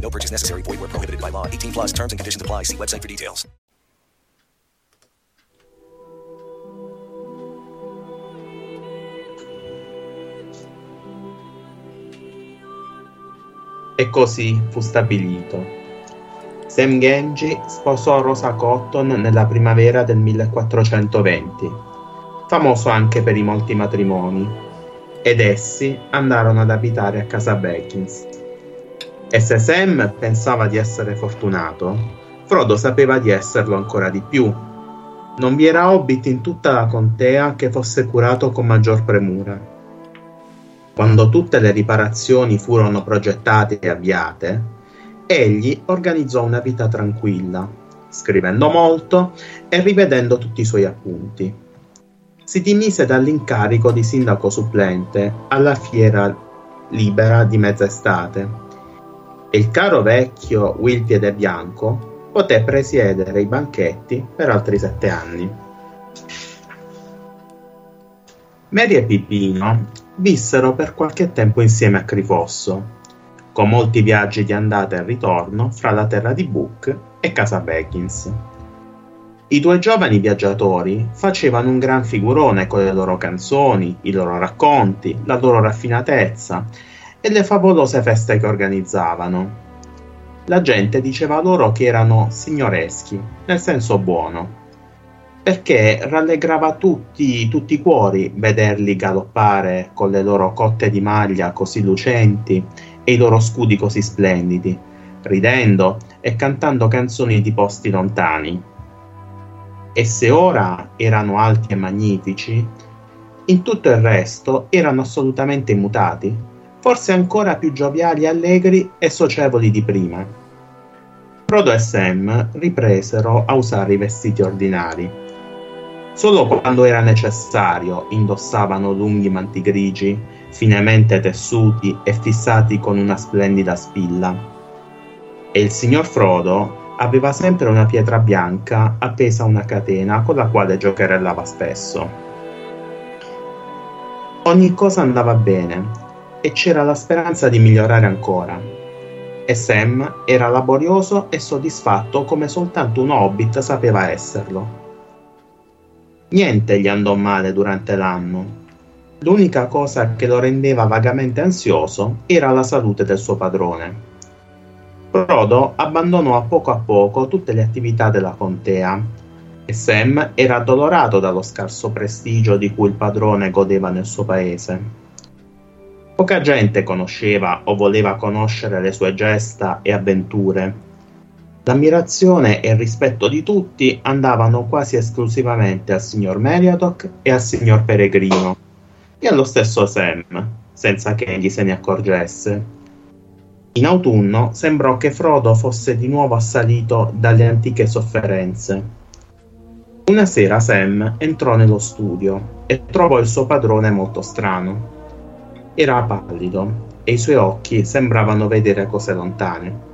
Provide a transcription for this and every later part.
No purchase necessary. Void where prohibited by law. 18 plus terms and conditions apply. See website for details. E così fu stabilito. Sam Genji sposò Rosa Cotton nella primavera del 1420, famoso anche per i molti matrimoni, ed essi andarono ad abitare a casa Baggins. E se Sam pensava di essere fortunato, Frodo sapeva di esserlo ancora di più. Non vi era hobbit in tutta la contea che fosse curato con maggior premura. Quando tutte le riparazioni furono progettate e avviate, egli organizzò una vita tranquilla, scrivendo molto e rivedendo tutti i suoi appunti. Si dimise dall'incarico di sindaco supplente alla fiera libera di mezz'estate il caro vecchio Will Piedebianco poté presiedere i banchetti per altri sette anni. Mary e Pipino vissero per qualche tempo insieme a Crifosso, con molti viaggi di andata e ritorno fra la terra di Book e casa Baggins. I due giovani viaggiatori facevano un gran figurone con le loro canzoni, i loro racconti, la loro raffinatezza e le favolose feste che organizzavano. La gente diceva loro che erano signoreschi, nel senso buono, perché rallegrava tutti, tutti i cuori vederli galoppare con le loro cotte di maglia così lucenti e i loro scudi così splendidi, ridendo e cantando canzoni di posti lontani. E se ora erano alti e magnifici, in tutto il resto erano assolutamente immutati, forse ancora più gioviali, allegri e socievoli di prima. Frodo e Sam ripresero a usare i vestiti ordinari. Solo quando era necessario indossavano lunghi manti grigi, finemente tessuti e fissati con una splendida spilla. E il signor Frodo aveva sempre una pietra bianca appesa a una catena con la quale giocherellava spesso. Ogni cosa andava bene e c'era la speranza di migliorare ancora. E Sam era laborioso e soddisfatto come soltanto un hobbit sapeva esserlo. Niente gli andò male durante l'anno. L'unica cosa che lo rendeva vagamente ansioso era la salute del suo padrone. Frodo abbandonò a poco a poco tutte le attività della contea e Sam era addolorato dallo scarso prestigio di cui il padrone godeva nel suo paese. Poca gente conosceva o voleva conoscere le sue gesta e avventure L'ammirazione e il rispetto di tutti andavano quasi esclusivamente al signor Meriadoc e al signor Peregrino, e allo stesso Sam, senza che egli se ne accorgesse. In autunno sembrò che Frodo fosse di nuovo assalito dalle antiche sofferenze. Una sera Sam entrò nello studio e trovò il suo padrone molto strano. Era pallido e i suoi occhi sembravano vedere cose lontane.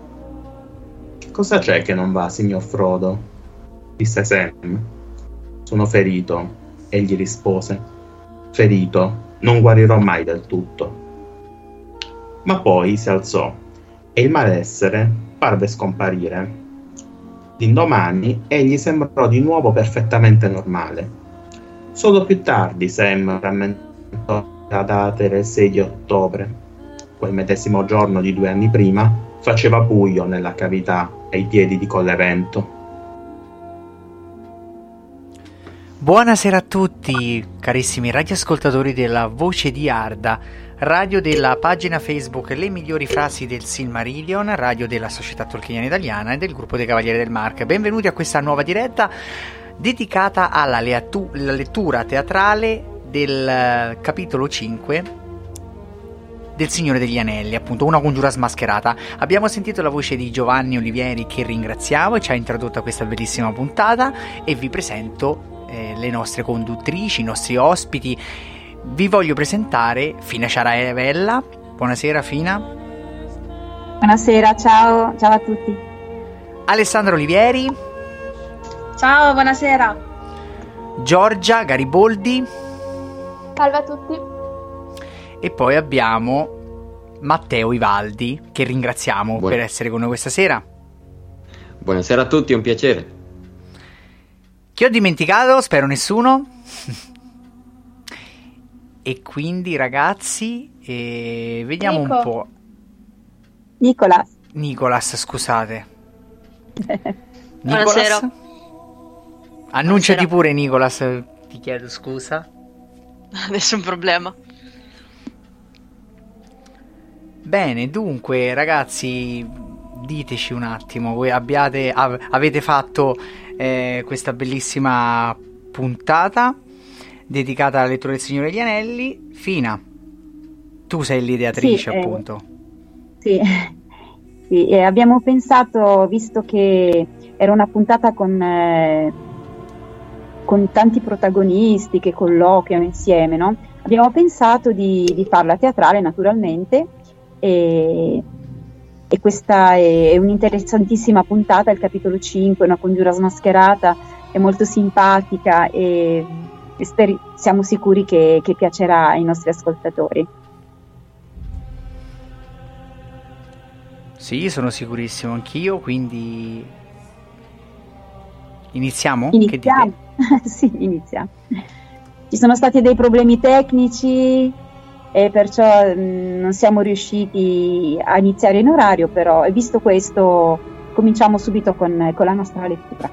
Cosa c'è che non va, signor Frodo? disse Sam. Sono ferito, egli rispose. Ferito, non guarirò mai del tutto. Ma poi si alzò e il malessere parve scomparire. L'indomani egli sembrò di nuovo perfettamente normale. Solo più tardi Sam rammentò la data il 6 di ottobre. Quel medesimo giorno di due anni prima faceva buio nella cavità ai piedi di Collevento. Buonasera a tutti, carissimi radioascoltatori della Voce di Arda, radio della pagina Facebook Le migliori frasi del Silmarillion, radio della Società Tolkieniana Italiana e del gruppo dei Cavalieri del Mark. Benvenuti a questa nuova diretta dedicata alla lettura teatrale del eh, capitolo 5 del Signore degli Anelli, appunto una congiura smascherata. Abbiamo sentito la voce di Giovanni Olivieri che ringraziamo e ci ha introdotto a questa bellissima puntata e vi presento eh, le nostre conduttrici, i nostri ospiti. Vi voglio presentare Fina Ciaravella. Buonasera Fina. Buonasera, ciao, ciao a tutti. Alessandro Olivieri. Ciao, buonasera. Giorgia Gariboldi. Salve a tutti. E poi abbiamo Matteo Ivaldi, che ringraziamo Buon- per essere con noi questa sera. Buonasera a tutti, è un piacere. Chi ho dimenticato? Spero nessuno. e quindi ragazzi, eh, vediamo Nico. un po'. Nicola, Nicolas, scusate. Buonasera. Nicolas? Annunciati pure Nicolas, ti chiedo scusa. Nessun problema. Bene, dunque, ragazzi, diteci un attimo, voi abbiate, av- avete fatto eh, questa bellissima puntata dedicata alla lettura del Signore degli Anelli. Fina, tu sei l'ideatrice, Sì, eh, appunto. sì, sì, e abbiamo pensato, visto che era una puntata con, eh, con tanti protagonisti che colloquiano insieme, no? Abbiamo pensato di, di farla teatrale naturalmente e, e questa è, è un'interessantissima puntata, il capitolo 5, una congiura smascherata, è molto simpatica e, e speri- siamo sicuri che, che piacerà ai nostri ascoltatori. Sì, sono sicurissimo anch'io, quindi iniziamo? Che Iniziamo? dite? sì, iniziamo. Ci sono stati dei problemi tecnici e perciò mh, non siamo riusciti a iniziare in orario, però e visto questo cominciamo subito con, con la nostra lettura.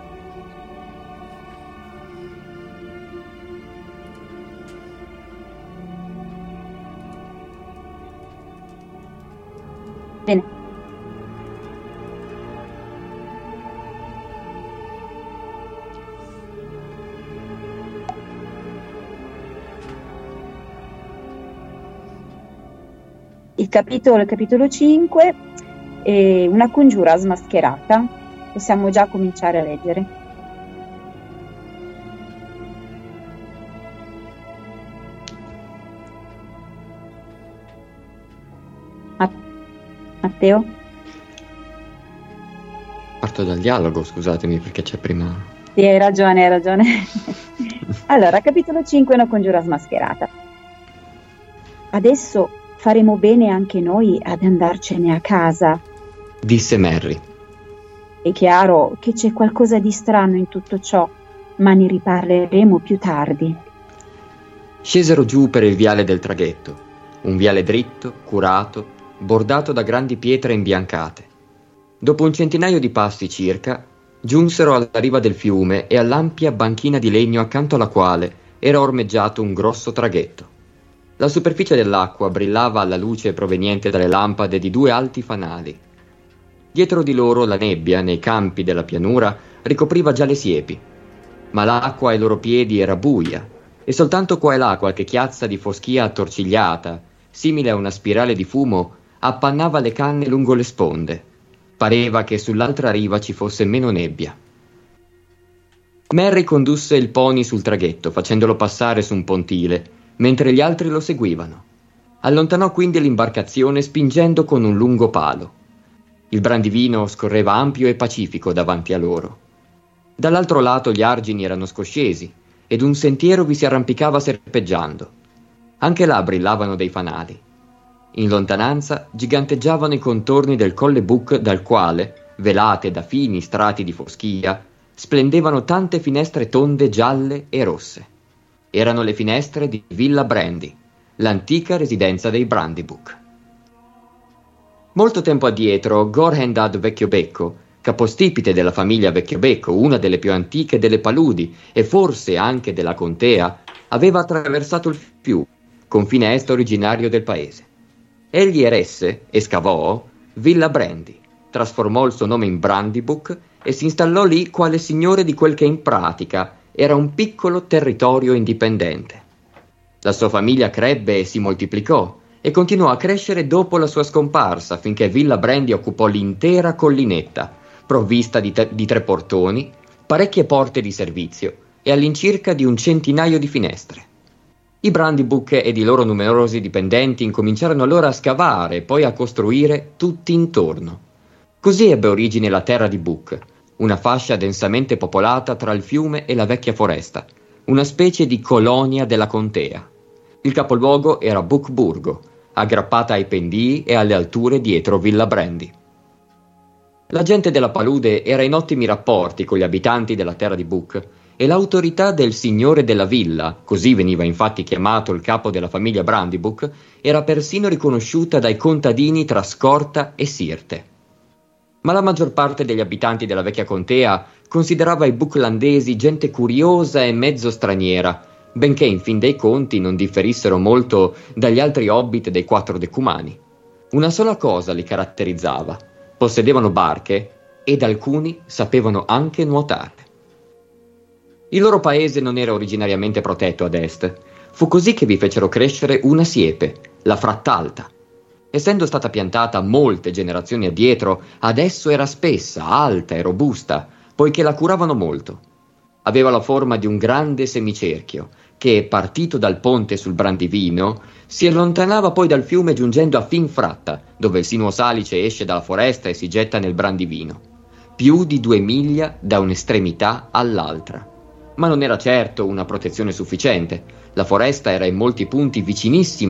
Bene. Il capitolo, il capitolo 5 è una congiura smascherata. Possiamo già cominciare a leggere. Ma- Matteo? Parto dal dialogo, scusatemi perché c'è prima. Sì, hai ragione, hai ragione. allora, capitolo 5 una congiura smascherata. Adesso faremo bene anche noi ad andarcene a casa. Disse Merry. È chiaro che c'è qualcosa di strano in tutto ciò, ma ne riparleremo più tardi. Scesero giù per il viale del traghetto, un viale dritto, curato, bordato da grandi pietre imbiancate. Dopo un centinaio di passi circa, giunsero alla riva del fiume e all'ampia banchina di legno accanto alla quale era ormeggiato un grosso traghetto. La superficie dell'acqua brillava alla luce proveniente dalle lampade di due alti fanali. Dietro di loro la nebbia, nei campi della pianura, ricopriva già le siepi, ma l'acqua ai loro piedi era buia, e soltanto qua e là qualche chiazza di foschia attorcigliata, simile a una spirale di fumo, appannava le canne lungo le sponde. Pareva che sull'altra riva ci fosse meno nebbia. Merry condusse il pony sul traghetto, facendolo passare su un pontile, mentre gli altri lo seguivano. Allontanò quindi l'imbarcazione spingendo con un lungo palo. Il brandivino scorreva ampio e pacifico davanti a loro. Dall'altro lato gli argini erano scoscesi ed un sentiero vi si arrampicava serpeggiando. Anche là brillavano dei fanali. In lontananza giganteggiavano i contorni del Colle Buc dal quale, velate da fini strati di foschia, splendevano tante finestre tonde gialle e rosse. Erano le finestre di Villa Brandy, l'antica residenza dei Brandybuck. Molto tempo addietro, Gorhendad Vecchiobecco, capostipite della famiglia Vecchiobecco, una delle più antiche delle paludi e forse anche della contea, aveva attraversato il fiume, confine est originario del paese. Egli eresse e scavò Villa Brandy, trasformò il suo nome in Brandybuck e si installò lì quale signore di quel che in pratica era un piccolo territorio indipendente. La sua famiglia crebbe e si moltiplicò e continuò a crescere dopo la sua scomparsa finché Villa Brandy occupò l'intera collinetta, provvista di, te- di tre portoni, parecchie porte di servizio e all'incirca di un centinaio di finestre. I Brandybuck ed i loro numerosi dipendenti incominciarono allora a scavare e poi a costruire tutti intorno. Così ebbe origine la terra di Book, una fascia densamente popolata tra il fiume e la vecchia foresta, una specie di colonia della contea. Il capoluogo era Buckburgo, aggrappata ai pendii e alle alture dietro Villa Brandy. La gente della palude era in ottimi rapporti con gli abitanti della terra di Book e l'autorità del signore della villa, così veniva infatti chiamato il capo della famiglia Brandybuck, era persino riconosciuta dai contadini tra Scorta e Sirte. Ma la maggior parte degli abitanti della vecchia contea considerava i bucklandesi gente curiosa e mezzo straniera, benché in fin dei conti non differissero molto dagli altri hobbit dei quattro decumani. Una sola cosa li caratterizzava: possedevano barche ed alcuni sapevano anche nuotare. Il loro paese non era originariamente protetto ad est. Fu così che vi fecero crescere una siepe, la frattalta. Essendo stata piantata molte generazioni addietro, adesso era spessa, alta e robusta, poiché la curavano molto. Aveva la forma di un grande semicerchio, che, partito dal ponte sul Brandivino, si allontanava poi dal fiume giungendo a Finfratta, dove il sinuo salice esce dalla foresta e si getta nel Brandivino. Più di due miglia da un'estremità all'altra ma non era certo una protezione sufficiente. La foresta era in molti punti vicinissima.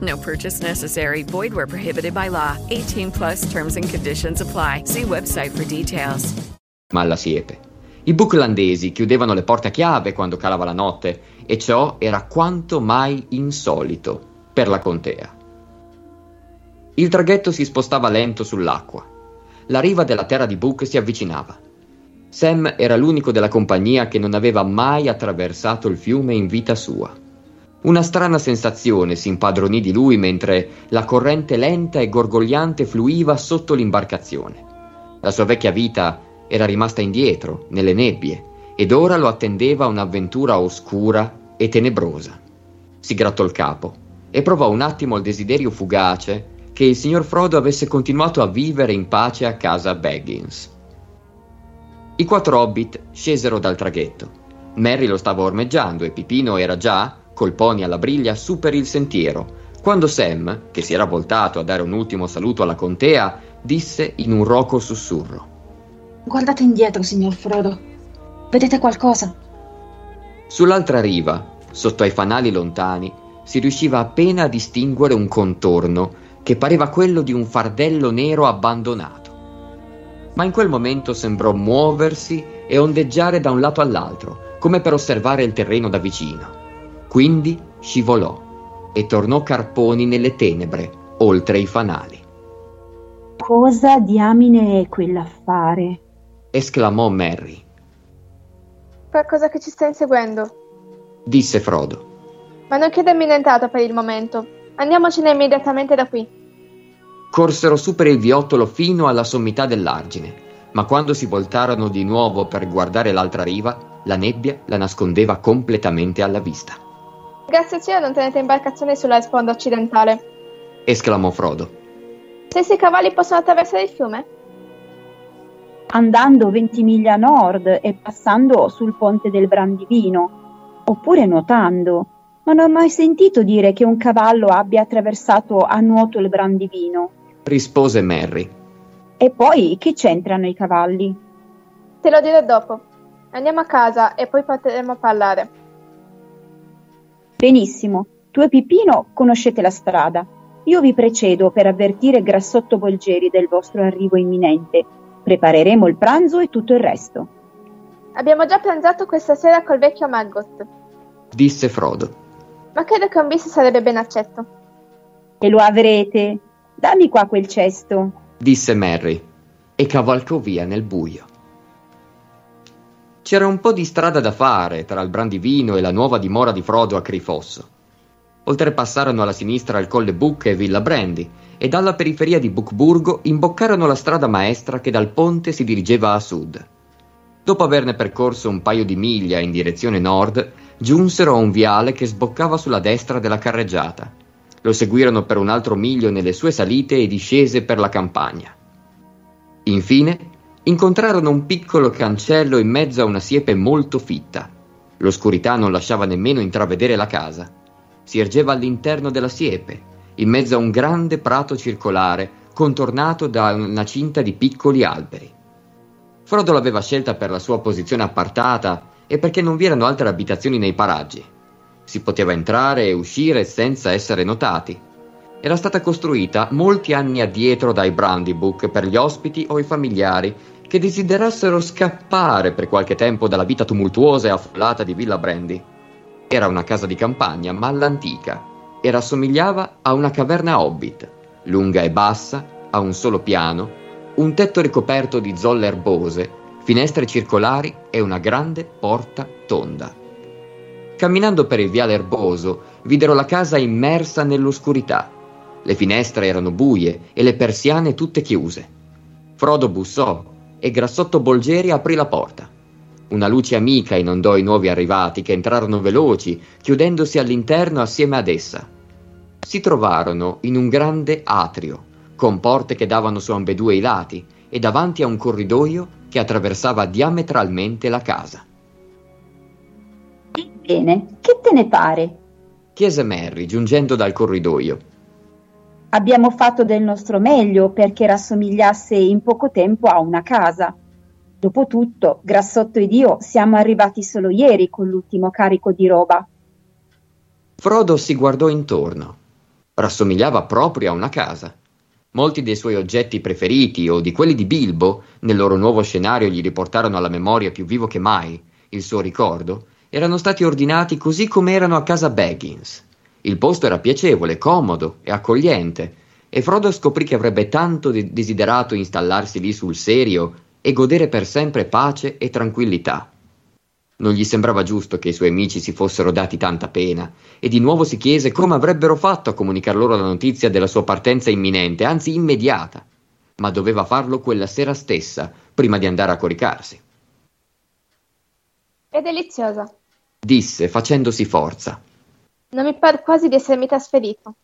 No purchase necessary. Void where prohibited by law. 18 plus terms and conditions apply. See website for details. Ma alla siepe. I buclandesi chiudevano le porte a chiave quando calava la notte e ciò era quanto mai insolito per la contea. Il traghetto si spostava lento sull'acqua. La riva della terra di Book si avvicinava. Sam era l'unico della compagnia che non aveva mai attraversato il fiume in vita sua. Una strana sensazione si impadronì di lui mentre la corrente lenta e gorgogliante fluiva sotto l'imbarcazione. La sua vecchia vita era rimasta indietro, nelle nebbie, ed ora lo attendeva un'avventura oscura e tenebrosa. Si grattò il capo e provò un attimo il desiderio fugace che il signor Frodo avesse continuato a vivere in pace a casa Baggins. I quattro hobbit scesero dal traghetto. Merry lo stava ormeggiando e Pipino era già, col pony alla briglia, su per il sentiero, quando Sam, che si era voltato a dare un ultimo saluto alla contea, disse in un roco sussurro. Guardate indietro, signor Frodo. Vedete qualcosa? Sull'altra riva, sotto ai fanali lontani, si riusciva appena a distinguere un contorno che pareva quello di un fardello nero abbandonato. Ma in quel momento sembrò muoversi e ondeggiare da un lato all'altro, come per osservare il terreno da vicino. Quindi scivolò e tornò carponi nelle tenebre, oltre i fanali. Cosa diamine è quell'affare? esclamò Merry. Qualcosa che ci sta inseguendo, disse Frodo. ma non chiedermi nient'altro per il momento. Andiamocene immediatamente da qui. Corsero su per il viottolo fino alla sommità dell'argine, ma quando si voltarono di nuovo per guardare l'altra riva, la nebbia la nascondeva completamente alla vista. Grazie a cielo non tenete imbarcazioni sulla sponda occidentale. esclamò Frodo. Stessi cavalli possono attraversare il fiume? Andando 20 miglia a nord e passando sul ponte del Brandivino, oppure nuotando. Non ho mai sentito dire che un cavallo abbia attraversato a nuoto il Brandivino. rispose Merry. E poi che c'entrano i cavalli? Te lo dirò dopo. Andiamo a casa e poi potremo parlare. Benissimo, tu e Pippino conoscete la strada. Io vi precedo per avvertire Grassotto Bolgeri del vostro arrivo imminente. Prepareremo il pranzo e tutto il resto. Abbiamo già pranzato questa sera col vecchio Maggot, disse Frodo. ma credo che un bis sarebbe ben accetto. E lo avrete. Dammi qua quel cesto. disse Merry e cavalcò via nel buio. C'era un po' di strada da fare tra il Brandivino e la nuova dimora di Frodo a Crifosso. Oltrepassarono alla sinistra il Colle Buc e Villa Brandy e dalla periferia di Bucburgo imboccarono la strada maestra che dal ponte si dirigeva a sud. Dopo averne percorso un paio di miglia in direzione nord, giunsero a un viale che sboccava sulla destra della carreggiata. Lo seguirono per un altro miglio nelle sue salite e discese per la campagna. Infine, incontrarono un piccolo cancello in mezzo a una siepe molto fitta. L'oscurità non lasciava nemmeno intravedere la casa. Si ergeva all'interno della siepe, in mezzo a un grande prato circolare, contornato da una cinta di piccoli alberi. Frodo l'aveva scelta per la sua posizione appartata e perché non vi erano altre abitazioni nei paraggi. Si poteva entrare e uscire senza essere notati. Era stata costruita molti anni addietro dai Brandybook per gli ospiti o i familiari che desiderassero scappare per qualche tempo dalla vita tumultuosa e affollata di Villa Brandy. Era una casa di campagna, ma all'antica, e rassomigliava a una caverna hobbit, lunga e bassa, a un solo piano, un tetto ricoperto di zolle erbose, finestre circolari e una grande porta tonda. Camminando per il viale erboso, videro la casa immersa nell'oscurità. Le finestre erano buie e le persiane tutte chiuse. Frodo bussò e Grassotto Bolgeri aprì la porta. Una luce amica inondò i nuovi arrivati che entrarono veloci, chiudendosi all'interno assieme ad essa. Si trovarono in un grande atrio, con porte che davano su ambedue i lati e davanti a un corridoio che attraversava diametralmente la casa. Bene, che te ne pare? Chiese Merry, giungendo dal corridoio. Abbiamo fatto del nostro meglio perché rassomigliasse in poco tempo a una casa. Dopotutto, Grassotto ed io siamo arrivati solo ieri con l'ultimo carico di roba. Frodo si guardò intorno. Rassomigliava proprio a una casa. Molti dei suoi oggetti preferiti o di quelli di Bilbo, nel loro nuovo scenario gli riportarono alla memoria più vivo che mai il suo ricordo, erano stati ordinati così come erano a casa Baggins. Il posto era piacevole, comodo e accogliente, e Frodo scoprì che avrebbe tanto de- desiderato installarsi lì sul serio e godere per sempre pace e tranquillità. Non gli sembrava giusto che i suoi amici si fossero dati tanta pena, e di nuovo si chiese come avrebbero fatto a comunicar loro la notizia della sua partenza imminente, anzi immediata. Ma doveva farlo quella sera stessa, prima di andare a coricarsi. È deliziosa. Disse, facendosi forza. Non mi pare quasi di essermi trasferito.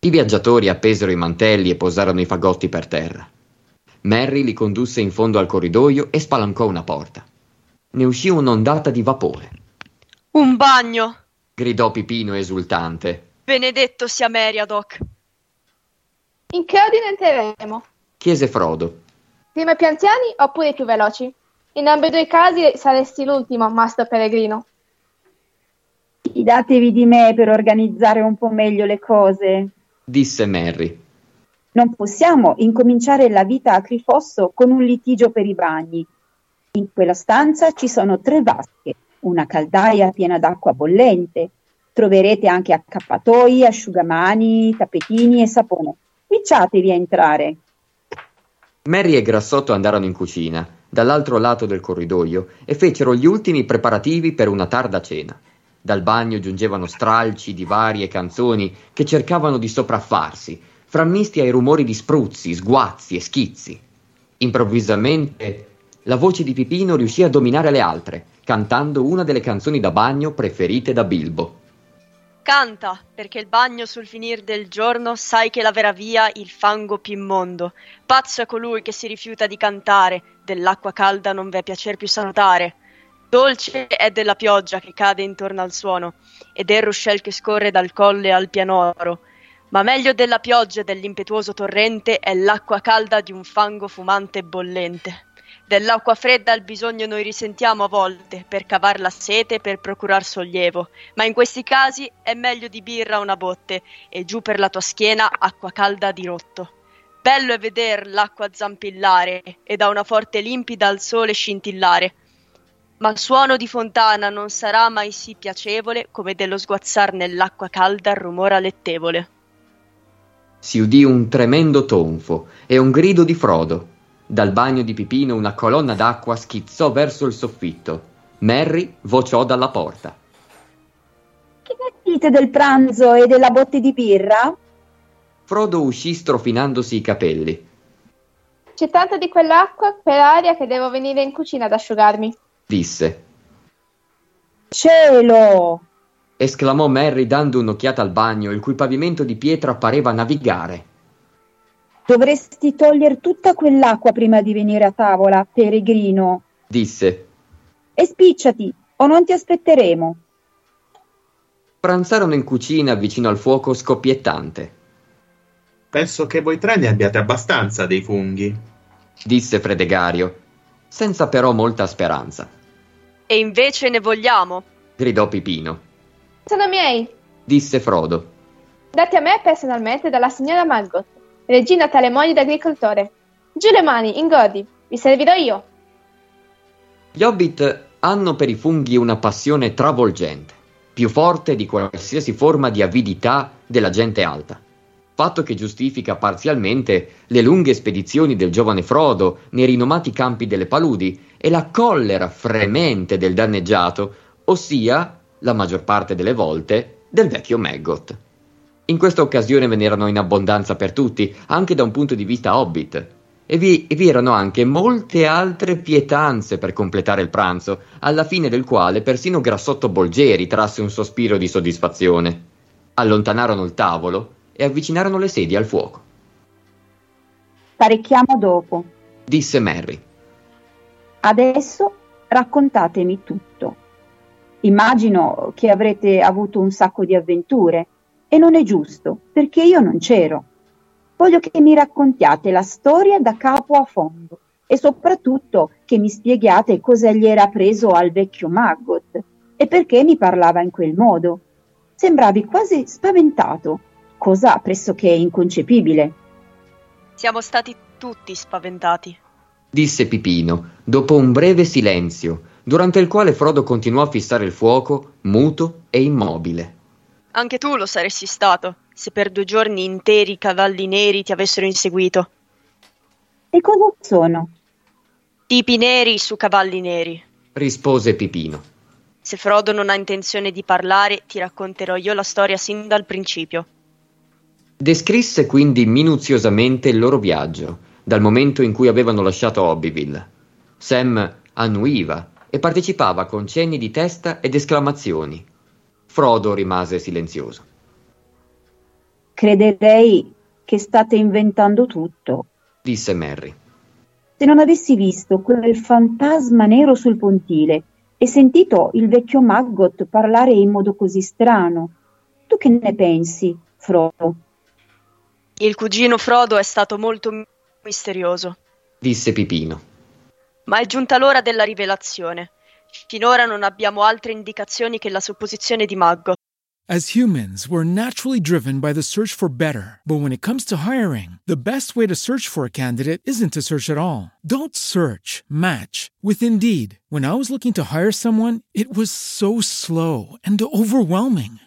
I viaggiatori appesero i mantelli e posarono i fagotti per terra. Merry li condusse in fondo al corridoio e spalancò una porta. Ne uscì un'ondata di vapore. Un bagno! Gridò Pipino esultante. Benedetto sia Meriadoc. In che ordine entreremo? chiese Frodo. Prima i più anziani oppure i più veloci? In ambedue i casi saresti l'ultimo, Mastro Peregrino. Fidatevi di me per organizzare un po' meglio le cose. Disse Merry. Non possiamo incominciare la vita a Crifosso con un litigio per i bagni. In quella stanza ci sono tre vasche, una caldaia piena d'acqua bollente. Troverete anche accappatoi, asciugamani, tappetini e sapone. Cominciatevi a entrare. Mary e Grassotto andarono in cucina, dall'altro lato del corridoio, e fecero gli ultimi preparativi per una tarda cena. Dal bagno giungevano stralci di varie canzoni che cercavano di sopraffarsi, frammisti ai rumori di spruzzi, sguazzi e schizzi. Improvvisamente la voce di Pipino riuscì a dominare le altre, cantando una delle canzoni da bagno preferite da Bilbo. Canta, perché il bagno sul finir del giorno sai che laverà via il fango più immondo. Pazzo è colui che si rifiuta di cantare, dell'acqua calda non v'è piacer più salutare. Dolce è della pioggia che cade intorno al suono, e del ruscel che scorre dal colle al pianoro. Ma meglio della pioggia e dell'impetuoso torrente è l'acqua calda di un fango fumante e bollente. Dell'acqua fredda il bisogno noi risentiamo a volte per cavar la sete per procurar sollievo, ma in questi casi è meglio di birra una botte e giù per la tua schiena acqua calda di rotto. Bello è veder l'acqua zampillare e da una forte limpida al sole scintillare. Ma il suono di fontana non sarà mai sì piacevole come dello sguazzar nell'acqua calda il rumore alettevole. Si udì un tremendo tonfo e un grido di Frodo. Dal bagno di Pipino una colonna d'acqua schizzò verso il soffitto. Merry vociò dalla porta. Che ne dite del pranzo e della botte di birra? Frodo uscì strofinandosi i capelli. C'è tanta di quell'acqua per aria che devo venire in cucina ad asciugarmi. Disse. Cielo! esclamò Merry dando un'occhiata al bagno, il cui pavimento di pietra pareva navigare. Dovresti togliere tutta quell'acqua prima di venire a tavola, peregrino. Disse. E spicciati, o non ti aspetteremo. Pranzarono in cucina vicino al fuoco scoppiettante. Penso che voi tre ne abbiate abbastanza dei funghi. Disse Fredegario, senza però molta speranza. E invece ne vogliamo. Gridò Pipino. Sono miei. Disse Frodo. Dati a me personalmente dalla signora Maggot, regina tale moglie d'agricoltore. Giù le mani, ingodi, vi servirò io. Gli hobbit hanno per i funghi una passione travolgente, più forte di qualsiasi forma di avidità della gente alta. Fatto che giustifica parzialmente le lunghe spedizioni del giovane Frodo nei rinomati campi delle paludi e la collera fremente del danneggiato, ossia, la maggior parte delle volte, del vecchio Maggot. In questa occasione ve n'erano in abbondanza per tutti, anche da un punto di vista hobbit. E vi, e vi, erano anche molte altre pietanze per completare il pranzo, alla fine del quale persino Grassotto Bolgeri trasse un sospiro di soddisfazione. Allontanarono il tavolo e avvicinarono le sedie al fuoco. Parecchiamo dopo, disse Mary. Adesso raccontatemi tutto. Immagino che avrete avuto un sacco di avventure e non è giusto, perché io non c'ero. Voglio che mi raccontiate la storia da capo a fondo e soprattutto che mi spieghiate cosa gli era preso al vecchio Maggot e perché mi parlava in quel modo. Sembravi quasi spaventato, cosa pressoché inconcepibile. Siamo stati tutti spaventati, disse Pipino, dopo un breve silenzio, durante il quale Frodo continuò a fissare il fuoco, muto e immobile. Anche tu lo saresti stato, se per due giorni interi i cavalli neri ti avessero inseguito. E cosa sono? Tipi neri su cavalli neri, rispose Pipino. Se Frodo non ha intenzione di parlare, ti racconterò io la storia sin dal principio. Descrisse quindi minuziosamente il loro viaggio, dal momento in cui avevano lasciato Hobbyville. Sam annuiva e partecipava con cenni di testa ed esclamazioni. Frodo rimase silenzioso. Crederei che state inventando tutto, disse Merry. Se non avessi visto quel fantasma nero sul pontile e sentito il vecchio Maggot parlare in modo così strano, Tu che ne pensi, Frodo? Il cugino Frodo è stato molto misterioso, disse Pipino. ma è giunta l'ora della rivelazione. Finora non abbiamo altre indicazioni che la supposizione di Maggo. As humans, we're naturally driven by the search for better. But when it comes to hiring, the best way to search for a candidate isn't to search at all. Don't search, match with Indeed. When I was looking to hire someone, it was so slow and overwhelming.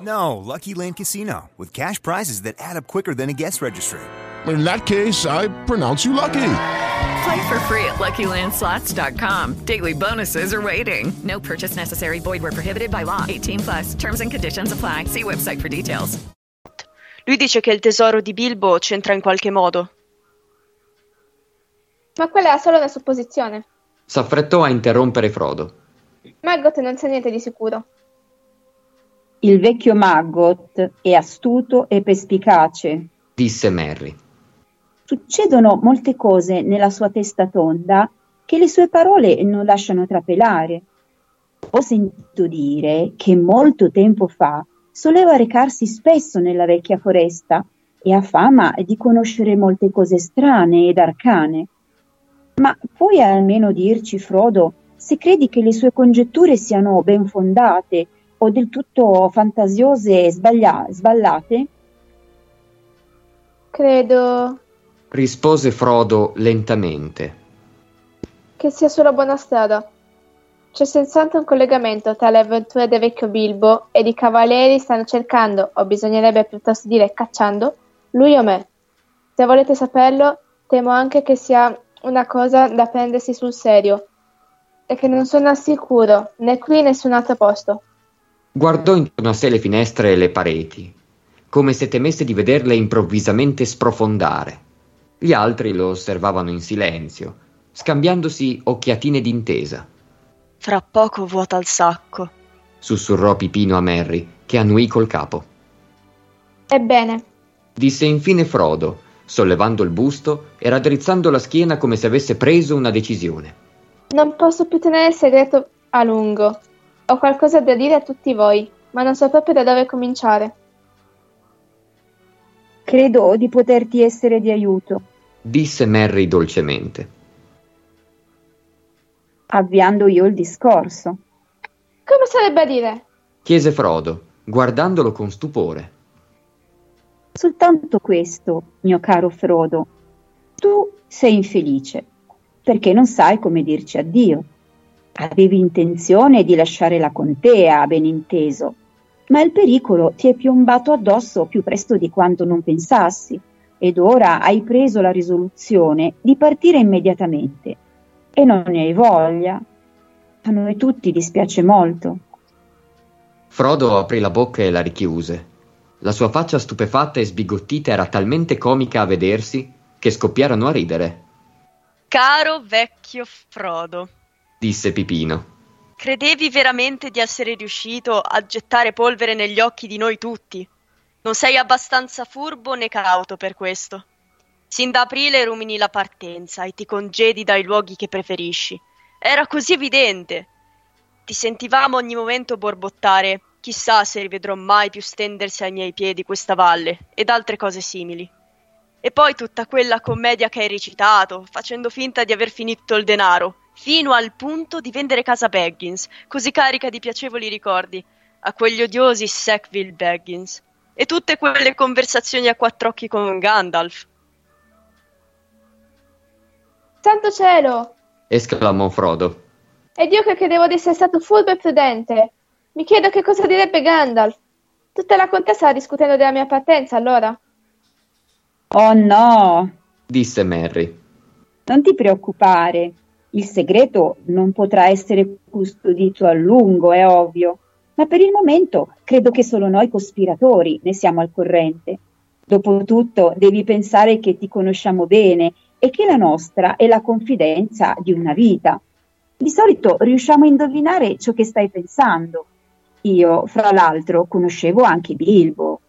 No, Lucky Land Casino, with cash prizes that add up quicker than a guest registry. In that case, I pronounce you lucky. Play for free at LuckyLandSlots.com. Daily bonuses are waiting. No purchase necessary. Void where prohibited by law. 18 plus. Terms and conditions apply. See website for details. Lui dice che il tesoro di Bilbo c'entra in qualche modo. Ma quella è solo una supposizione. S'affrettò a interrompere Frodo. Maggot non sa niente di sicuro. Il vecchio Maggot è astuto e perspicace. Disse Merry. Succedono molte cose nella sua testa tonda che le sue parole non lasciano trapelare. Ho sentito dire che molto tempo fa soleva recarsi spesso nella vecchia foresta e ha fama di conoscere molte cose strane ed arcane. Ma puoi almeno dirci, Frodo, se credi che le sue congetture siano ben fondate o del tutto fantasiose e sbaglia- sballate? Credo Rispose Frodo lentamente. che sia sulla buona strada. C'è senz'altro un collegamento tra le avventure del vecchio Bilbo e i cavalieri stanno cercando, o bisognerebbe piuttosto dire cacciando, lui o me. Se volete saperlo, temo anche che sia una cosa da prendersi sul serio e che non sono al sicuro né qui né in nessun altro posto. Guardò intorno a sé le finestre e le pareti, come se temesse di vederle improvvisamente sprofondare. Gli altri lo osservavano in silenzio, scambiandosi occhiatine d'intesa. Fra poco vuota il sacco. Sussurrò Pipino a Merry, che annuì col capo. Ebbene, Disse infine Frodo, sollevando il busto e raddrizzando la schiena come se avesse preso una decisione. non posso più tenere il segreto a lungo. Ho qualcosa da dire a tutti voi, ma non so proprio da dove cominciare. Credo di poterti essere di aiuto, Disse Merry dolcemente. avviando io il discorso. Come sarebbe a dire? Chiese Frodo, guardandolo con stupore. Soltanto questo, mio caro Frodo. Tu sei infelice, perché non sai come dirci addio. Avevi intenzione di lasciare la contea, ben inteso, ma il pericolo ti è piombato addosso più presto di quanto non pensassi, ed ora hai preso la risoluzione di partire immediatamente. E non ne hai voglia. A noi tutti dispiace molto. Frodo aprì la bocca e la richiuse. La sua faccia stupefatta e sbigottita era talmente comica a vedersi che scoppiarono a ridere, Caro vecchio Frodo, disse Pipino. credevi veramente di essere riuscito a gettare polvere negli occhi di noi tutti? Non sei abbastanza furbo né cauto per questo. Sin da aprile rumini la partenza e ti congedi dai luoghi che preferisci. Era così evidente. Ti sentivamo ogni momento borbottare chissà se rivedrò mai più stendersi ai miei piedi questa valle ed altre cose simili. E poi tutta quella commedia che hai recitato, facendo finta di aver finito il denaro, fino al punto di vendere casa Baggins, così carica di piacevoli ricordi, a quegli odiosi Sackville Baggins. E tutte quelle conversazioni a quattro occhi con Gandalf. Santo cielo! esclamò Frodo. Ed io che credevo di essere stato furbo e prudente. Mi chiedo che cosa direbbe Gandalf. Tutta la contea stava discutendo della mia partenza, allora. Oh no, disse Merry. non ti preoccupare. Il segreto non potrà essere custodito a lungo, è ovvio. Ma per il momento credo che solo noi cospiratori ne siamo al corrente. Dopotutto devi pensare che ti conosciamo bene e che la nostra è la confidenza di una vita. Di solito riusciamo a indovinare ciò che stai pensando. Io, fra l'altro, conoscevo anche Bilbo.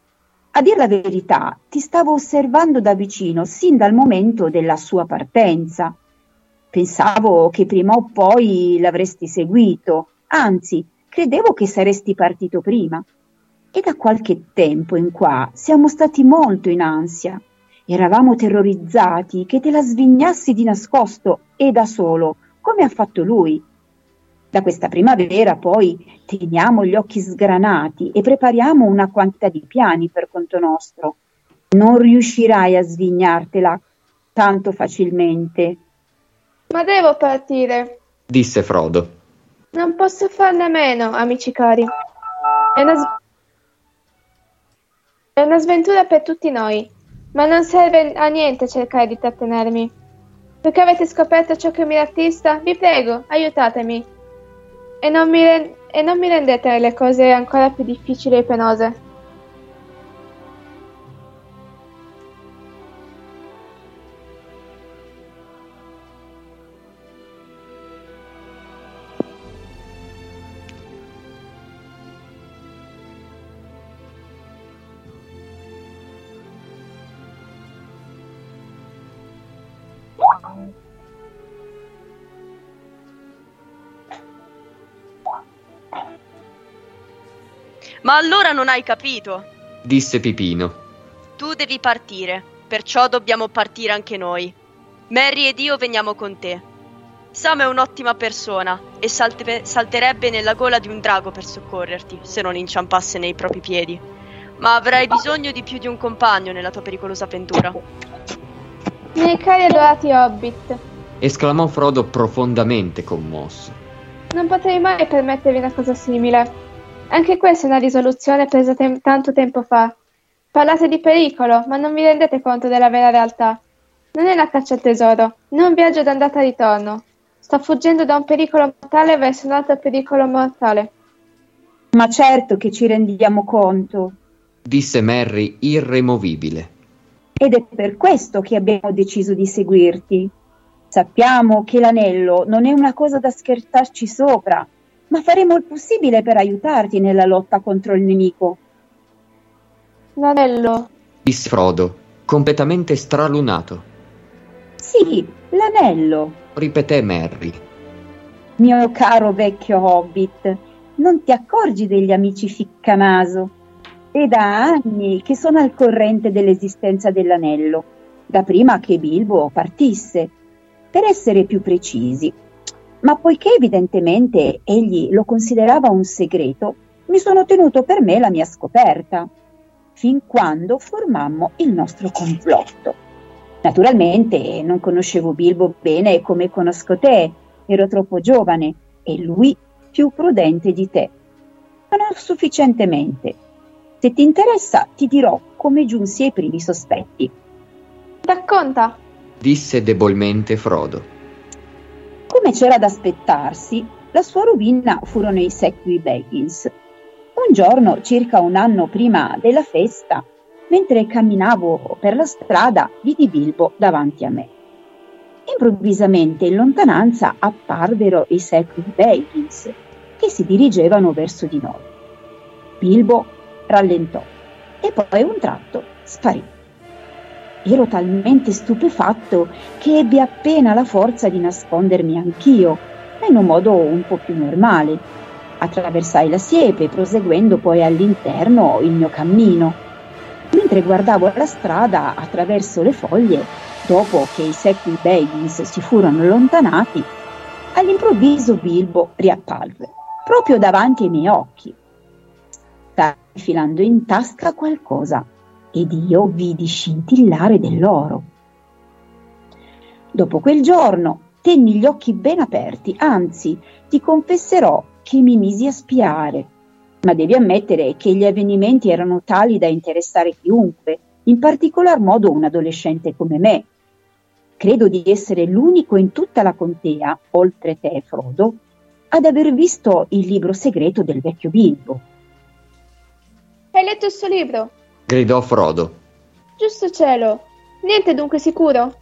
A dir la verità, ti stavo osservando da vicino sin dal momento della sua partenza. Pensavo che prima o poi l'avresti seguito, anzi, credevo che saresti partito prima. E da qualche tempo in qua siamo stati molto in ansia. Eravamo terrorizzati che te la svignassi di nascosto e da solo, come ha fatto lui. Da questa primavera poi teniamo gli occhi sgranati e prepariamo una quantità di piani per conto nostro. Non riuscirai a svignartela tanto facilmente. Ma devo partire. disse Frodo. Non posso farne a meno, amici cari. È una, s- è una sventura per tutti noi, ma non serve a niente cercare di trattenermi. Perché avete scoperto ciò che mi artista? Vi prego, aiutatemi. E non mi, ren- e non mi rendete le cose ancora più difficili e penose. Ma allora non hai capito. disse Pipino. Tu devi partire, perciò dobbiamo partire anche noi. Mary ed io veniamo con te. Sam è un'ottima persona e salte- salterebbe nella gola di un drago per soccorrerti, se non inciampasse nei propri piedi. Ma avrai bisogno di più di un compagno nella tua pericolosa avventura. Miei cari adorati hobbit, esclamò Frodo profondamente commosso. non potrei mai permettervi una cosa simile. Anche questa è una risoluzione presa tem- tanto tempo fa. Parlate di pericolo, ma non vi rendete conto della vera realtà. Non è una caccia al tesoro, né un viaggio d'andata e ritorno. Sto fuggendo da un pericolo mortale verso un altro pericolo mortale. Ma certo che ci rendiamo conto. Disse Merry irremovibile. Ed è per questo che abbiamo deciso di seguirti. Sappiamo che l'anello non è una cosa da scherzarci sopra, ma faremo il possibile per aiutarti nella lotta contro il nemico. L'anello. Disse Frodo, completamente stralunato. Sì, l'anello. Ripeté Merry. Mio caro vecchio hobbit, non ti accorgi degli amici ficcanaso? È da anni che sono al corrente dell'esistenza dell'anello, da prima che Bilbo partisse. Per essere più precisi, ma poiché evidentemente egli lo considerava un segreto, mi sono tenuto per me la mia scoperta, fin quando formammo il nostro complotto. Naturalmente non conoscevo Bilbo bene come conosco te, ero troppo giovane e lui più prudente di te, ma non sufficientemente. Se ti interessa ti dirò come giunsi ai primi sospetti. Racconta. Disse debolmente Frodo. Come c'era da aspettarsi, la sua rovina furono i Secui Baggins. Un giorno, circa un anno prima della festa, mentre camminavo per la strada, vidi Bilbo davanti a me. Improvvisamente in lontananza apparvero i Secui Baggins, che si dirigevano verso di noi. Bilbo rallentò e poi un tratto sparì. Ero talmente stupefatto che ebbi appena la forza di nascondermi anch'io, ma in un modo un po' più normale. Attraversai la siepe, proseguendo poi all'interno il mio cammino. Mentre guardavo la strada attraverso le foglie, dopo che i secchi Baggins si furono allontanati, all'improvviso Bilbo riapparve, proprio davanti ai miei occhi. Stai infilando in tasca qualcosa ed io vidi scintillare dell'oro. Dopo quel giorno tenni gli occhi ben aperti, anzi ti confesserò che mi misi a spiare, ma devi ammettere che gli avvenimenti erano tali da interessare chiunque, in particolar modo un adolescente come me. Credo di essere l'unico in tutta la contea, oltre te, Frodo, ad aver visto il libro segreto del vecchio Bilbo. Hai letto suo libro? Gridò Frodo. Giusto cielo. Niente dunque sicuro?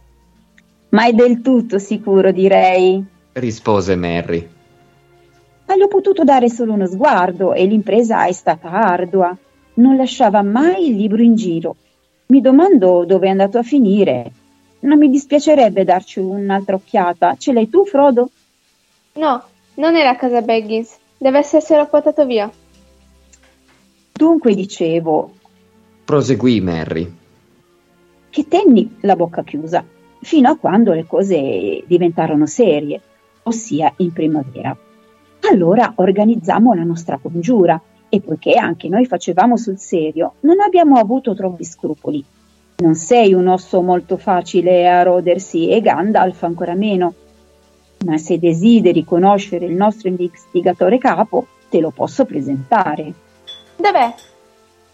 Ma è del tutto sicuro, direi. rispose Merry. Ma gli ho potuto dare solo uno sguardo e l'impresa è stata ardua. Non lasciava mai il libro in giro. Mi domando dove è andato a finire. Non mi dispiacerebbe darci un'altra occhiata. Ce l'hai tu, Frodo? No, non era a casa Baggins. Deve esserselo portato via. Dunque dicevo Proseguì Merry. che tenni la bocca chiusa fino a quando le cose diventarono serie, ossia in primavera. Allora organizzammo la nostra congiura e poiché anche noi facevamo sul serio, non abbiamo avuto troppi scrupoli. Non sei un osso molto facile a rodersi e Gandalf ancora meno. Ma se desideri conoscere il nostro investigatore capo, te lo posso presentare. Dov'è?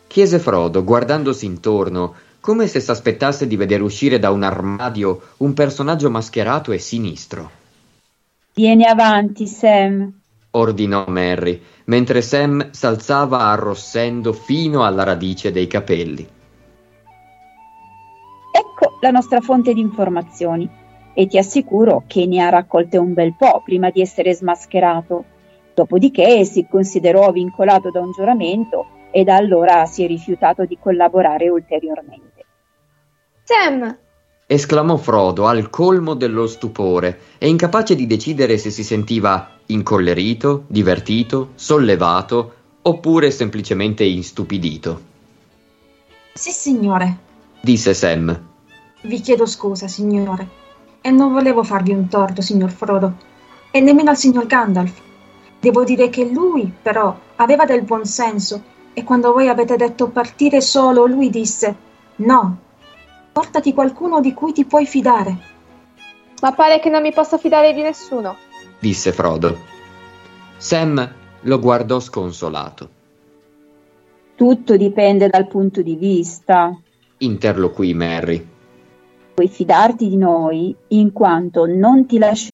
Chiese Frodo, guardandosi intorno, come se s'aspettasse di vedere uscire da un armadio un personaggio mascherato e sinistro. Vieni avanti, Sam. Ordinò Merry, mentre Sam s'alzava arrossendo fino alla radice dei capelli. Ecco la nostra fonte di informazioni e ti assicuro che ne ha raccolte un bel po' prima di essere smascherato. Dopodiché si considerò vincolato da un giuramento e da allora si è rifiutato di collaborare ulteriormente. Sam! esclamò Frodo al colmo dello stupore e incapace di decidere se si sentiva incollerito, divertito, sollevato oppure semplicemente istupidito. Sì, signore. Disse Sam. Vi chiedo scusa, signore. E non volevo farvi un torto, signor Frodo. E nemmeno al signor Gandalf. Devo dire che lui, però, aveva del buon senso e quando voi avete detto partire solo, lui disse no. Portati qualcuno di cui ti puoi fidare. Ma pare che non mi possa fidare di nessuno. disse Frodo. Sam lo guardò sconsolato. Tutto dipende dal punto di vista. Interloquì Merry. Puoi fidarti di noi in quanto non ti lasceremo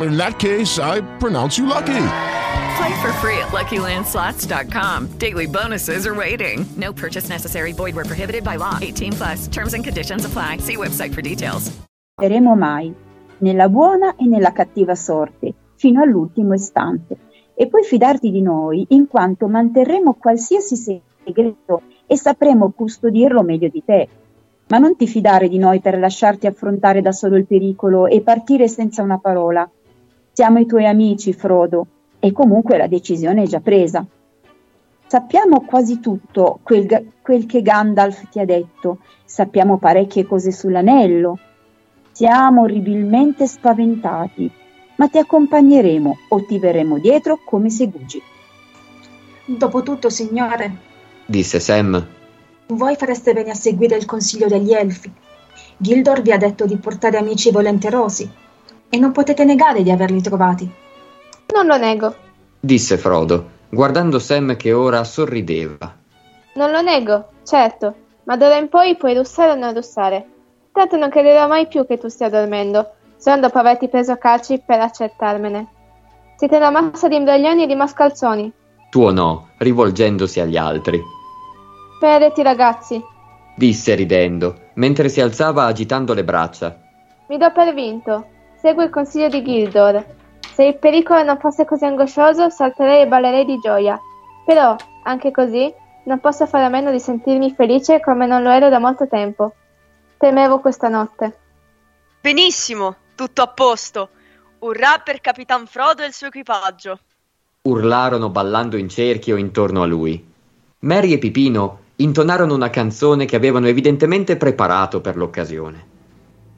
In that case, I pronounce you lucky. Play for free at LuckyLandSlots.com. Daily bonuses are waiting. No purchase necessary. Void where prohibited by law. 18 plus. Terms and conditions apply. See website for details. saremo mai, nella buona e nella cattiva sorte, fino all'ultimo istante. E puoi fidarti di noi in quanto manterremo qualsiasi segreto e sapremo custodirlo meglio di te. Ma non ti fidare di noi per lasciarti affrontare da solo il pericolo e partire senza una parola. Siamo i tuoi amici, Frodo, e comunque la decisione è già presa. Sappiamo quasi tutto quel, quel che Gandalf ti ha detto, sappiamo parecchie cose sull'anello. Siamo orribilmente spaventati, ma ti accompagneremo o ti verremo dietro come segugi. Dopotutto, signore, disse Sam. voi fareste bene a seguire il consiglio degli elfi. Gildor vi ha detto di portare amici volenterosi e non potete negare di averli trovati. Non lo nego, disse Frodo, guardando Sam che ora sorrideva. non lo nego, certo, ma d'ora in poi puoi russare o non russare. Tanto non crederò mai più che tu stia dormendo, se non dopo averti preso a calci per accertarmene. Siete una massa di imbroglioni e di mascalzoni. Tuonò, rivolgendosi agli altri. Maledetti ragazzi, Disse ridendo, mentre si alzava agitando le braccia. mi do per vinto. Seguo il consiglio di Gildor. Se il pericolo non fosse così angoscioso, salterei e ballerei di gioia. Però, anche così, non posso fare a meno di sentirmi felice come non lo ero da molto tempo. Temevo questa notte. Benissimo, tutto a posto. Urrà per Capitan Frodo e il suo equipaggio. Urlarono ballando in cerchio intorno a lui. Mary e Pipino intonarono una canzone che avevano evidentemente preparato per l'occasione.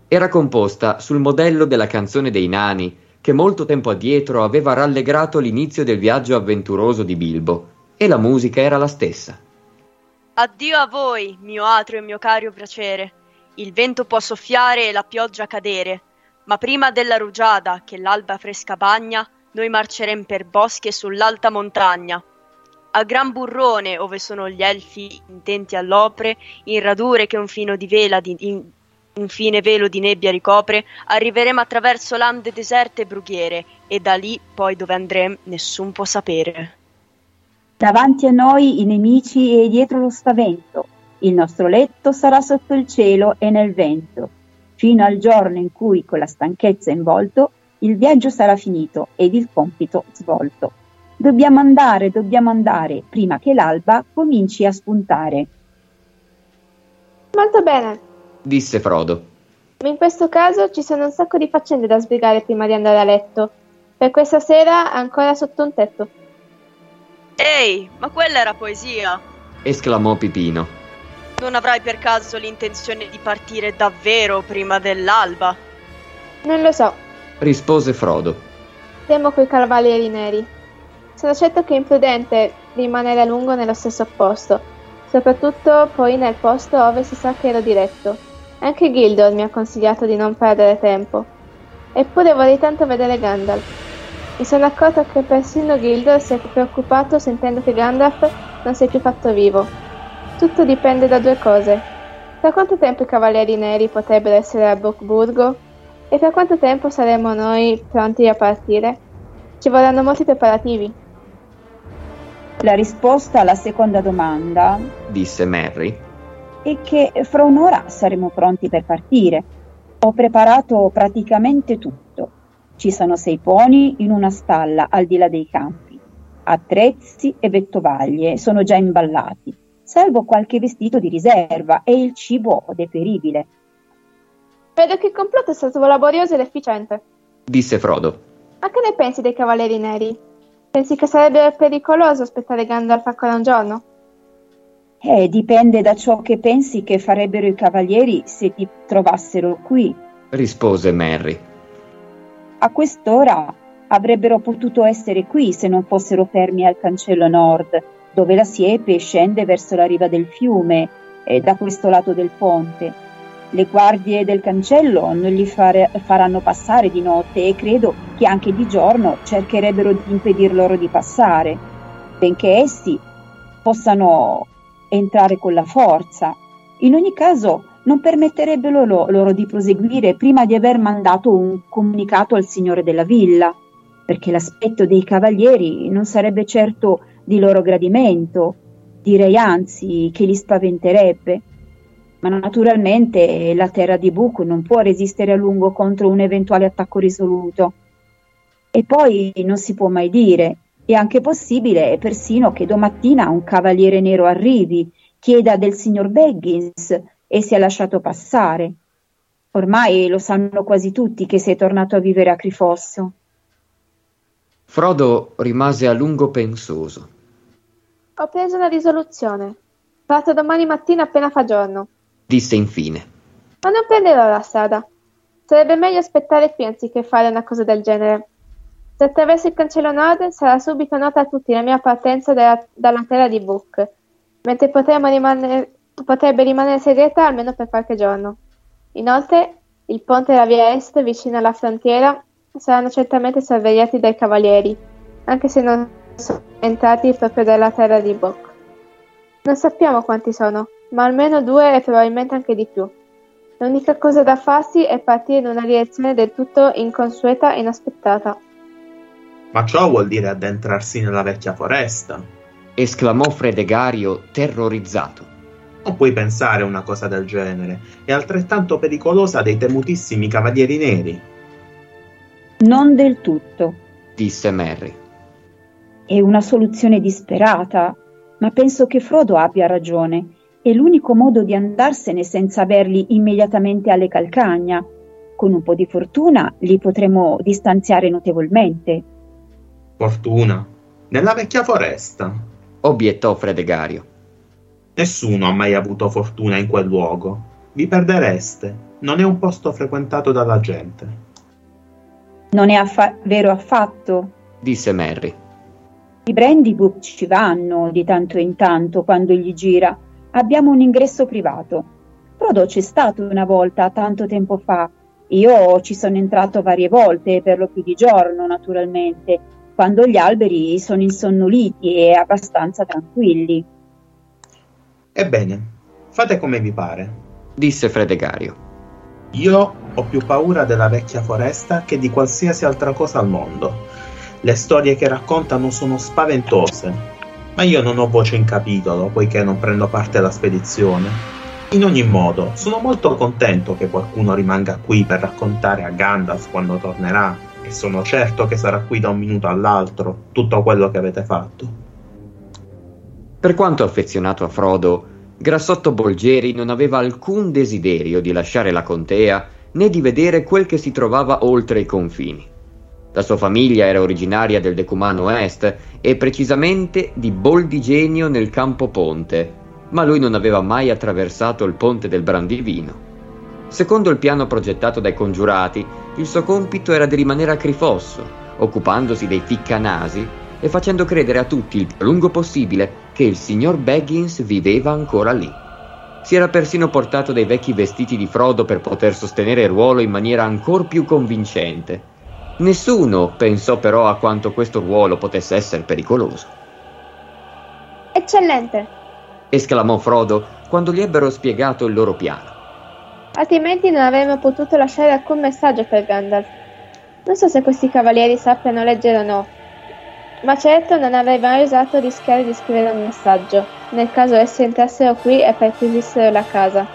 Era composta sul modello della canzone dei nani che molto tempo addietro aveva rallegrato l'inizio del viaggio avventuroso di Bilbo, e la musica era la stessa. Addio a voi, mio atro e mio caro piacere. Il vento può soffiare e la pioggia cadere, ma prima della rugiada che l'alba fresca bagna, noi marcerem per boschi e sull'alta montagna. A gran burrone, ove sono gli elfi intenti all'opre, in radure che un fino di vela di, in- un fine velo di nebbia ricopre, arriveremo attraverso lande deserte e brughiere, e da lì poi dove andrem nessun può sapere. Davanti a noi i nemici e dietro lo spavento. Il nostro letto sarà sotto il cielo e nel vento, fino al giorno in cui, con la stanchezza involto, il viaggio sarà finito ed il compito svolto. Dobbiamo andare, dobbiamo andare, prima che l'alba cominci a spuntare. Molto bene, Disse Frodo. ma in questo caso ci sono un sacco di faccende da sbrigare prima di andare a letto. Per questa sera ancora sotto un tetto. Ehi, ma quella era poesia. esclamò Pipino. Non avrai per caso l'intenzione di partire davvero prima dell'alba? Non lo so, Rispose Frodo. temo quei cavalieri neri. Sono certo che è imprudente rimanere a lungo nello stesso posto, soprattutto poi nel posto dove si sa che ero diretto. Anche Gildor mi ha consigliato di non perdere tempo. Eppure vorrei tanto vedere Gandalf. Mi sono accorto che persino Gildor si è preoccupato sentendo che Gandalf non si è più fatto vivo. Tutto dipende da due cose. Da quanto tempo i Cavalieri Neri potrebbero essere a Brookburgo? E per quanto tempo saremo noi pronti a partire? Ci vorranno molti preparativi. La risposta alla seconda domanda Disse Merry. È che fra un'ora saremo pronti per partire. Ho preparato praticamente tutto. Ci sono sei poni in una stalla al di là dei campi. Attrezzi e vettovaglie sono già imballati, salvo qualche vestito di riserva e il cibo deperibile. Vedo che il complotto è stato laborioso ed efficiente. Disse Frodo. Ma che ne pensi dei Cavalieri Neri? Pensi che sarebbe pericoloso aspettare Gandalf ancora un giorno? Eh, dipende da ciò che pensi che farebbero i cavalieri se ti trovassero qui. Rispose Merry. A quest'ora avrebbero potuto essere qui se non fossero fermi al cancello nord, dove la siepe scende verso la riva del fiume e da questo lato del ponte. Le guardie del cancello non li fare- faranno passare di notte e credo che anche di giorno cercherebbero di impedir loro di passare, benché essi possano entrare con la forza. In ogni caso non permetterebbero lo- loro di proseguire prima di aver mandato un comunicato al signore della villa, perché l'aspetto dei cavalieri non sarebbe certo di loro gradimento, direi anzi che li spaventerebbe. Ma naturalmente la terra di Buco non può resistere a lungo contro un eventuale attacco risoluto. E poi non si può mai dire, è anche possibile persino che domattina un cavaliere nero arrivi, chieda del signor Baggins e sia lasciato passare. Ormai lo sanno quasi tutti che sei tornato a vivere a Crifosso. Frodo rimase a lungo pensoso. Ho preso una risoluzione. Parto domani mattina appena fa giorno. Disse infine. Ma non prenderò la strada. Sarebbe meglio aspettare qui anziché fare una cosa del genere. Se attraverso il cancello nord sarà subito nota a tutti la mia partenza dalla, dalla terra di Book, mentre rimanere, potrebbe rimanere segreta almeno per qualche giorno. Inoltre, il ponte e la via est vicino alla frontiera saranno certamente sorvegliati dai cavalieri, anche se non sono entrati proprio dalla terra di Book. Non sappiamo quanti sono, ma almeno due e probabilmente anche di più. L'unica cosa da farsi è partire in una direzione del tutto inconsueta e inaspettata. Ma ciò vuol dire addentrarsi nella vecchia foresta. esclamò Fredegario terrorizzato. Non puoi pensare una cosa del genere. È altrettanto pericolosa dei temutissimi cavalieri neri. Non del tutto. disse Merry. È una soluzione disperata, ma penso che Frodo abbia ragione. È l'unico modo di andarsene senza averli immediatamente alle calcagna. Con un po' di fortuna li potremo distanziare notevolmente. Fortuna. Nella vecchia foresta. Obiettò Fredegario. Nessuno ha mai avuto fortuna in quel luogo. Vi perdereste. Non è un posto frequentato dalla gente. Non è affa- vero affatto. disse Merry. I Brandybuck ci vanno di tanto in tanto quando gli gira. Abbiamo un ingresso privato. Frodo c'è stato una volta, tanto tempo fa. Io ci sono entrato varie volte, per lo più di giorno, naturalmente, quando gli alberi sono insonnoliti e abbastanza tranquilli. Ebbene, fate come vi pare. disse Fredegario. Io ho più paura della vecchia foresta che di qualsiasi altra cosa al mondo. Le storie che raccontano sono spaventose, ma io non ho voce in capitolo poiché non prendo parte alla spedizione. In ogni modo, sono molto contento che qualcuno rimanga qui per raccontare a Gandalf quando tornerà, e sono certo che sarà qui da un minuto all'altro tutto quello che avete fatto. Per quanto affezionato a Frodo, Grassotto Bolgeri non aveva alcun desiderio di lasciare la contea né di vedere quel che si trovava oltre i confini. La sua famiglia era originaria del Decumano Est e precisamente di Boldigenio nel Campo Ponte, ma lui non aveva mai attraversato il ponte del Brandivino. Secondo il piano progettato dai congiurati, il suo compito era di rimanere a Crifosso, occupandosi dei ficcanasi e facendo credere a tutti il più a lungo possibile che il signor Baggins viveva ancora lì. Si era persino portato dei vecchi vestiti di Frodo per poter sostenere il ruolo in maniera ancor più convincente. Nessuno pensò però a quanto questo ruolo potesse essere pericoloso. Eccellente! esclamò Frodo quando gli ebbero spiegato il loro piano. Altrimenti non avremmo potuto lasciare alcun messaggio per Gandalf. Non so se questi cavalieri sappiano leggere o no, ma certo non avrei mai osato rischiare di scrivere un messaggio, nel caso essi entrassero qui e perquisissero la casa.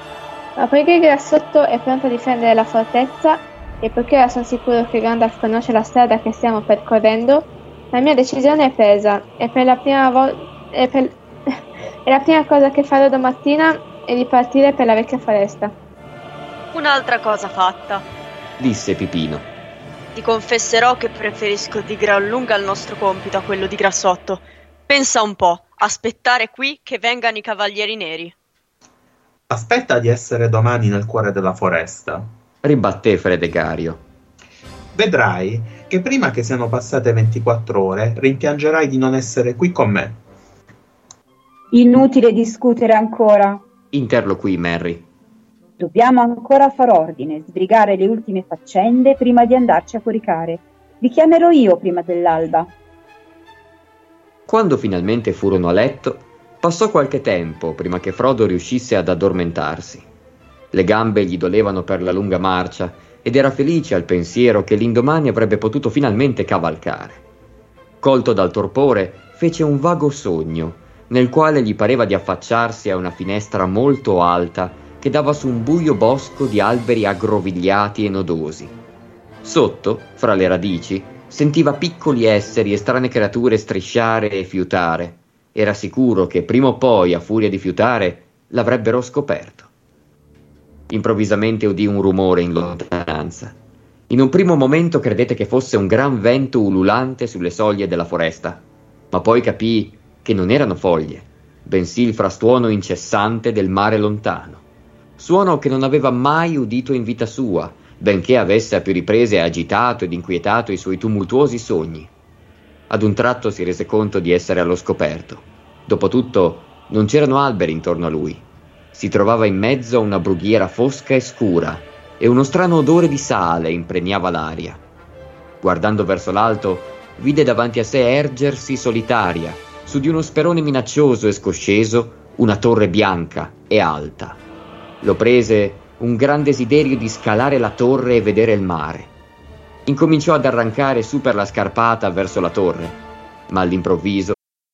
Ma poiché Grassotto è pronto a difendere la fortezza, e poiché ora sono sicuro che Gandalf conosce la strada che stiamo percorrendo, la mia decisione è presa, e per la prima volta... e, per... e la prima cosa che farò domattina è di partire per la vecchia foresta. Un'altra cosa fatta. disse Pipino. Ti confesserò che preferisco di gran lunga il nostro compito a quello di Grassotto. Pensa un po', aspettare qui che vengano i cavalieri neri. Aspetta di essere domani nel cuore della foresta. Ribatté Fredegario. Vedrai che prima che siano passate 24 ore rimpiangerai di non essere qui con me. Inutile discutere ancora. Interloquì Merry. Dobbiamo ancora far ordine, sbrigare le ultime faccende prima di andarci a coricare. Vi chiamerò io prima dell'alba. Quando finalmente furono a letto, passò qualche tempo prima che Frodo riuscisse ad addormentarsi. Le gambe gli dolevano per la lunga marcia ed era felice al pensiero che l'indomani avrebbe potuto finalmente cavalcare. Colto dal torpore, fece un vago sogno, nel quale gli pareva di affacciarsi a una finestra molto alta che dava su un buio bosco di alberi aggrovigliati e nodosi. Sotto, fra le radici, sentiva piccoli esseri e strane creature strisciare e fiutare. Era sicuro che prima o poi, a furia di fiutare, l'avrebbero scoperto. Improvvisamente udì un rumore in lontananza. In un primo momento credette che fosse un gran vento ululante sulle soglie della foresta, ma poi capì che non erano foglie, bensì il frastuono incessante del mare lontano. Suono che non aveva mai udito in vita sua benché avesse a più riprese agitato ed inquietato i suoi tumultuosi sogni. Ad un tratto si rese conto di essere allo scoperto. Dopotutto non c'erano alberi intorno a lui. Si trovava in mezzo a una brughiera fosca e scura e uno strano odore di sale impregnava l'aria. Guardando verso l'alto, vide davanti a sé ergersi solitaria, su di uno sperone minaccioso e scosceso, una torre bianca e alta. Lo prese un gran desiderio di scalare la torre e vedere il mare. Incominciò ad arrancare su per la scarpata verso la torre, ma all'improvviso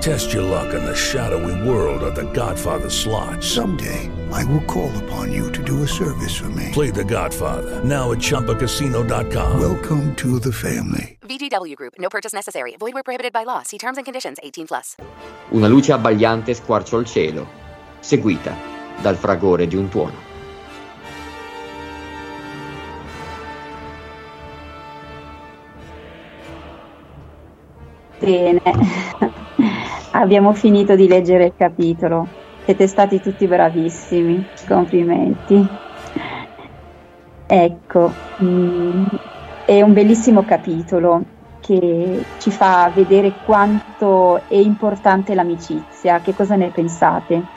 Test your luck in the shadowy world of The Godfather slot. Someday, I will call upon you to do a service for me. Play The Godfather now at ChumbaCasino.com. Welcome to the family. VGW Group. No purchase necessary. Void where prohibited by law. See terms and conditions. 18 plus. una luce abbagliante squarciò il cielo, seguita dal fragore di un tuono. Bene, abbiamo finito di leggere il capitolo. Siete stati tutti bravissimi, complimenti. Ecco, mm, è un bellissimo capitolo che ci fa vedere quanto è importante l'amicizia. Che cosa ne pensate?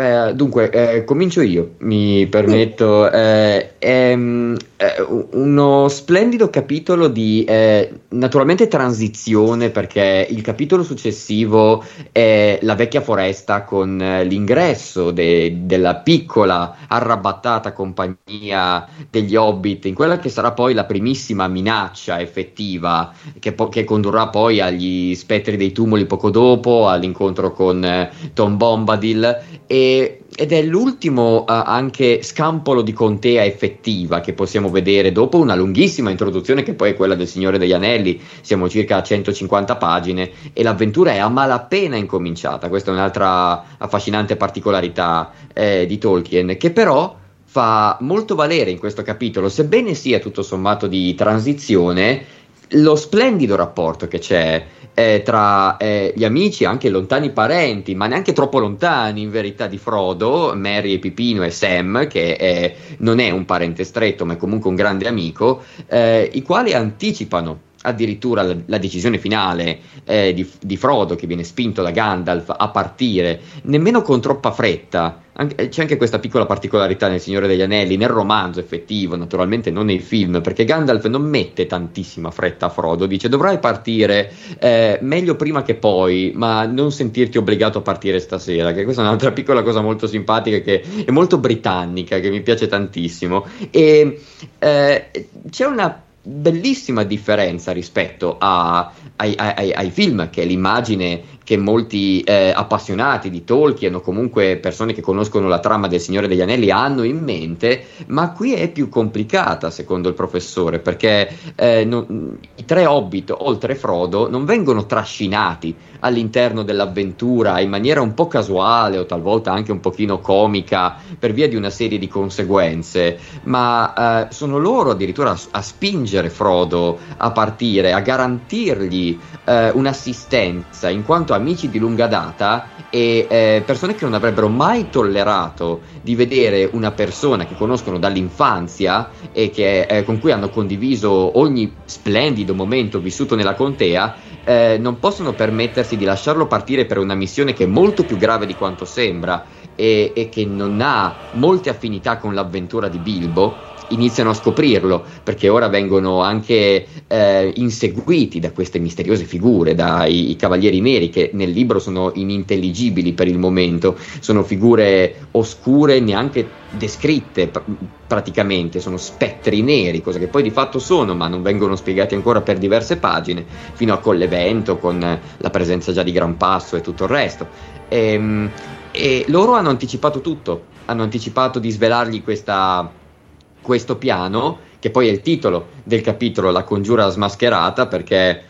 Beh, dunque, eh, comincio io, mi permetto. Eh, è mm, è uno splendido capitolo di, eh, naturalmente, transizione, perché il capitolo successivo è la vecchia foresta con eh, l'ingresso de- della piccola, arrabattata compagnia degli Hobbit, in quella che sarà poi la primissima minaccia effettiva, che, po- che condurrà poi agli spettri dei tumuli poco dopo, all'incontro con eh, Tom Bombadil. E ed è l'ultimo uh, anche scampolo di contea effettiva che possiamo vedere dopo una lunghissima introduzione che poi è quella del Signore degli Anelli, siamo circa a 150 pagine e l'avventura è a malapena incominciata, questa è un'altra affascinante particolarità eh, di Tolkien che però fa molto valere in questo capitolo, sebbene sia tutto sommato di transizione, lo splendido rapporto che c'è eh, tra eh, gli amici, anche lontani parenti, ma neanche troppo lontani in verità di Frodo, Mary e Pipino e Sam, che è, non è un parente stretto, ma è comunque un grande amico, eh, i quali anticipano addirittura la, la decisione finale eh, di, di, Frodo che viene spinto da Gandalf a partire, nemmeno con troppa fretta. Anche, c'è anche questa piccola particolarità nel Signore degli Anelli, nel romanzo effettivo, naturalmente non nei film, perché Gandalf non mette tantissima fretta a Frodo, dice dovrai partire eh, meglio prima che poi, ma non sentirti obbligato a partire stasera, che questa è un'altra piccola cosa molto simpatica che è molto britannica, che mi piace tantissimo. E eh, c'è una bellissima differenza rispetto a, ai, ai, ai, film, che è l'immagine che molti eh, appassionati di Tolkien o comunque persone che conoscono la trama del Signore degli Anelli hanno in mente, ma qui è più complicata secondo il professore, perché eh, non, i tre hobbit, oltre Frodo, non vengono trascinati all'interno dell'avventura in maniera un po' casuale o talvolta anche un pochino comica per via di una serie di conseguenze, ma eh, sono loro addirittura a, a spingere Frodo a partire, a garantirgli eh, un'assistenza, in quanto amici di lunga data e eh, persone che non avrebbero mai tollerato di vedere una persona che conoscono dall'infanzia e che, eh, con cui hanno condiviso ogni splendido momento vissuto nella contea, eh, non possono permettersi di lasciarlo partire per una missione che è molto più grave di quanto sembra e, e che non ha molte affinità con l'avventura di Bilbo iniziano a scoprirlo perché ora vengono anche eh, inseguiti da queste misteriose figure, dai cavalieri neri che nel libro sono inintelligibili per il momento, sono figure oscure neanche descritte pr- praticamente, sono spettri neri, cosa che poi di fatto sono, ma non vengono spiegati ancora per diverse pagine, fino a Collevento con la presenza già di Gran Passo e tutto il resto. E, ehm, e loro hanno anticipato tutto, hanno anticipato di svelargli questa questo piano, che poi è il titolo del capitolo La congiura smascherata, perché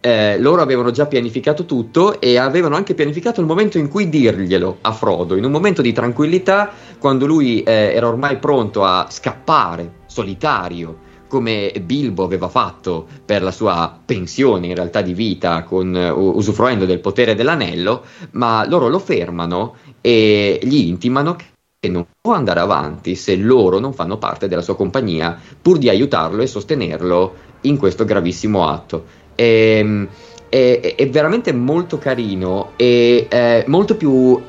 eh, loro avevano già pianificato tutto e avevano anche pianificato il momento in cui dirglielo a Frodo, in un momento di tranquillità, quando lui eh, era ormai pronto a scappare solitario come Bilbo aveva fatto per la sua pensione in realtà di vita, con, uh, usufruendo del potere dell'anello, ma loro lo fermano e gli intimano e non può andare avanti se loro non fanno parte della sua compagnia, pur di aiutarlo e sostenerlo in questo gravissimo atto. E, ehm, è, è, veramente molto carino e eh, molto più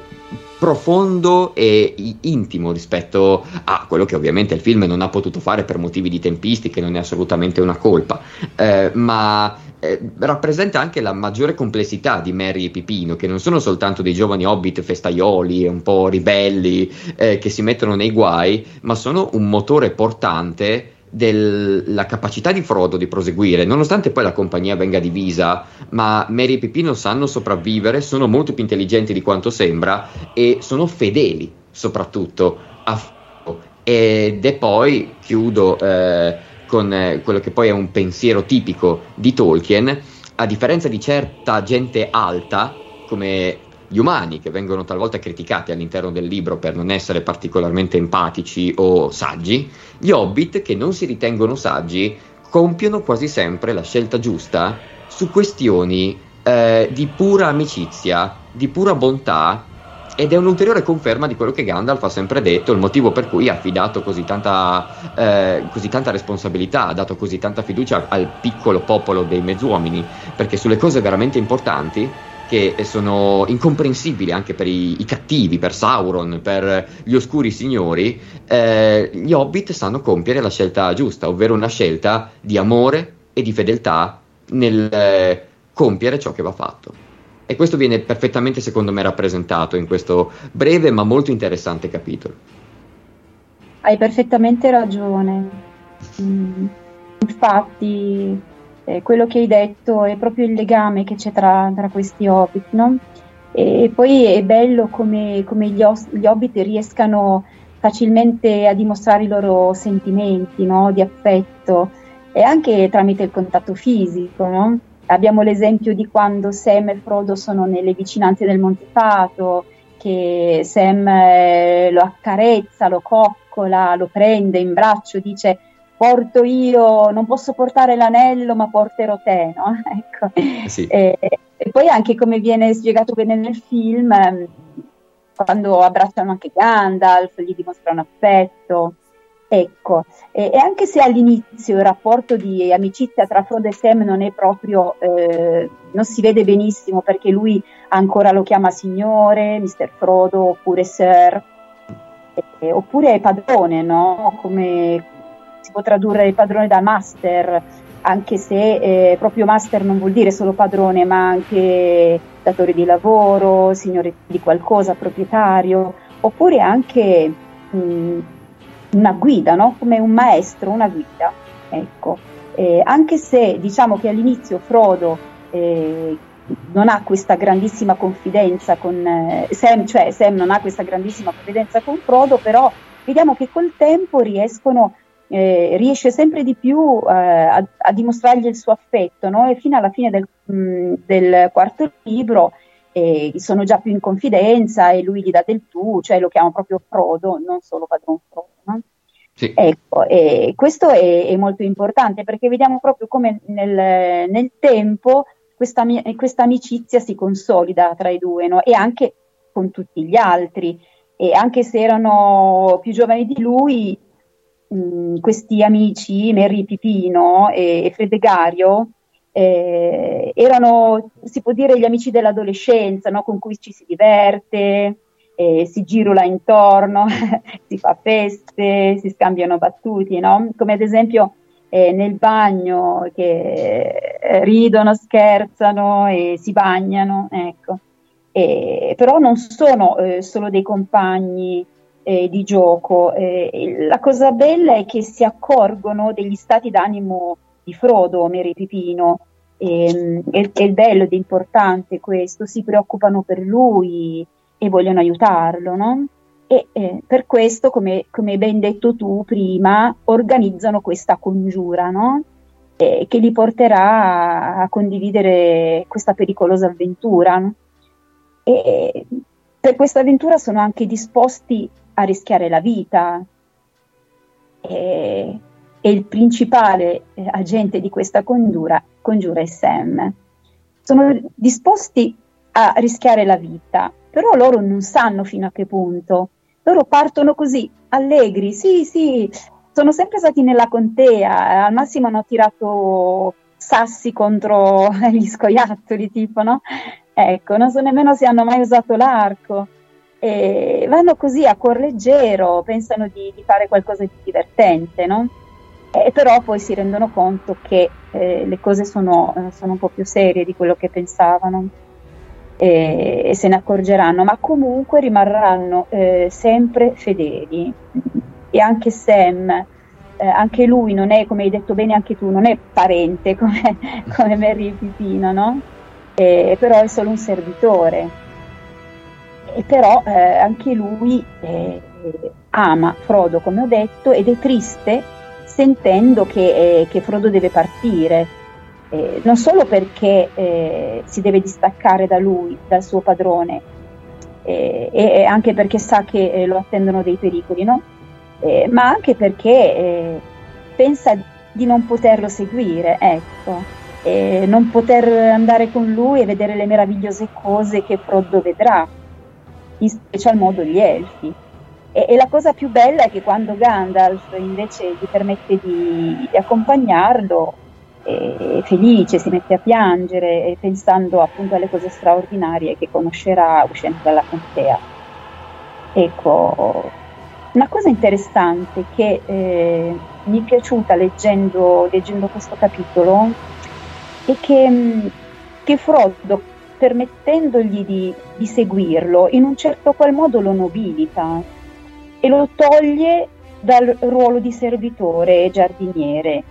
profondo e intimo rispetto a quello che ovviamente il film non ha potuto fare per motivi di tempistiche, non è assolutamente una colpa, eh, ma eh, rappresenta anche la maggiore complessità di Mary e Pipino, che non sono soltanto dei giovani hobbit festaioli, un po' ribelli, eh, che si mettono nei guai, ma sono un motore portante della capacità di Frodo di proseguire, nonostante poi la compagnia venga divisa, ma Mary e Pipino sanno sopravvivere, sono molto più intelligenti di quanto sembra e sono fedeli soprattutto a Frodo. Ed è poi, chiudo eh, con eh, quello che poi è un pensiero tipico di Tolkien, a differenza di certa gente alta, come gli umani che vengono talvolta criticati all'interno del libro per non essere particolarmente empatici o saggi, gli hobbit che non si ritengono saggi compiono quasi sempre la scelta giusta su questioni eh, di pura amicizia, di pura bontà ed è un'ulteriore conferma di quello che Gandalf ha sempre detto, il motivo per cui ha affidato così tanta, eh, così tanta responsabilità, ha dato così tanta fiducia al piccolo popolo dei mezzuomini, perché sulle cose veramente importanti che sono incomprensibili anche per i, i, cattivi, per Sauron, per gli oscuri signori, eh, gli hobbit sanno compiere la scelta giusta, ovvero una scelta di amore e di fedeltà nel eh, compiere ciò che va fatto. E questo viene perfettamente, secondo me, rappresentato in questo breve ma molto interessante capitolo. Hai perfettamente ragione. Mm, infatti, eh, quello che hai detto è proprio il legame che c'è tra, tra questi hobbit, no? E, poi è bello come, come gli, os- gli, hobbit riescano facilmente a dimostrare i loro sentimenti no? di affetto e anche tramite il contatto fisico. No? Abbiamo l'esempio di quando Sam e Frodo sono nelle vicinanze del Monte Fato, che Sam eh, lo accarezza, lo coccola, lo prende in braccio, dice porto io, non posso portare l'anello, ma porterò te, no? ecco. Eh sì. e, e, poi anche come viene spiegato bene nel film, ehm, quando abbracciano anche Gandalf, gli dimostrano affetto. Ecco, e, e, anche se all'inizio il rapporto di amicizia tra Frodo e Sam non è proprio, eh, non si vede benissimo perché lui ancora lo chiama signore, Mr. Frodo oppure Sir, eh, oppure padrone, no? Come, si può tradurre il padrone da master, anche se eh, proprio master non vuol dire solo padrone, ma anche datore di lavoro, signore di qualcosa, proprietario, oppure anche mh, una guida, no? come un maestro, una guida. Ecco. Eh, anche se diciamo che all'inizio Frodo eh, non ha questa grandissima confidenza con eh, Sam, cioè Sam non ha questa grandissima confidenza con Frodo, però vediamo che col tempo riescono eh, riesce sempre di più eh, a, a, dimostrargli il suo affetto, no? e fino alla fine del, mh, mm, del quarto libro eh, sono già più in confidenza e lui gli dà del tu, cioè lo chiama proprio Frodo, non solo padron Frodo. No? Sì. Ecco, e questo è, è molto importante perché vediamo proprio come nel, nel tempo questa amicizia si consolida tra i due no? e anche con tutti gli altri. E anche se erano più giovani di lui, questi amici, Mary Pipino e, e Fredegario, eh, erano, si può dire, gli amici dell'adolescenza, no? con cui ci si diverte, eh, si girula intorno, si fa feste, si scambiano battuti, no? come ad esempio eh, nel bagno che eh, ridono, scherzano e si bagnano, ecco. Però non sono eh, solo dei compagni eh, di gioco, eh, la cosa bella è che si accorgono degli stati d'animo di Frodo, Mary Pipino, e, è, è bello ed è importante questo, si preoccupano per lui e vogliono aiutarlo, no? e eh, per questo, come, come, ben detto tu prima, organizzano questa congiura no? eh, che li porterà a, condividere questa pericolosa avventura. E per questa avventura sono anche disposti a rischiare la vita. E, e il principale eh, agente di questa congiura, congiura è Sam. Sono disposti a rischiare la vita, però loro non sanno fino a che punto loro partono così, allegri, sì, sì, sono sempre stati nella contea, al massimo hanno tirato sassi contro gli scoiattoli, tipo, no? Ecco, non so nemmeno se hanno mai usato l'arco. E vanno così a cuor leggero, pensano di, di fare qualcosa di divertente, no? E però poi si rendono conto che eh, le cose sono, sono un po' più serie di quello che pensavano e, e se ne accorgeranno, ma comunque rimarranno eh, sempre fedeli. E anche Sam, eh, anche lui non è, come hai detto bene anche tu, non è parente come, come Mary Pipino, no? Però è solo un servitore. E però eh, anche lui eh, ama Frodo, come ho detto, ed è triste sentendo che, eh, che Frodo deve partire. Eh, non solo perché eh, si deve distaccare da lui, dal suo padrone, eh, e anche perché sa che lo attendono dei pericoli, no? Ma anche perché pensa di non poterlo seguire, ecco, non poter andare con lui e vedere le meravigliose cose che Frodo vedrà, in special modo gli elfi. E, e, la cosa più bella è che quando Gandalf invece gli permette di, di accompagnarlo, è felice, si mette a piangere pensando appunto alle cose straordinarie che conoscerà uscendo dalla contea. Ecco, una cosa interessante che eh, mi è piaciuta leggendo, leggendo questo capitolo è che, mm, che Frodo, permettendogli di, di seguirlo, in un certo qual modo lo nobilita e lo toglie dal ruolo di servitore e giardiniere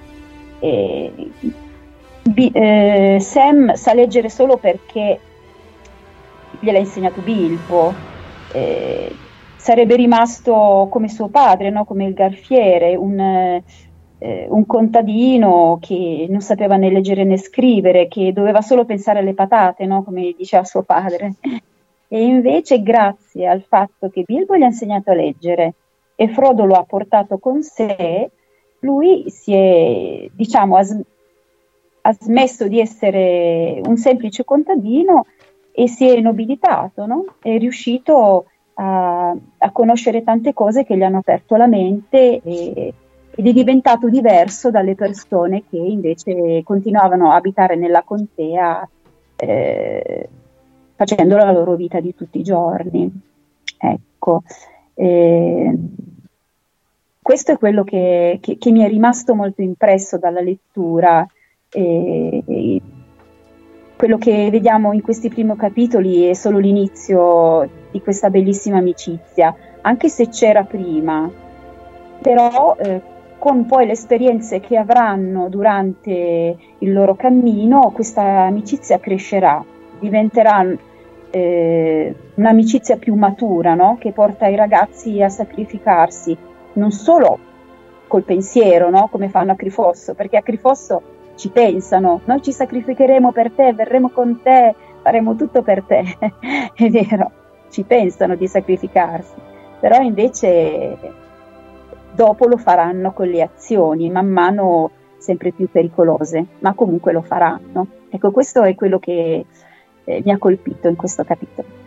eh, eh, Sam sa leggere solo perché gliel'ha insegnato Bilbo. Eh, sarebbe rimasto come suo padre, no? come il garfiere, un, eh, un, contadino che non sapeva né leggere né scrivere, che doveva solo pensare alle patate, no? come diceva suo padre. E invece, grazie al fatto che Bilbo gli ha insegnato a leggere e Frodo lo ha portato con sé, lui si è, diciamo, ha, ha, smesso di essere un semplice contadino e si è nobilitato, no? è riuscito a, a, conoscere tante cose che gli hanno aperto la mente e, ed è diventato diverso dalle persone che invece continuavano a abitare nella contea eh, facendo la loro vita di tutti i giorni. Ecco. Eh, questo è quello che, che, che, mi è rimasto molto impresso dalla lettura. E, quello che vediamo in questi primi capitoli è solo l'inizio di questa bellissima amicizia, anche se c'era prima, però eh, con poi le esperienze che avranno durante il loro cammino, questa amicizia crescerà, diventerà eh, un'amicizia più matura, no? che porta i ragazzi a sacrificarsi non solo col pensiero, no? come fanno a Crifosso, perché a Crifosso ci pensano, noi ci sacrificheremo per te, verremo con te, faremo tutto per te, è vero, ci pensano di sacrificarsi, però invece dopo lo faranno con le azioni, man mano sempre più pericolose, ma comunque lo faranno. Ecco, questo è quello che eh, mi ha colpito in questo capitolo.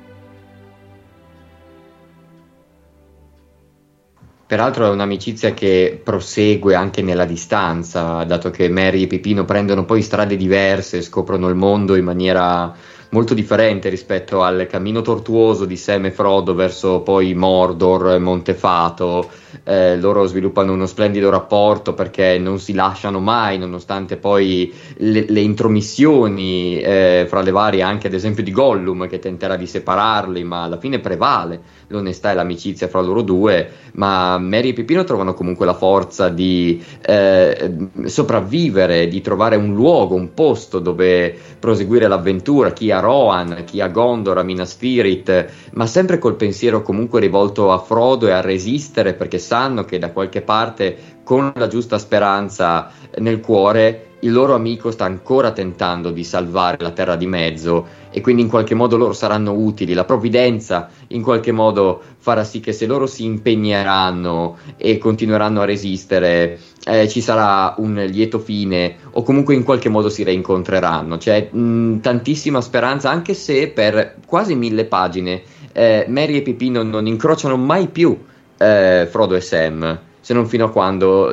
Peraltro è un'amicizia che prosegue anche nella distanza, dato che Mary e Pipino prendono poi strade diverse, scoprono il mondo in maniera molto differente rispetto al cammino tortuoso di Sam e Frodo verso poi Mordor, Montefato. Eh, loro sviluppano uno splendido rapporto perché non si lasciano mai, nonostante poi le, le intromissioni eh, fra le varie, anche ad esempio di Gollum, che tenterà di separarli, ma alla fine prevale l'onestà e l'amicizia fra loro due. Ma Mary e Pipino trovano comunque la forza di eh, sopravvivere, di trovare un luogo, un posto dove proseguire l'avventura. Chi ha Rohan, chi a Gondor, a Minas Tirith, ma sempre col pensiero comunque rivolto a Frodo e a resistere perché sanno che da qualche parte, con la giusta speranza nel cuore, il loro amico sta ancora tentando di salvare la terra di mezzo e quindi in qualche modo loro saranno utili. La provvidenza in qualche modo farà sì che se loro si impegneranno e continueranno a resistere, eh, ci sarà un lieto fine o comunque in qualche modo si reincontreranno. C'è mh, tantissima speranza, anche se per quasi mille pagine eh, Mary e Pipino non incrociano mai più eh, Frodo e Sam, se non fino a quando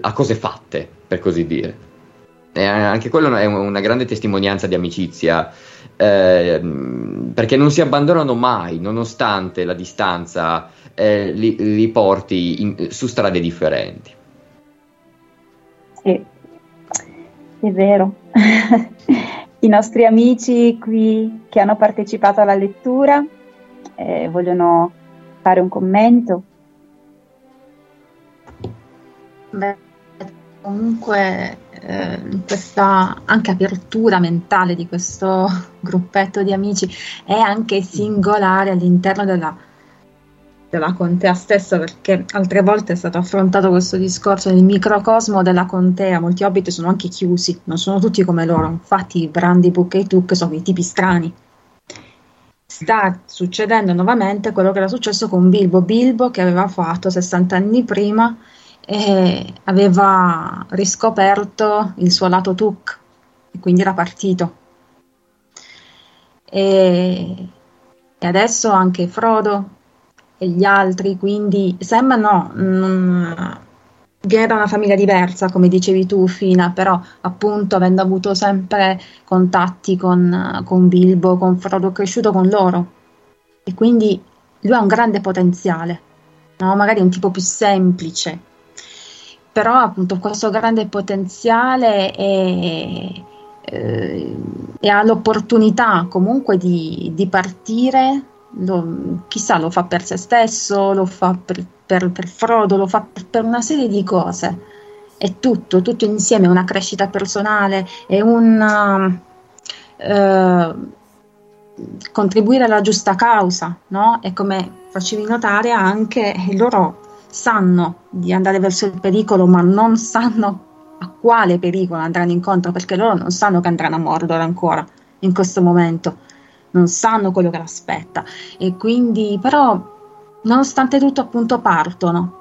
a cose fatte, per così dire. E anche quello è una grande testimonianza di amicizia, eh, perché non si abbandonano mai, nonostante la distanza eh, li, li, porti in, su strade differenti. Sì, è vero. I nostri amici qui che hanno partecipato alla lettura eh, vogliono fare un commento. Beh, comunque eh, questa anche apertura mentale di questo gruppetto di amici è anche singolare all'interno della, della contea stessa perché altre volte è stato affrontato questo discorso nel microcosmo della contea. Molti hobbit sono anche chiusi non sono tutti come loro. Infatti Brandybuck e i Tuk sono i tipi strani. Sta succedendo nuovamente quello che era successo con Bilbo. Bilbo che aveva fatto 60 anni prima e aveva riscoperto il suo lato Tuk e quindi era partito. E, e adesso anche Frodo e gli altri, quindi Sam no, non, da una famiglia diversa, come dicevi tu, Fina, però appunto avendo avuto sempre contatti con, con Bilbo, con Frodo, cresciuto con loro. E quindi lui ha un grande potenziale, no? magari un tipo più semplice, però appunto questo grande potenziale e, eh, e ha l'opportunità comunque di, di partire, lo, chissà lo fa per se stesso, lo fa per, per, per Frodo, lo fa per, per, una serie di cose, è tutto, tutto insieme, una crescita personale, è un... Eh, contribuire alla giusta causa, no? E come facevi notare anche loro sanno di andare verso il pericolo, ma non sanno a quale pericolo andranno incontro, perché loro non sanno che andranno a Mordor ancora in questo momento, non sanno quello che l'aspetta. E quindi, però, nonostante tutto, appunto, partono.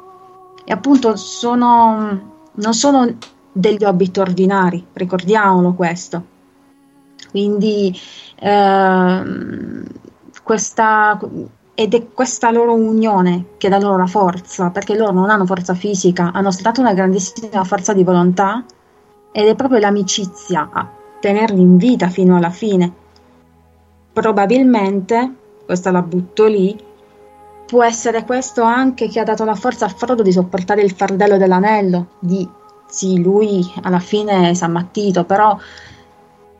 E appunto sono, non sono degli hobbit ordinari, ricordiamolo questo. Quindi ehm, questa ed è questa loro unione che dà loro la forza, perché loro non hanno forza fisica, hanno soltanto una grandissima forza di volontà ed è proprio l'amicizia a tenerli in vita fino alla fine. Probabilmente, questa la butto lì, può essere questo anche che ha dato la forza a Frodo di sopportare il fardello dell'anello, di sì, lui alla fine si è ammattito, però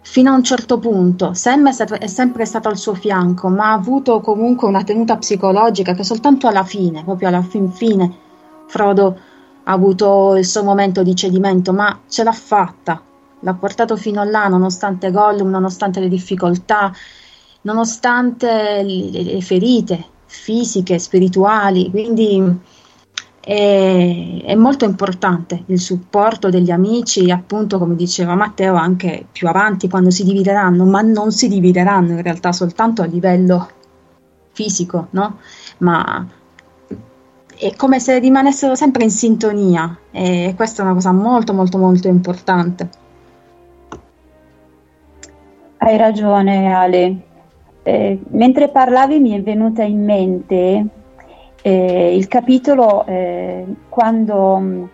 fino a un certo punto. Sam è, stato, è, sempre stato al suo fianco, ma ha avuto comunque una tenuta psicologica che soltanto alla fine, proprio alla fin fine, Frodo ha avuto il suo momento di cedimento, ma ce l'ha fatta. L'ha portato fino là, nonostante Gollum, nonostante le difficoltà, nonostante le, le ferite fisiche, spirituali. Quindi è, è, molto importante il supporto degli amici, appunto come diceva Matteo, anche più avanti quando si divideranno, ma non si divideranno in realtà soltanto a livello fisico, no? ma è come se rimanessero sempre in sintonia e questa è una cosa molto molto molto importante. Hai ragione Ale. Eh, mentre parlavi mi è venuta in mente eh, il capitolo eh, quando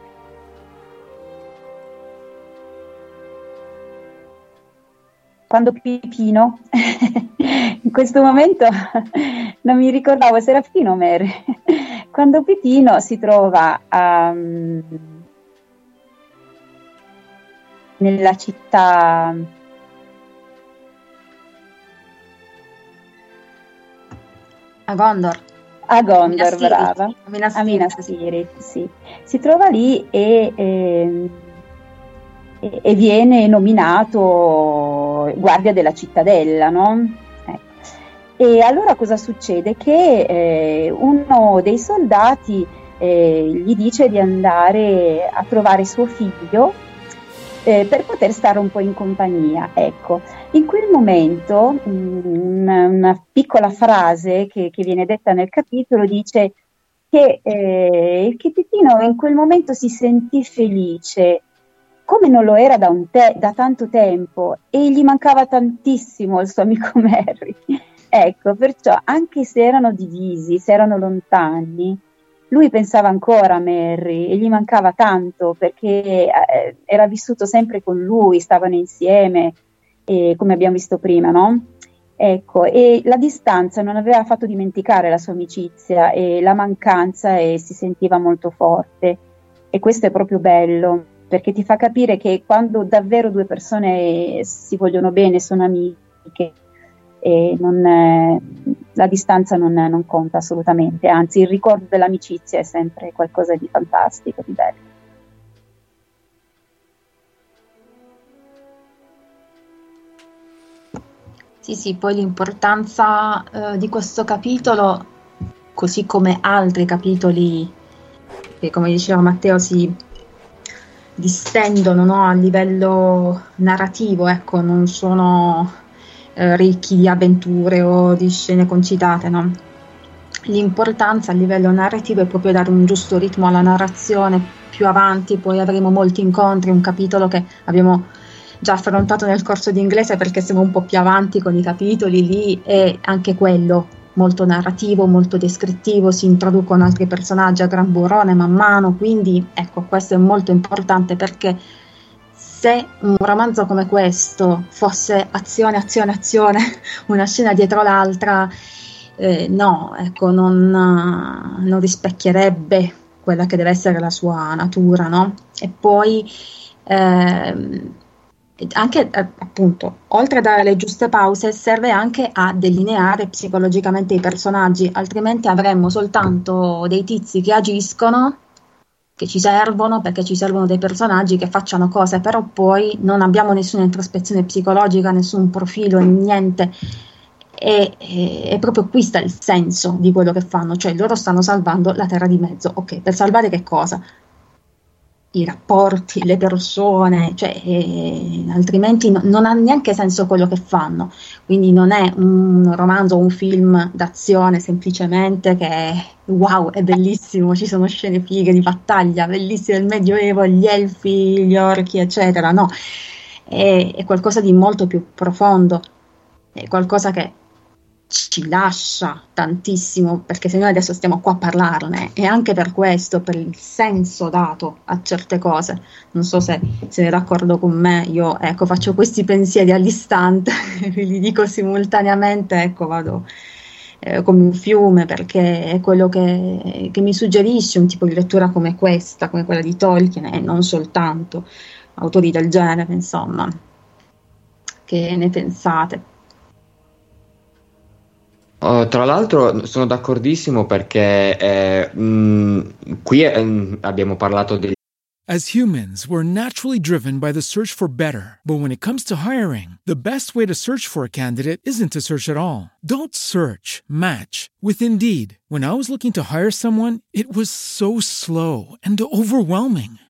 quando Pipino, in questo momento non mi ricordavo se era Pipino o Mary, quando Pipino si trova um, nella città a Gondor. A Gondor, brava. A Minas Tirith, sì. Si trova lì e, ehm, e- e viene nominato guardia della cittadella, no? Ecco. E allora cosa succede? Che eh, uno dei soldati eh, gli dice di andare a trovare suo figlio eh, per poter stare un po' in compagnia. Ecco, in quel momento mh, una, una piccola frase che, che viene detta nel capitolo dice che eh, il Chipipino in quel momento si sentì felice, come non lo era da, te- da tanto tempo, e gli mancava tantissimo il suo amico Mary. Ecco, perciò anche se erano divisi, se erano lontani, lui pensava ancora a Mary e gli mancava tanto perché eh, era vissuto sempre con lui, stavano insieme, eh, come abbiamo visto prima, no? Ecco, e la distanza non aveva fatto dimenticare la sua amicizia e la mancanza e si sentiva molto forte. E questo è proprio bello, perché ti fa capire che quando davvero due persone si vogliono bene, sono amiche, e non, eh, la distanza non, non conta assolutamente, anzi il ricordo dell'amicizia è sempre qualcosa di fantastico, di bello. Sì, sì, poi l'importanza eh, di questo capitolo, così come altri capitoli che, come diceva Matteo, si distendono no, a livello narrativo, ecco, non sono eh, ricchi di avventure o di scene concitate, no? L'importanza a livello narrativo è proprio dare un giusto ritmo alla narrazione. Più avanti poi avremo molti incontri, un capitolo che abbiamo già affrontato nel corso di inglese perché siamo un po' più avanti con i capitoli, lì è anche quello molto narrativo, molto descrittivo, si introducono altri personaggi a gran burrone man mano, quindi ecco, questo è molto importante perché se un romanzo come questo fosse azione, azione, azione, una scena dietro l'altra, eh, no, ecco, non, non rispecchierebbe quella che deve essere la sua natura, no? E poi ehm, anche eh, appunto, oltre a dare le giuste pause, serve anche a delineare psicologicamente i personaggi, altrimenti avremmo soltanto dei tizi che agiscono, che ci servono perché ci servono dei personaggi che facciano cose, però poi non abbiamo nessuna introspezione psicologica, nessun profilo, niente. E, e, e proprio qui sta il senso di quello che fanno, cioè loro stanno salvando la terra di mezzo. Ok, per salvare che cosa? I rapporti, le persone, cioè, eh, altrimenti no, non ha neanche senso quello che fanno. Quindi non è un romanzo o un film d'azione semplicemente che wow, è bellissimo, ci sono scene fighe di battaglia, bellissime il Medioevo, gli elfi, gli orchi, eccetera. No, è, è qualcosa di molto più profondo, è qualcosa che ci lascia tantissimo perché se noi adesso stiamo qua a parlarne e anche per questo, per il senso dato a certe cose, non so se siete d'accordo con me, io ecco faccio questi pensieri all'istante, li dico simultaneamente, ecco vado eh, come un fiume perché è quello che, che mi suggerisce un tipo di lettura come questa, come quella di Tolkien e non soltanto autori del genere, insomma, che ne pensate? Oh, tra l'altro sono d'accordissimo perché eh, mh, qui eh, abbiamo parlato As humans, we're naturally driven by the search for better. But when it comes to hiring, the best way to search for a candidate isn't to search at all. Don't search, match with Indeed. When I was looking to hire someone, it was so slow and overwhelming.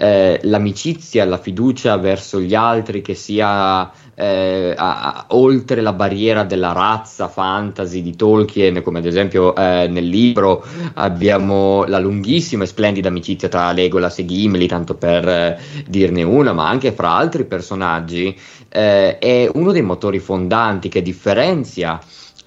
eh, l'amicizia, la fiducia verso gli altri che sia eh, a, a, oltre la barriera della razza fantasy di Tolkien, come ad esempio eh, nel libro abbiamo la lunghissima e splendida amicizia tra Legolas e Gimli, tanto per eh, dirne una, ma anche fra altri personaggi, eh, è uno dei motori fondanti che differenzia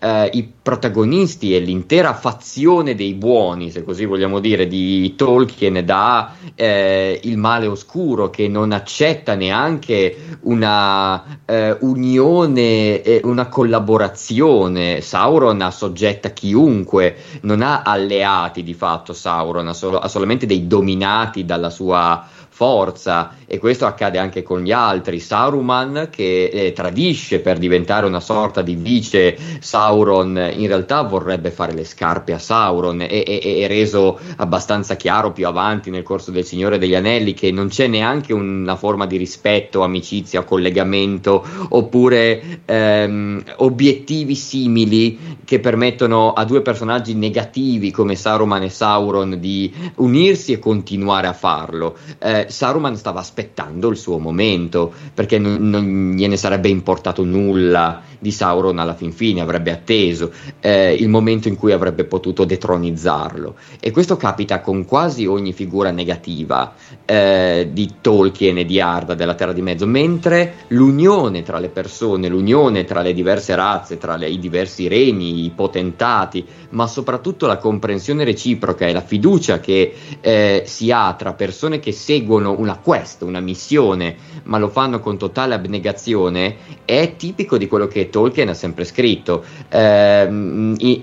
eh, i protagonisti e l'intera fazione dei buoni, se così vogliamo dire, di Tolkien da eh, il male oscuro che non accetta neanche una eh, unione, una collaborazione. Sauron assoggetta chiunque, non ha alleati di fatto Sauron, ha, solo, ha solamente dei dominati dalla sua forza e questo accade anche con gli altri. Saruman che eh, tradisce per diventare una sorta di vice Sauron, in realtà vorrebbe fare le scarpe a Sauron e è reso abbastanza chiaro più avanti nel corso del Signore degli Anelli che non c'è neanche una forma di rispetto, amicizia, collegamento oppure ehm, obiettivi simili che permettono a due personaggi negativi come Saruman e Sauron di unirsi e continuare a farlo. Eh, Saruman stava aspettando il suo momento perché non, non gliene sarebbe importato nulla di Sauron alla fin fine, avrebbe atteso eh, il momento in cui avrebbe potuto detronizzarlo. E questo capita con quasi ogni figura negativa eh, di Tolkien e di Arda della Terra di Mezzo, mentre l'unione tra le persone, l'unione tra le diverse razze, tra le, i diversi regni, i potentati, ma soprattutto la comprensione reciproca e la fiducia che eh, si ha tra persone che seguono una quest, una missione, ma lo fanno con totale abnegazione, è tipico di quello che Tolkien ha sempre scritto. Eh,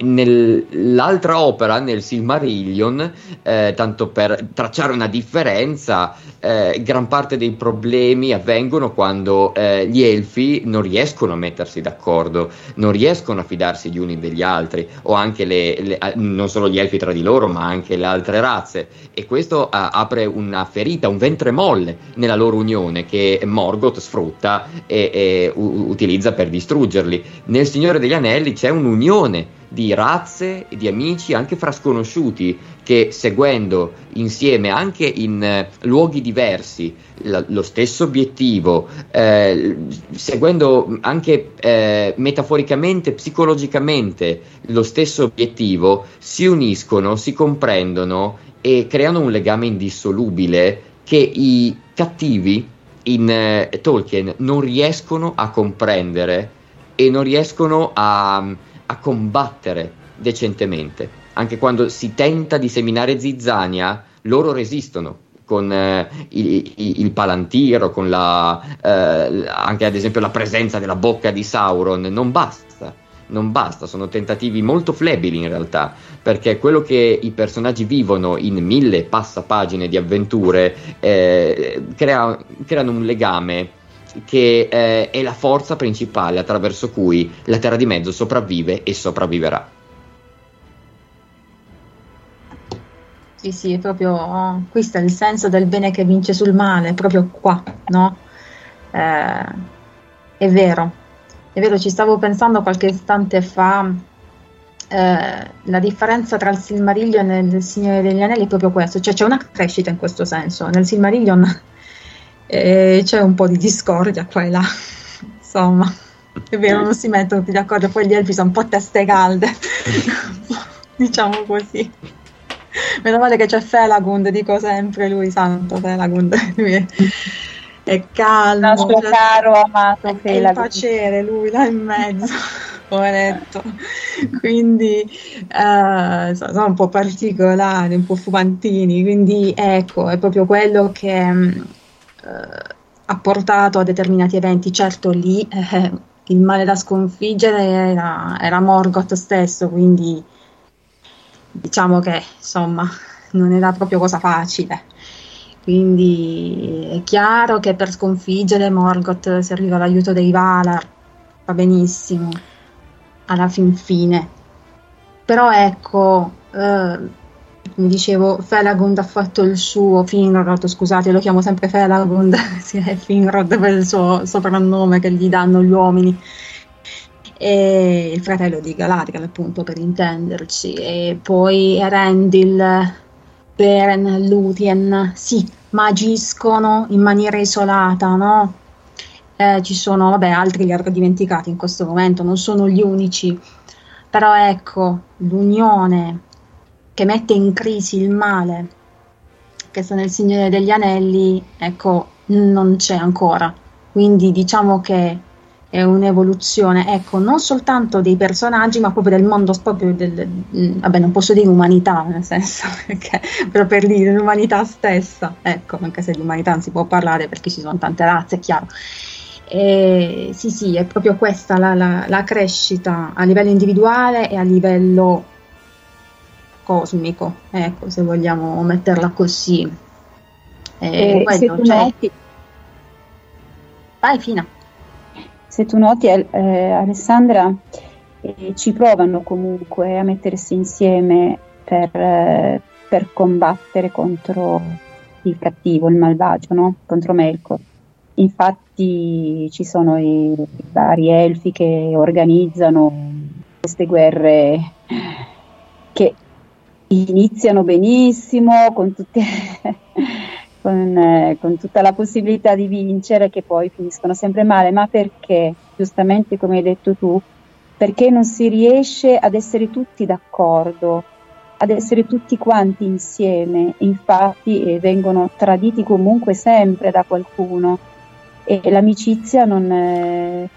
nell'altra opera, nel Silmarillion, eh, tanto per tracciare una differenza, eh, gran parte dei problemi avvengono quando eh, gli elfi non riescono a mettersi d'accordo, non riescono a fidarsi gli uni degli altri, o anche le, le, non solo gli elfi tra di loro, ma anche le altre razze. E questo apre una ferita, un ventre molle nella loro unione che Morgoth sfrutta e, e u- utilizza per distruggerli. Nel Signore degli Anelli c'è un'unione di razze e di amici anche fra sconosciuti che seguendo insieme anche in eh, luoghi diversi la, lo stesso obiettivo, eh, seguendo anche eh, metaforicamente, psicologicamente lo stesso obiettivo, si uniscono, si comprendono e creano un legame indissolubile che i cattivi in eh, Tolkien non riescono a comprendere e non riescono a, a combattere decentemente. Anche quando si tenta di seminare zizzania, loro resistono con eh, il, il, palantiro, con la, eh, anche ad esempio la presenza della bocca di Sauron, non basta non basta, sono tentativi molto flebili in realtà, perché quello che i personaggi vivono in mille passapagine di avventure eh, crea, creano un legame che eh, è la forza principale attraverso cui la Terra di Mezzo sopravvive e sopravviverà. Sì, sì, è proprio oh, questo è il senso del bene che vince sul male, proprio qua, no? Eh, è vero, è vero, ci stavo pensando qualche istante fa eh, la differenza tra il Silmarillion e il Signore degli Anelli è proprio questo, cioè c'è una crescita in questo senso. Nel Silmarillion eh, c'è un po' di discordia qua e là, insomma, è vero, non si mettono tutti d'accordo, poi gli elfi sono un po' teste calde, diciamo così. Meno male che c'è Felagund, dico sempre lui, santo Felagund, lui è, è calmo, Nostro cioè, caro amato è il Felagund. pacere, lui là in mezzo, poveretto. Quindi eh, so- sono un po' particolari, un po' fumantini, quindi ecco, è proprio quello che eh, ha portato a determinati eventi. Certo lì eh, il male da sconfiggere era, era Morgoth stesso, quindi diciamo che insomma non era proprio cosa facile. Quindi è chiaro che per sconfiggere Morgoth serviva l'aiuto dei Valar, va benissimo, alla fin fine. Però ecco, eh, come dicevo, Felagund ha fatto il suo, Finrod, scusate, lo chiamo sempre Felagund, sì, è Finrod per il suo soprannome che gli danno gli uomini e il fratello di Galadriel appunto per intenderci e poi Erendil, Beren, Lúthien sì, ma agiscono in maniera isolata no? Eh, ci sono, vabbè, altri li avrò dimenticati in questo momento, non sono gli unici però ecco, l'unione che mette in crisi il male che sta nel Signore degli Anelli, ecco, non c'è ancora quindi diciamo che è un'evoluzione, ecco, non soltanto dei personaggi, ma proprio del mondo, proprio del, mm, vabbè, non posso dire umanità, nel senso, perché, però per dire l'umanità stessa, ecco, anche se di umanità non si può parlare perché ci sono tante razze, è chiaro. E, sì, sì, è proprio questa la, la- la crescita a livello individuale e a livello cosmico, ecco, se vogliamo metterla così. E E se quello, tu cioè- noti- Vai, Fina. Se tu noti, eh, Alessandra, eh, ci provano comunque a mettersi insieme per, eh, per combattere contro il cattivo, il malvagio, no? Contro Melkor. Infatti ci sono i vari elfi che organizzano queste guerre che iniziano benissimo con tutte con, eh, con tutta la possibilità di vincere che poi finiscono sempre male, ma perché, giustamente come hai detto tu, perché non si riesce ad essere tutti d'accordo, ad essere tutti quanti insieme, infatti eh, vengono traditi comunque sempre da qualcuno. E l'amicizia non... eh,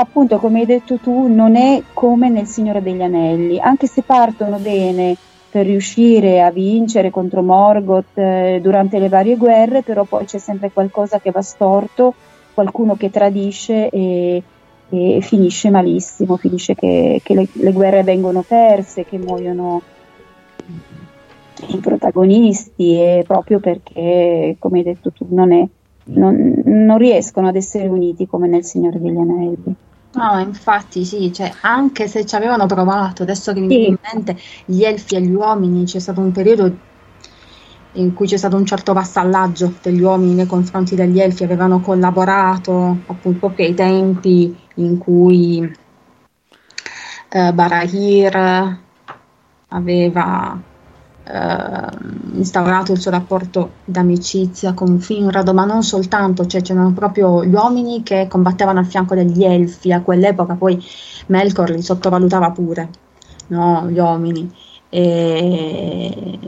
appunto come hai detto tu non è come nel Signore degli Anelli, anche se partono bene per riuscire a vincere contro Morgoth eh, durante le varie guerre, però poi c'è sempre qualcosa che va storto, qualcuno che tradisce e, e finisce malissimo, finisce che, che le, le guerre vengono perse, che muoiono i protagonisti e proprio perché, come hai detto tu, non, è, non, non riescono ad essere uniti come nel Signore degli Anelli. No, infatti sì, cioè, anche se ci avevano provato, adesso che mi Sì. viene in mente gli elfi e gli uomini, c'è stato un periodo in cui c'è stato un certo vassallaggio degli uomini nei confronti degli elfi, avevano collaborato appunto proprio ai tempi in cui eh, Barahir aveva eh, instaurato il suo rapporto d'amicizia con Finrod, ma non soltanto, cioè c'erano proprio gli uomini che combattevano al fianco degli elfi, a quell'epoca poi Melkor li sottovalutava pure, no, gli uomini. E...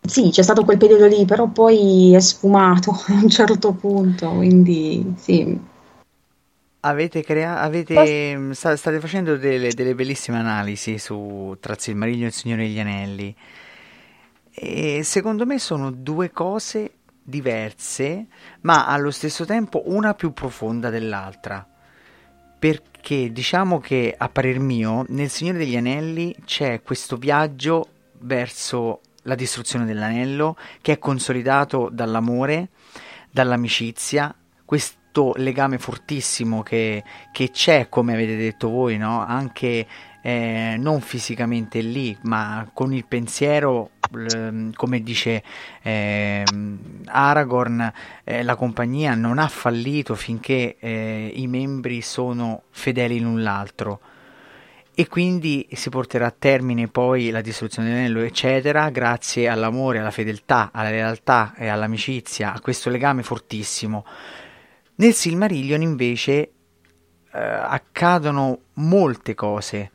Sì, c'è stato quel periodo lì, però poi è sfumato a un certo punto, quindi sì. Avete crea- avete, mh, sta- state facendo delle, delle bellissime analisi su tra il Silmarillion e il Signore degli Anelli. E secondo me sono due cose diverse, ma allo stesso tempo una più profonda dell'altra. Perché diciamo che a parer mio, nel Signore degli Anelli c'è questo viaggio verso la distruzione dell'anello che è consolidato dall'amore, dall'amicizia, questo legame fortissimo che, che c'è, come avete detto voi, no? anche eh, non fisicamente lì, ma con il pensiero, come dice ehm, Aragorn, eh, la compagnia non ha fallito finché eh, i membri sono fedeli l'un l'altro. e quindi si porterà a termine poi la distruzione dell'anello, eccetera, grazie all'amore, alla fedeltà, alla lealtà e all'amicizia, a questo legame fortissimo. Nel Silmarillion invece eh, accadono molte cose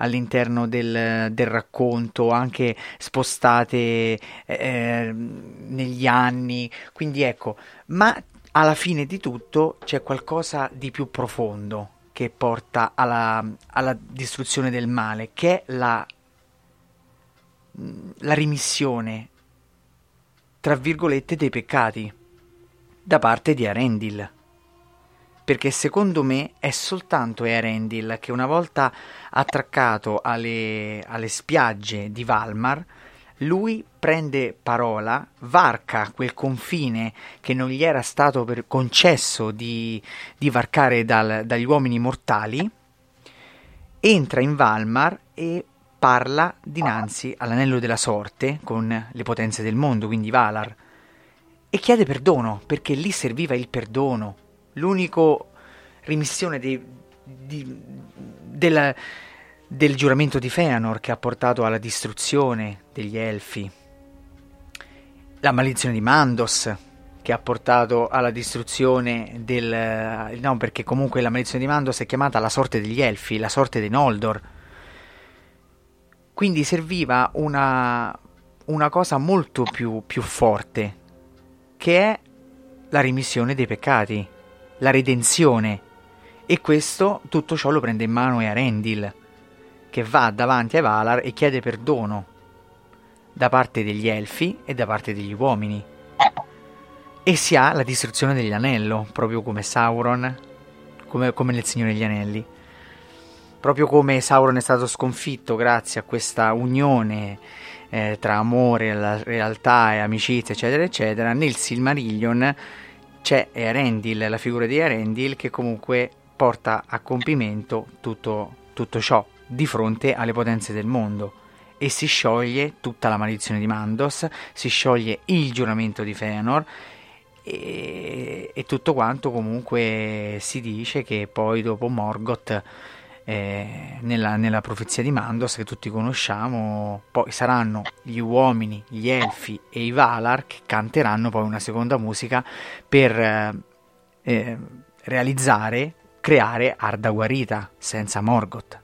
all'interno del, del racconto, anche spostate eh, negli anni, quindi ecco, ma alla fine di tutto c'è qualcosa di più profondo che porta alla, alla distruzione del male, che è la, la rimissione, tra virgolette, dei peccati da parte di Arendil. Perché secondo me è soltanto Arendil che una volta attraccato alle, alle spiagge di Valmar lui prende parola, varca quel confine che non gli era stato concesso di, di varcare dal, dagli uomini mortali, entra in Valmar e parla dinanzi all'anello della sorte con le potenze del mondo, quindi Valar, e chiede perdono, perché lì serviva il perdono, l'unico rimissione di, di, della del giuramento di Feanor che ha portato alla distruzione degli elfi, la maledizione di Mandos che ha portato alla distruzione del... no perché comunque la maledizione di Mandos è chiamata la sorte degli elfi, la sorte dei Noldor. Quindi serviva una, una cosa molto più, più forte, che è la rimissione dei peccati, la redenzione. E questo, tutto ciò lo prende in mano Earendil che va davanti ai Valar e chiede perdono da parte degli elfi e da parte degli uomini. E si ha la distruzione degli anello, proprio come Sauron, come, come nel Signore degli Anelli. Proprio come Sauron è stato sconfitto grazie a questa unione eh, tra amore, la realtà e amicizia, eccetera, eccetera, nel Silmarillion c'è Erendil, la figura di Erendil, che comunque porta a compimento tutto, tutto ciò di fronte alle potenze del mondo. E si scioglie tutta la maledizione di Mandos, si scioglie il giuramento di Fëanor e, e tutto quanto comunque si dice che poi dopo Morgoth eh, nella, nella, profezia di Mandos che tutti conosciamo poi saranno gli uomini, gli elfi e i Valar che canteranno poi una seconda musica per eh, eh realizzare, creare Arda Guarita senza Morgoth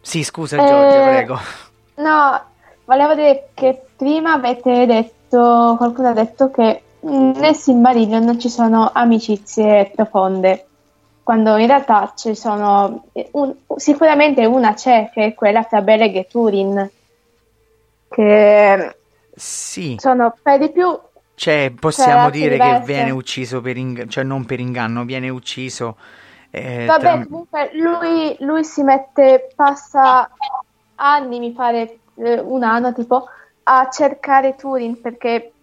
sì, scusa Giorgio, Eh, prego. No, volevo dire che prima avete detto, qualcuno ha detto che nel Silmarillion non ci sono amicizie profonde, quando in realtà ci sono, un- sicuramente una c'è, che è quella tra Beleg e Turin, che Sì, sono per di più cioè possiamo dire che diverse. viene ucciso per inganno, cioè non per inganno, viene ucciso eh, Vabbè, tra- comunque lui, lui si mette, passa anni, mi pare eh, un anno tipo, a cercare Turin perché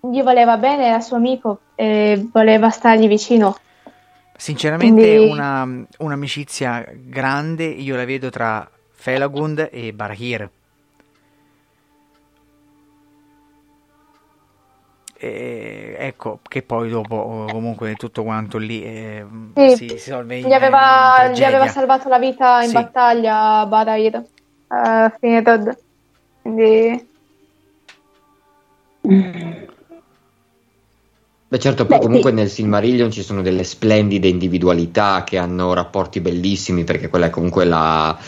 gli voleva bene, era suo amico e voleva stargli vicino. Sinceramente Quindi- una, un'amicizia grande io la vedo tra Felagund e Barahir. E, ecco, che poi dopo comunque tutto quanto lì eh, Sì, si, si solve in, Gli aveva, gli aveva salvato la vita in Sì. battaglia Barahir, a Finrod. Quindi Beh, certo, poi comunque nel Silmarillion ci sono delle splendide individualità che hanno rapporti bellissimi, perché quella è comunque la,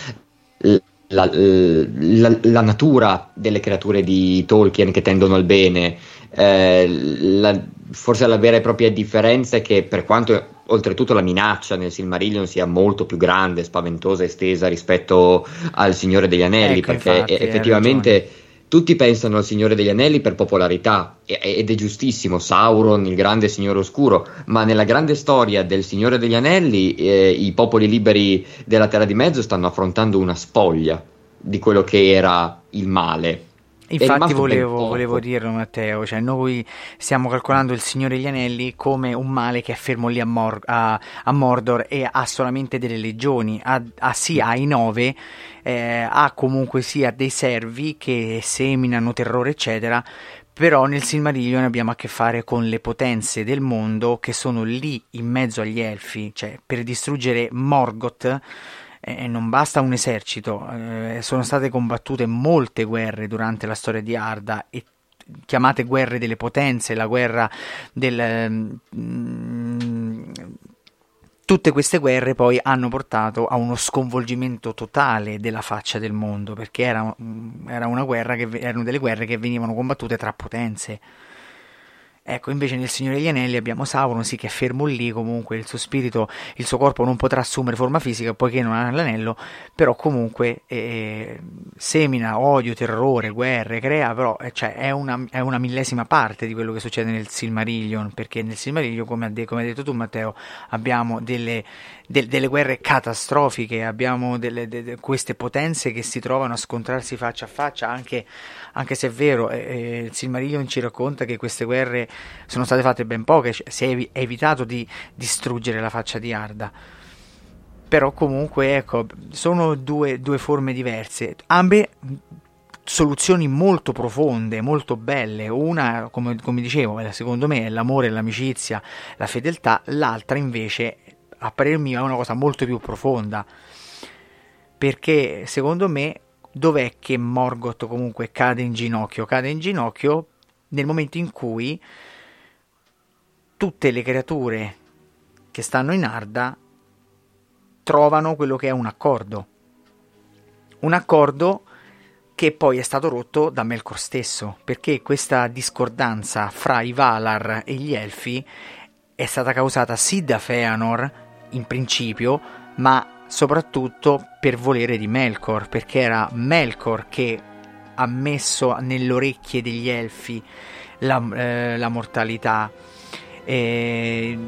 la, la- la natura delle creature di Tolkien che tendono al bene. Eh, la- forse la vera e propria differenza è che per quanto oltretutto la minaccia nel Silmarillion sia molto più grande, spaventosa, estesa rispetto al Signore degli Anelli, Ecco, perché infatti, effettivamente tutti pensano al Signore degli Anelli per popolarità ed è giustissimo, Sauron, il grande Signore Oscuro, ma nella grande storia del Signore degli Anelli eh, i popoli liberi della Terra di Mezzo stanno affrontando una spoglia di quello che era il male. Infatti volevo, volevo dirlo Matteo, cioè noi stiamo calcolando il Signore degli Anelli come un male che è fermo lì a, Mor- a- a Mordor e ha solamente delle legioni, ha, ha sì, ha i nove, eh, ha comunque sia dei servi che seminano terrore eccetera, però nel Silmarillion abbiamo a che fare con le potenze del mondo che sono lì in mezzo agli elfi, cioè per distruggere Morgoth e non basta un esercito, eh, sono state combattute molte guerre durante la storia di Arda e chiamate guerre delle potenze, la guerra del... Mm, tutte queste guerre poi hanno portato a uno sconvolgimento totale della faccia del mondo, perché era, era guerra che, erano delle guerre che venivano combattute tra potenze. Ecco, invece nel Signore degli Anelli abbiamo Sauron, sì che è fermo lì, comunque il suo spirito, il suo corpo non potrà assumere forma fisica poiché non ha l'anello, però comunque eh, semina odio, terrore, guerre, crea, però eh, cioè, è, una, è, una, millesima parte di quello che succede nel Silmarillion, perché nel Silmarillion, come, come hai detto tu Matteo, abbiamo delle, de, delle guerre catastrofiche, abbiamo delle, de, de, queste potenze che si trovano a scontrarsi faccia a faccia, anche, anche se è vero, eh, eh il Silmarillion ci racconta che queste guerre sono state fatte ben poche, cioè, si è, evi- evitato di distruggere la faccia di Arda. Però comunque, ecco, sono due, due forme diverse. Ambe soluzioni molto profonde, molto belle. Una, come, come dicevo, secondo me è l'amore, l'amicizia, la fedeltà, l'altra invece, a parer mio, è una cosa molto più profonda. Perché secondo me, dov'è che Morgoth comunque cade in ginocchio? Cade in ginocchio nel momento in cui tutte le creature che stanno in Arda trovano quello che è un accordo. Un accordo che poi è stato rotto da Melkor stesso, perché questa discordanza fra i Valar e gli Elfi è stata causata sì da Feanor in principio, ma soprattutto per volere di Melkor, perché era Melkor che ha messo nelle orecchie degli Elfi la, eh, la mortalità. Eh,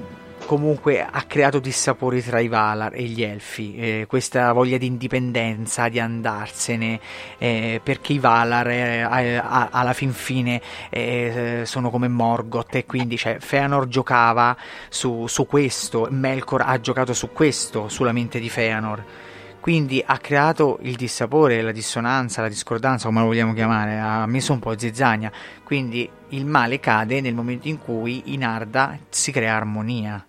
comunque ha creato dissapori tra i Valar e gli Elfi, eh, questa voglia di indipendenza, di andarsene, eh, perché i Valar eh, alla fin fine eh, sono come Morgoth e quindi cioè, Feanor giocava su, su questo, Melkor ha giocato su questo, sulla mente di Feanor quindi ha creato il dissapore, la dissonanza, la discordanza, come lo vogliamo chiamare, ha messo un po' zizzania. Quindi il male cade nel momento in cui in Arda si crea armonia.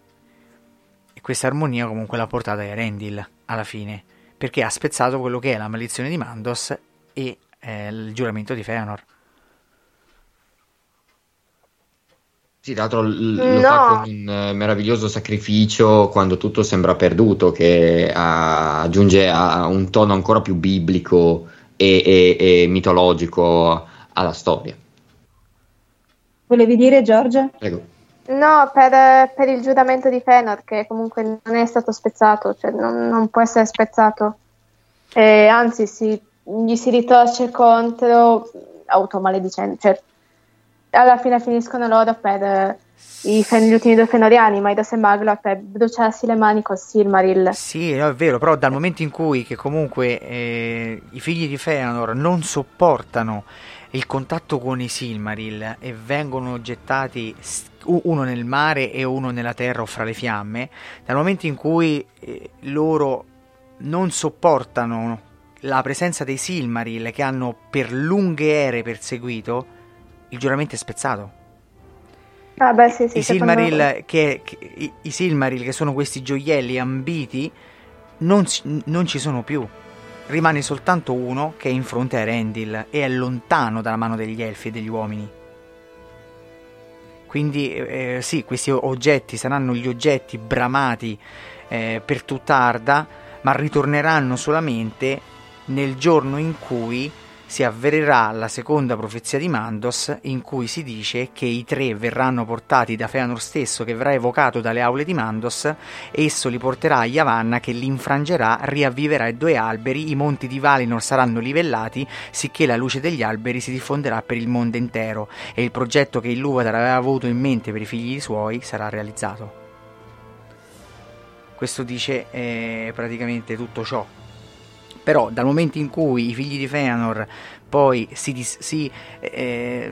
Questa armonia comunque l'ha portata a Erendil alla fine, perché ha spezzato quello che è la maledizione di Mandos e eh, il giuramento di Feanor. Sì, tra l'altro l- lo fa con un eh, meraviglioso sacrificio quando tutto sembra perduto, che a- aggiunge a un tono ancora più biblico e, e- e mitologico alla storia. Volevi dire, Giorgia? Prego. No, per, per il giuramento di Fenor, che comunque non è stato spezzato, cioè non, non può essere spezzato, e anzi si, gli si ritorce contro automaledicendo, cioè alla fine finiscono loro per eh, i fen- gli ultimi due fenoriani, Maidos e Maglock, per bruciarsi le mani col Silmaril. Sì, no, è vero, però dal momento in cui che comunque eh, i figli di Feanor non sopportano il contatto con i Silmaril e vengono gettati uno nel mare e uno nella terra o fra le fiamme, dal momento in cui eh, loro non sopportano la presenza dei Silmaril che hanno per lunghe ere perseguito, il giuramento è spezzato. Ah, beh, sì, sì, I, Silmaril che, che, i, i, Silmaril, che sono questi gioielli ambiti, non, non, ci sono più. Rimane soltanto uno che è in fronte a Erendil e è lontano dalla mano degli elfi e degli uomini. Quindi, eh, sì, questi oggetti saranno gli oggetti bramati eh, per tutta Arda, ma ritorneranno solamente nel giorno in cui si avvererà la seconda profezia di Mandos in cui si dice che i tre verranno portati da Feanor stesso che verrà evocato dalle aule di Mandos. Esso li porterà a Yavanna che li infrangerà, riavviverà i due alberi, i monti di Valinor saranno livellati sicché la luce degli alberi si diffonderà per il mondo intero. E il progetto che Ilúvatar aveva avuto in mente per i figli suoi sarà realizzato. Questo dice eh, praticamente tutto ciò però dal momento in cui i figli di Feanor poi si, dis, si eh,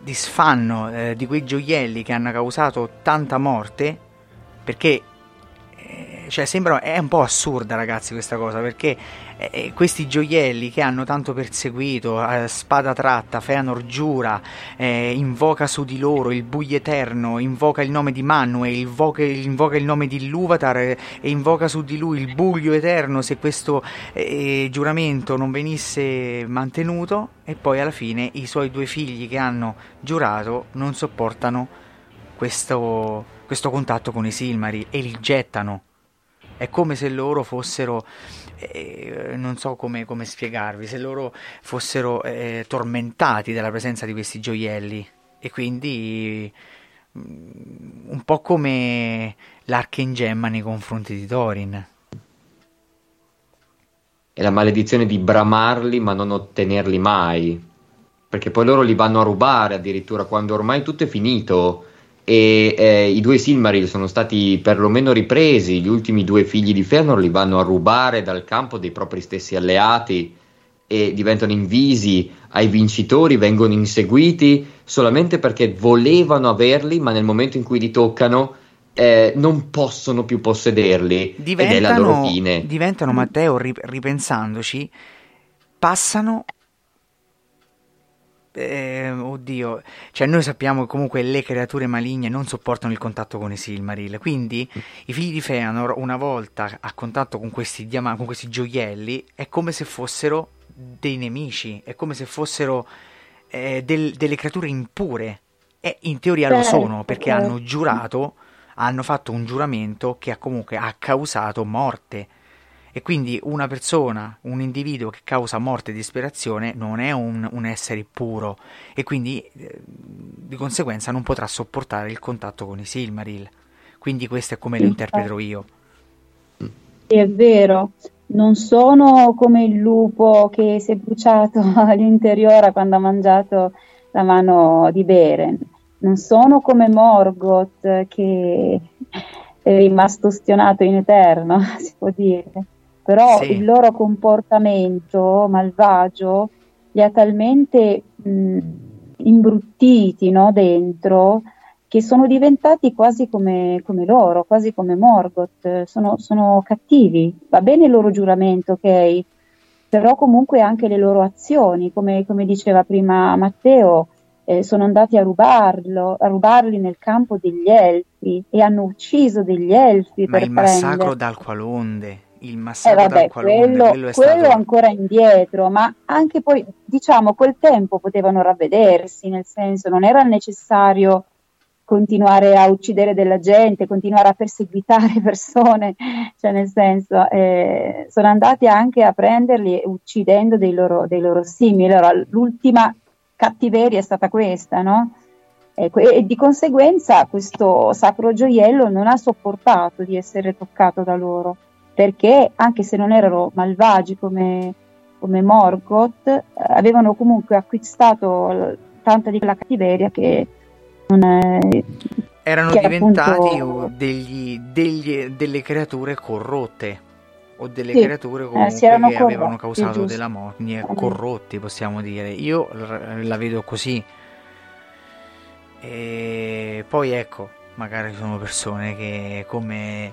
disfanno eh, di quei gioielli che hanno causato tanta morte, perché eh, cioè sembra è un po' assurda ragazzi questa cosa perché eh, questi gioielli che hanno tanto perseguito eh, spada tratta Feanor giura eh, invoca su di loro il buio eterno invoca il nome di Manwë invoca, invoca il nome di Luvatar e invoca su di lui il buio eterno se questo eh, giuramento non venisse mantenuto e poi alla fine i suoi due figli che hanno giurato non sopportano questo, questo contatto con i Silmari e li gettano è come se loro fossero, eh, non so come, come, spiegarvi, se loro fossero eh, tormentati dalla presenza di questi gioielli. E quindi mm, un po' come l'Archengemma nei confronti di Thorin. È la maledizione di bramarli ma non ottenerli mai, perché poi loro li vanno a rubare addirittura quando ormai tutto è finito e eh, i due Silmaril sono stati perlomeno ripresi, gli ultimi due figli di Fëanor li vanno a rubare dal campo dei propri stessi alleati e diventano invisi ai vincitori, vengono inseguiti solamente perché volevano averli, ma nel momento in cui li toccano eh, non possono più possederli diventano, ed è la loro fine. Diventano, Matteo, ripensandoci, passano eh, oddio, cioè noi sappiamo che comunque le creature maligne non sopportano il contatto con i Silmaril, quindi i figli di Feanor una volta a contatto con questi, diam- con questi gioielli è come se fossero dei nemici, è come se fossero eh, del- delle creature impure. E in teoria lo sono perché hanno giurato, hanno fatto un giuramento che ha comunque ha causato morte e quindi una persona, un individuo che causa morte e disperazione non è un, un essere puro e quindi eh, di conseguenza non potrà sopportare il contatto con i Silmaril. Quindi questo è come lo interpreto io. È vero, non sono come il lupo che si è bruciato all'interiore quando ha mangiato la mano di Beren, non sono come Morgoth che è rimasto stionato in eterno, si può dire però sì. il loro comportamento malvagio li ha talmente mh, imbruttiti no, dentro che sono diventati quasi come, come loro, quasi come Morgoth, sono, sono, cattivi. Va bene il loro giuramento, ok, però comunque anche le loro azioni, come, come diceva prima Matteo, eh, sono andati a, rubarlo, a rubarli nel campo degli elfi e hanno ucciso degli elfi. Ma il massacro prendere. dal il eh massacro vabbè, dal qualunque, quello, quello è quello stato... ancora indietro, ma anche poi, diciamo, quel tempo potevano ravvedersi, nel senso non era necessario continuare a uccidere della gente, continuare a perseguitare persone, cioè nel senso eh, sono andati anche a prenderli uccidendo dei loro, dei loro simili. Allora, l'ultima cattiveria è stata questa, no? Ecco, e, e di conseguenza questo sacro gioiello non ha sopportato di essere toccato da loro perché anche se non erano malvagi come, come Morgoth, eh, avevano comunque acquistato tanta di quella cattiveria che non è, erano che diventati appunto, degli, degli, delle creature corrotte o delle Sì, creature eh, comunque erano che avevano corrotti, causato giusto. della morte, Eh. corrotti possiamo dire. Io la vedo così. E poi ecco, magari sono persone che come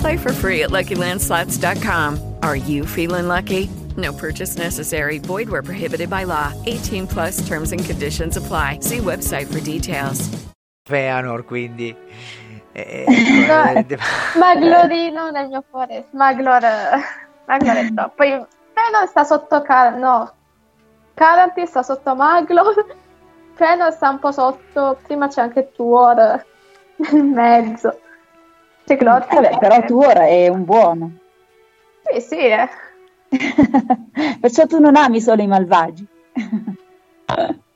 Play for free at LuckyLandSlots.com. Are you feeling lucky? No purchase necessary. Void where prohibited by law. 18 plus terms and conditions apply. See website for details. Feanor quindi eh, No, eh, Maglorino nel mio cuore. Maglor, Maglor è troppo. Poi Fëanor sta sotto casa, no. Caranti sta sotto Maglor, Fëanor sta un po' sotto, prima c'è anche Tuor nel mezzo. C'è Glor. Vabbè, però Tuor è un buono. Sì, sì, eh. Perciò tu non ami solo i malvagi.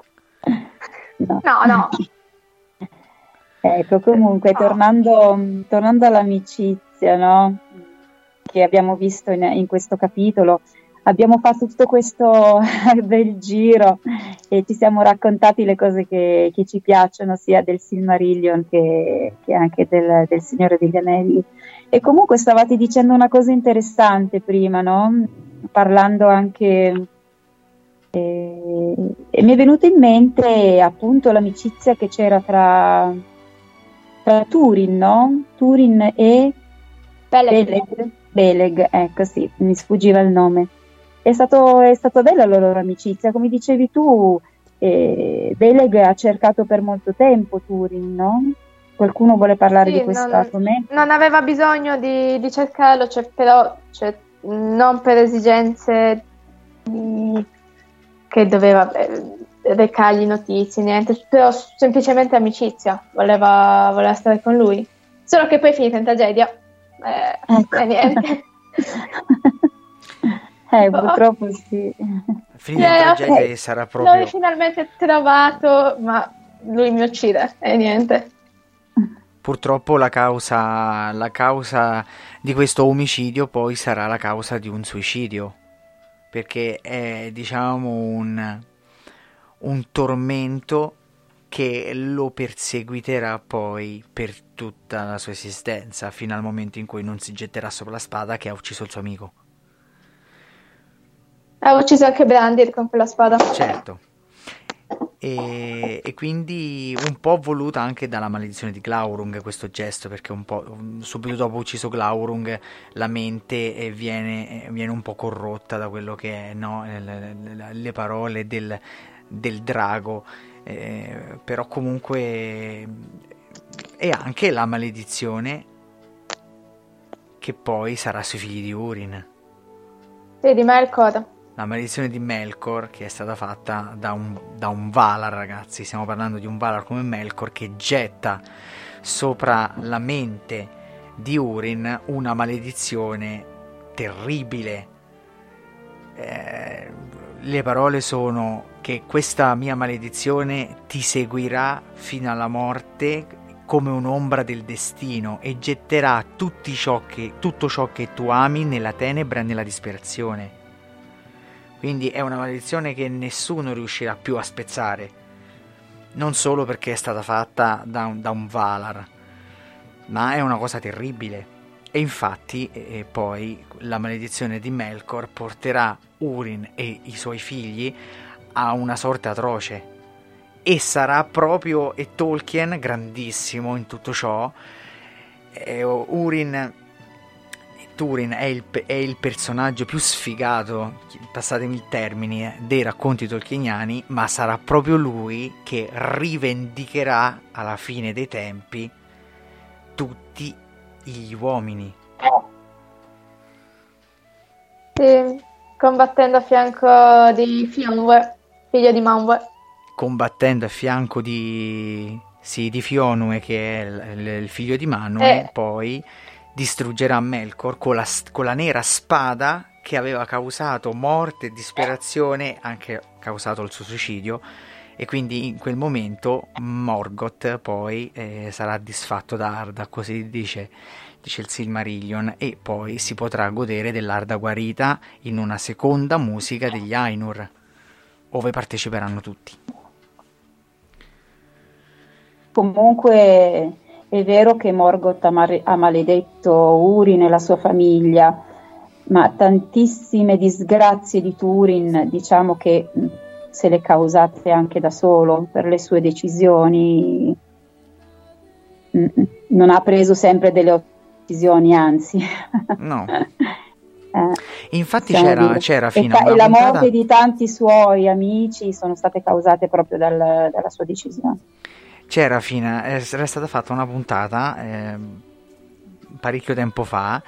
No, no. Ecco, comunque, tornando, tornando all'amicizia, no? Che abbiamo visto in, in questo capitolo, abbiamo fatto tutto questo bel giro e ci siamo raccontati le cose che, che ci piacciono, sia del Silmarillion che, che anche del, del Signore degli Anelli. E comunque stavate dicendo una cosa interessante prima, no? Parlando anche e, e mi è venuta in mente appunto l'amicizia che c'era tra, tra Turin, no? Turin e. Beleg. Beleg, ecco sì, mi sfuggiva il nome. È, stato, è stata bella la loro amicizia, come dicevi tu, eh, Beleg ha cercato per molto tempo Turin, no? Qualcuno vuole parlare Sì, di questo non- argomento? Non aveva bisogno di, di cercarlo, cioè, però cioè, non per esigenze di- che doveva eh, recargli notizie, niente, però semplicemente amicizia, voleva, voleva stare con lui. Solo che poi è finita in tragedia. Eh, Ecco. e niente. Eh, purtroppo sì. Finita in Eh, tragedia ok. e sarà L'ho proprio... finalmente trovato, ma lui mi uccide e niente. Purtroppo la causa, la causa di questo omicidio poi sarà la causa di un suicidio, perché è diciamo un, un tormento che lo perseguiterà poi per tutta la sua esistenza, fino al momento in cui non si getterà sopra la spada che ha ucciso il suo amico. Ha ucciso anche Brandir con quella spada. Certo. E, e quindi un po' voluta anche dalla maledizione di Glaurung questo gesto, perché un po' subito dopo ucciso Glaurung la mente eh, viene, eh, viene un po' corrotta da quello che è no? le, le- le parole del, del drago, eh, però comunque è anche la maledizione che poi sarà sui figli di Urin. Sì, di Melkor. La maledizione di Melkor che è stata fatta da un, da un Valar, ragazzi. Stiamo parlando di un Valar come Melkor che getta sopra la mente di Urin una maledizione terribile. Eh, le parole sono che questa mia maledizione ti seguirà fino alla morte come un'ombra del destino e getterà ciò che- tutto ciò che tu ami nella tenebra e nella disperazione. Quindi è una maledizione che nessuno riuscirà più a spezzare. Non solo perché è stata fatta da un, da un Valar, ma è una cosa terribile. E infatti, eh, poi, la maledizione di Melkor porterà Urin e i suoi figli a una sorte atroce. E sarà proprio e Tolkien, grandissimo in tutto ciò, eh, Urin Turin è il, è il personaggio più sfigato, passatemi il termine, dei racconti tolkieniani, ma sarà proprio lui che rivendicherà alla fine dei tempi tutti gli uomini. Sì, combattendo a fianco di Fionwe, figlio di Manwe. combattendo a fianco di, sì, di Fionue che è il, il figlio di Manue, Eh. poi distruggerà Melkor con la, con la nera spada che aveva causato morte e disperazione, anche causato il suo suicidio, e quindi in quel momento Morgoth poi eh, sarà disfatto da Arda, così dice, dice il Silmarillion, e poi si potrà godere dell'Arda guarita in una seconda musica degli Ainur, ove parteciperanno tutti. Comunque è vero che Morgoth ha, maledetto Urin e la sua famiglia, ma tantissime disgrazie di Turin, diciamo che se le causate anche da solo per le sue decisioni. Non ha preso sempre delle decisioni, anzi. No. Eh, Infatti possiamo c'era, c'era E, fino a ca- una e la puntata, morte di tanti suoi amici sono state causate proprio dal- dalla sua decisione. C'era fino, eh, era stata fatta una puntata eh, parecchio tempo fa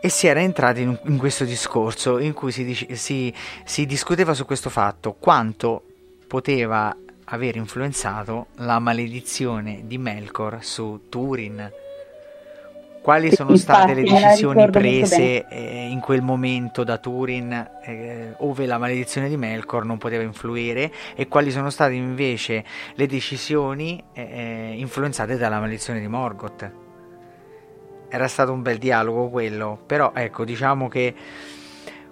e si era entrati in, in questo discorso in cui si, si, si discuteva su questo fatto, quanto poteva aver influenzato la maledizione di Melkor su Turin. Quali sono state le infatti, decisioni prese eh, in quel momento da Turin, eh, ove la maledizione di Melkor non poteva influire, e quali sono state invece le decisioni eh, influenzate dalla maledizione di Morgoth? Era stato un bel dialogo quello, però ecco, diciamo che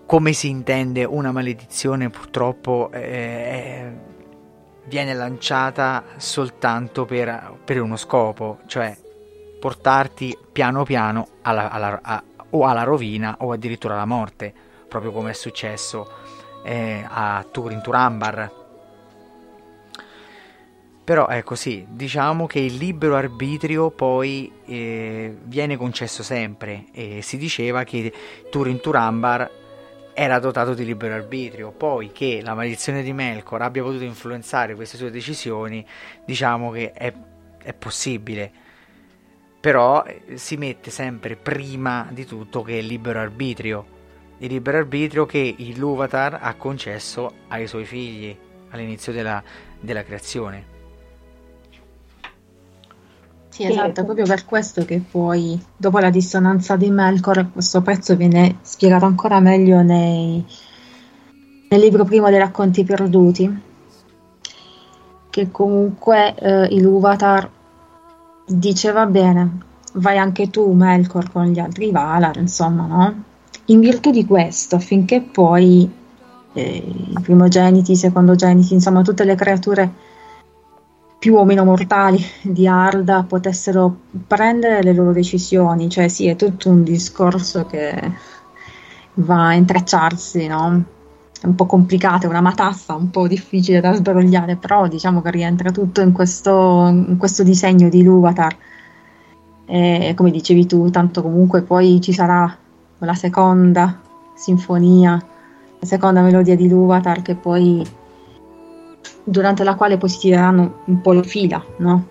come si intende una maledizione purtroppo eh, viene lanciata soltanto per, per uno scopo, cioè portarti piano piano alla, alla- a- o alla rovina o addirittura alla morte, proprio come è successo eh, a Turin Turambar. Però ecco sì, diciamo che il libero arbitrio poi eh, viene concesso sempre e si diceva che Turin Turambar era dotato di libero arbitrio, poi che la maledizione di Melkor abbia potuto influenzare queste sue decisioni, diciamo che è, è possibile, però eh, si mette sempre prima di tutto che il libero arbitrio, il libero arbitrio che il Luvatar ha concesso ai suoi figli all'inizio della, della creazione. Sì, esatto, è proprio per questo che poi, dopo la dissonanza di Melkor, questo pezzo viene spiegato ancora meglio nei- nel libro primo dei racconti perduti, che comunque eh, il Uvatar diceva bene, vai anche tu Melkor con gli altri Valar, insomma, no? In virtù di questo, affinché poi eh, i primogeniti, i secondogeniti, insomma, tutte le creature più o meno mortali di Arda potessero prendere le loro decisioni, cioè sì, è tutto un discorso che va a intrecciarsi, no? È un po' complicato, è una matassa un po' difficile da sbrogliare, però diciamo che rientra tutto in questo, in questo disegno di Luvatar. E come dicevi tu, tanto comunque poi ci sarà la seconda sinfonia, la seconda melodia di Luvatar che poi durante la quale poi si tireranno un po' le fila, no?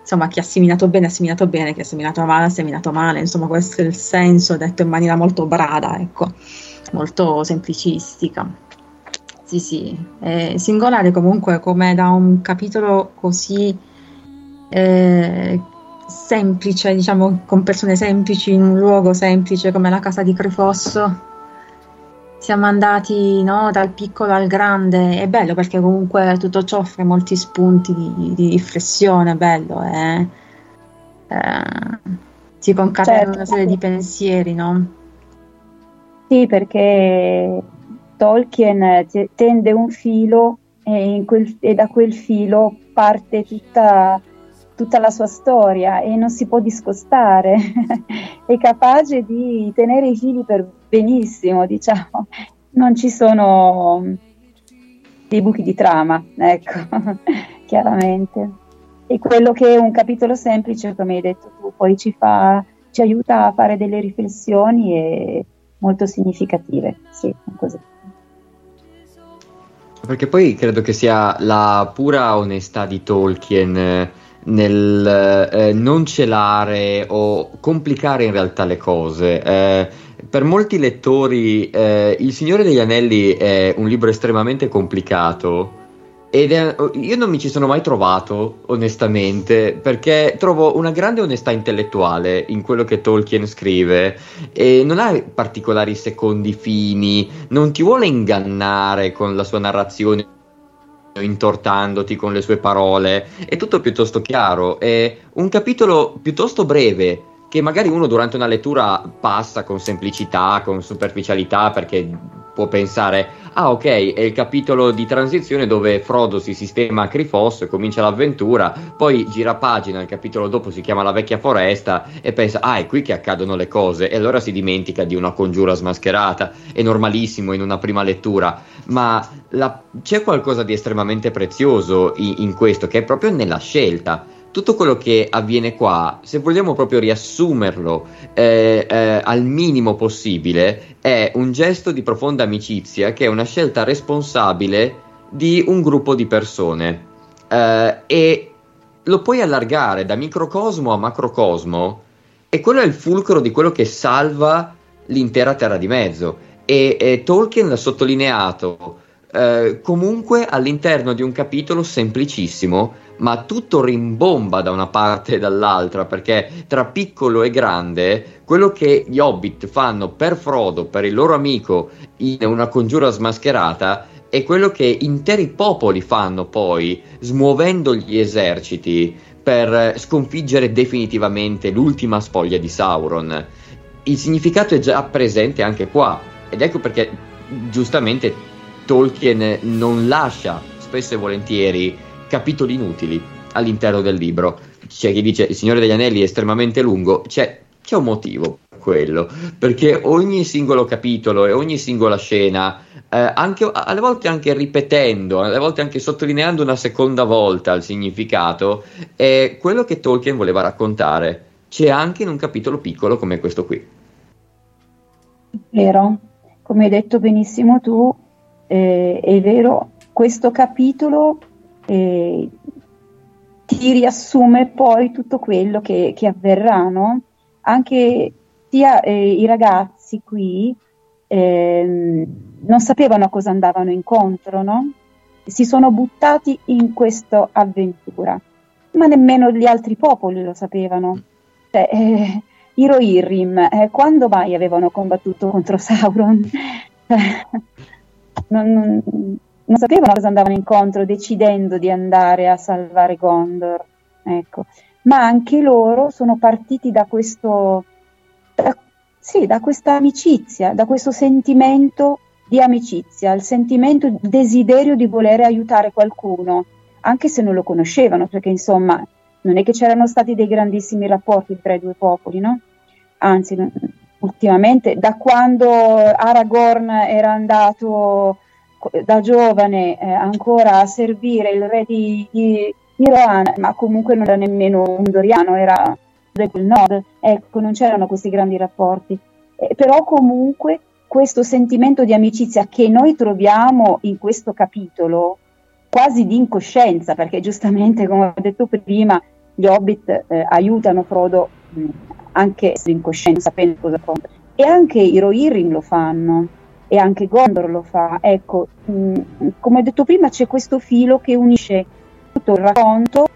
Insomma, chi ha seminato bene ha seminato bene, chi ha seminato male ha seminato male, insomma, questo è il senso, detto in maniera molto brada, ecco, molto semplicistica. Sì, sì, è singolare comunque come da un capitolo così eh, semplice, diciamo, con persone semplici, in un luogo semplice come la casa di Crifosso, siamo andati no, dal piccolo al grande, è bello perché comunque tutto ciò offre molti spunti di, di riflessione, è bello, eh. Eh, si concatena Certo. una serie di pensieri, no? Sì, perché Tolkien te- tende un filo e, quel- e da quel filo parte tutta, tutta la sua storia e non si può discostare. È capace di tenere i fili per benissimo, diciamo. Non ci sono dei buchi di trama, ecco, chiaramente. E quello che è un capitolo semplice, come hai detto tu, poi ci fa, ci aiuta a fare delle riflessioni e molto significative. Sì, così. Perché poi credo che sia la pura onestà di Tolkien eh, nel eh, non celare o complicare in realtà le cose. Eh, per molti lettori, eh, Il Signore degli Anelli è un libro estremamente complicato. Ed è- io non mi ci sono mai trovato, onestamente, perché trovo una grande onestà intellettuale in quello che Tolkien scrive e non ha particolari secondi fini, non ti vuole ingannare con la sua narrazione intortandoti con le sue parole, è tutto piuttosto chiaro, è un capitolo piuttosto breve che magari uno durante una lettura passa con semplicità, con superficialità, perché può pensare, ah ok, è il capitolo di transizione dove Frodo si sistema a Crifosso e comincia l'avventura, poi gira pagina, il capitolo dopo si chiama La vecchia foresta e pensa, ah è qui che accadono le cose, e allora si dimentica di una congiura smascherata, è normalissimo in una prima lettura, ma la- c'è qualcosa di estremamente prezioso in, in questo, che è proprio nella scelta tutto quello che avviene qua, se vogliamo proprio riassumerlo eh, eh, al minimo possibile, è un gesto di profonda amicizia che è una scelta responsabile di un gruppo di persone. Eh, e lo puoi allargare da microcosmo a macrocosmo E quello è il fulcro di quello che salva l'intera Terra di Mezzo. E, e Tolkien l'ha sottolineato eh, comunque all'interno di un capitolo semplicissimo, ma tutto rimbomba da una parte e dall'altra, perché tra piccolo e grande, quello che gli hobbit fanno per Frodo, per il loro amico, in una congiura smascherata, è quello che interi popoli fanno poi, smuovendo gli eserciti per sconfiggere definitivamente l'ultima spoglia di Sauron. Il significato è già presente anche qua, ed ecco perché giustamente Tolkien non lascia spesso e volentieri capitoli inutili all'interno del libro. C'è chi dice Il Signore degli Anelli è estremamente lungo, c'è, c'è un motivo per quello, perché ogni singolo capitolo e ogni singola scena, eh, anche, alle volte anche ripetendo, alle volte anche sottolineando una seconda volta il significato, è quello che Tolkien voleva raccontare. C'è anche in un capitolo piccolo come questo qui. Vero, come hai detto benissimo tu, eh, è vero, questo capitolo eh, ti riassume poi tutto quello che, che avverrà, no? Anche sia eh, i ragazzi qui ehm, non sapevano a cosa andavano incontro, no? Si sono buttati in questa avventura, ma nemmeno gli altri popoli lo sapevano. Cioè, eh, i Rohirrim, eh, quando mai avevano combattuto contro Sauron? non, non, non sapevano cosa andavano incontro decidendo di andare a salvare Gondor. Ecco. Ma anche loro sono partiti da questo, da, sì, da questa amicizia, da questo sentimento di amicizia, il sentimento, il desiderio di volere aiutare qualcuno, anche se non lo conoscevano, perché insomma non è che c'erano stati dei grandissimi rapporti tra i due popoli, no? Anzi, ultimamente, da quando Aragorn era andato da giovane eh, ancora a servire il re di, di, Rohan, ma comunque non era nemmeno un Doriano, era del nord, ecco, non c'erano questi grandi rapporti. Eh, però comunque questo sentimento di amicizia che noi troviamo in questo capitolo, quasi di incoscienza, perché giustamente, come ho detto prima, gli hobbit eh, aiutano Frodo mh, anche incoscienza, sapendo cosa compra. E anche i Rohirrim lo fanno e anche Gondor lo fa. Ecco, mh, come ho detto prima, c'è questo filo che unisce tutto il racconto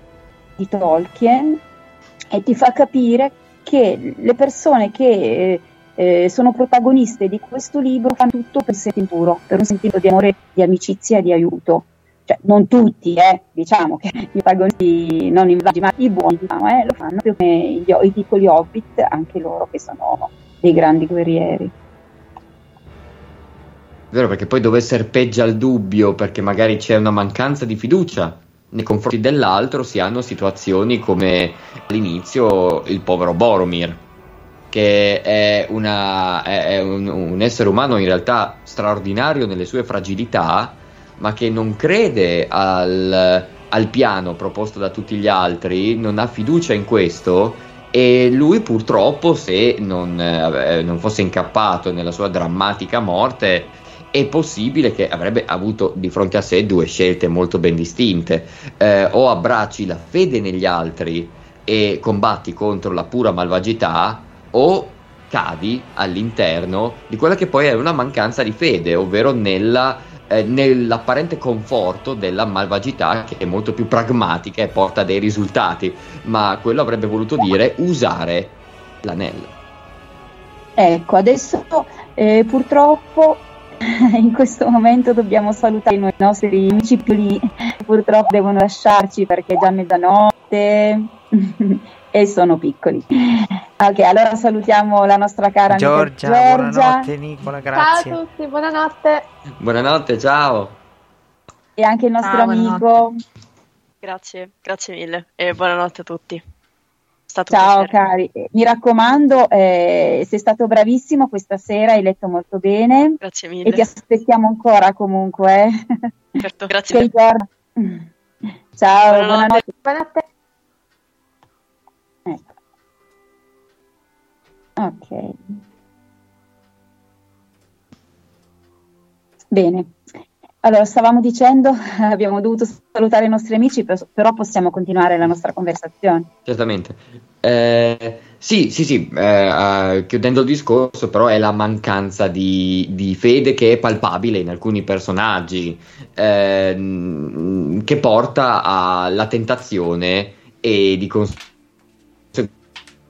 di Tolkien e ti fa capire che le persone che eh, eh sono protagoniste di questo libro fanno tutto per sentimento puro, per un sentimento di amore, di amicizia e di aiuto. Cioè, non tutti, eh, diciamo che i protagonisti non invasi, ma i buoni diciamo, eh, lo fanno più come i, i piccoli hobbit, anche loro che sono dei grandi guerrieri. Vero, perché poi dove serpeggia il dubbio, perché magari c'è una mancanza di fiducia nei confronti dell'altro, si hanno situazioni come all'inizio il povero Boromir, che è, una, è un, un, essere umano in realtà straordinario nelle sue fragilità, ma che non crede al, al piano proposto da tutti gli altri, non ha fiducia in questo e lui purtroppo se non, eh, non, fosse incappato nella sua drammatica morte è possibile che avrebbe avuto di fronte a sé due scelte molto ben distinte. Eh, o abbracci la fede negli altri e combatti contro la pura malvagità, o cadi all'interno di quella che poi è una mancanza di fede, ovvero nella, eh, nell'apparente conforto della malvagità che è molto più pragmatica e porta dei risultati, ma quello avrebbe voluto dire usare l'anello. Ecco, adesso eh, purtroppo in questo momento dobbiamo salutare i nostri amici più lì, purtroppo devono lasciarci perché è già mezzanotte e sono piccoli. Ok, allora salutiamo la nostra cara Giorgia. Giorgia. Buonanotte Nicola, grazie. Ciao a tutti, buonanotte. Buonanotte, ciao. E anche il nostro Ciao, amico. Grazie, grazie mille e buonanotte a tutti stato Ciao cari, mi raccomando, eh, sei stato bravissimo questa sera, hai letto molto bene. Grazie mille. E ti aspettiamo ancora comunque. Eh. Certo, grazie. Ricorda. Ciao, buonanotte. buonanotte. Ecco. Ok. Bene. Allora, stavamo dicendo, abbiamo dovuto salutare i nostri amici, per- però possiamo continuare la nostra conversazione. Certamente. Eh, sì, sì, sì, eh, eh, chiudendo il discorso, però è la mancanza di, di fede che è palpabile in alcuni personaggi, ehm, che porta alla tentazione e di conseguenza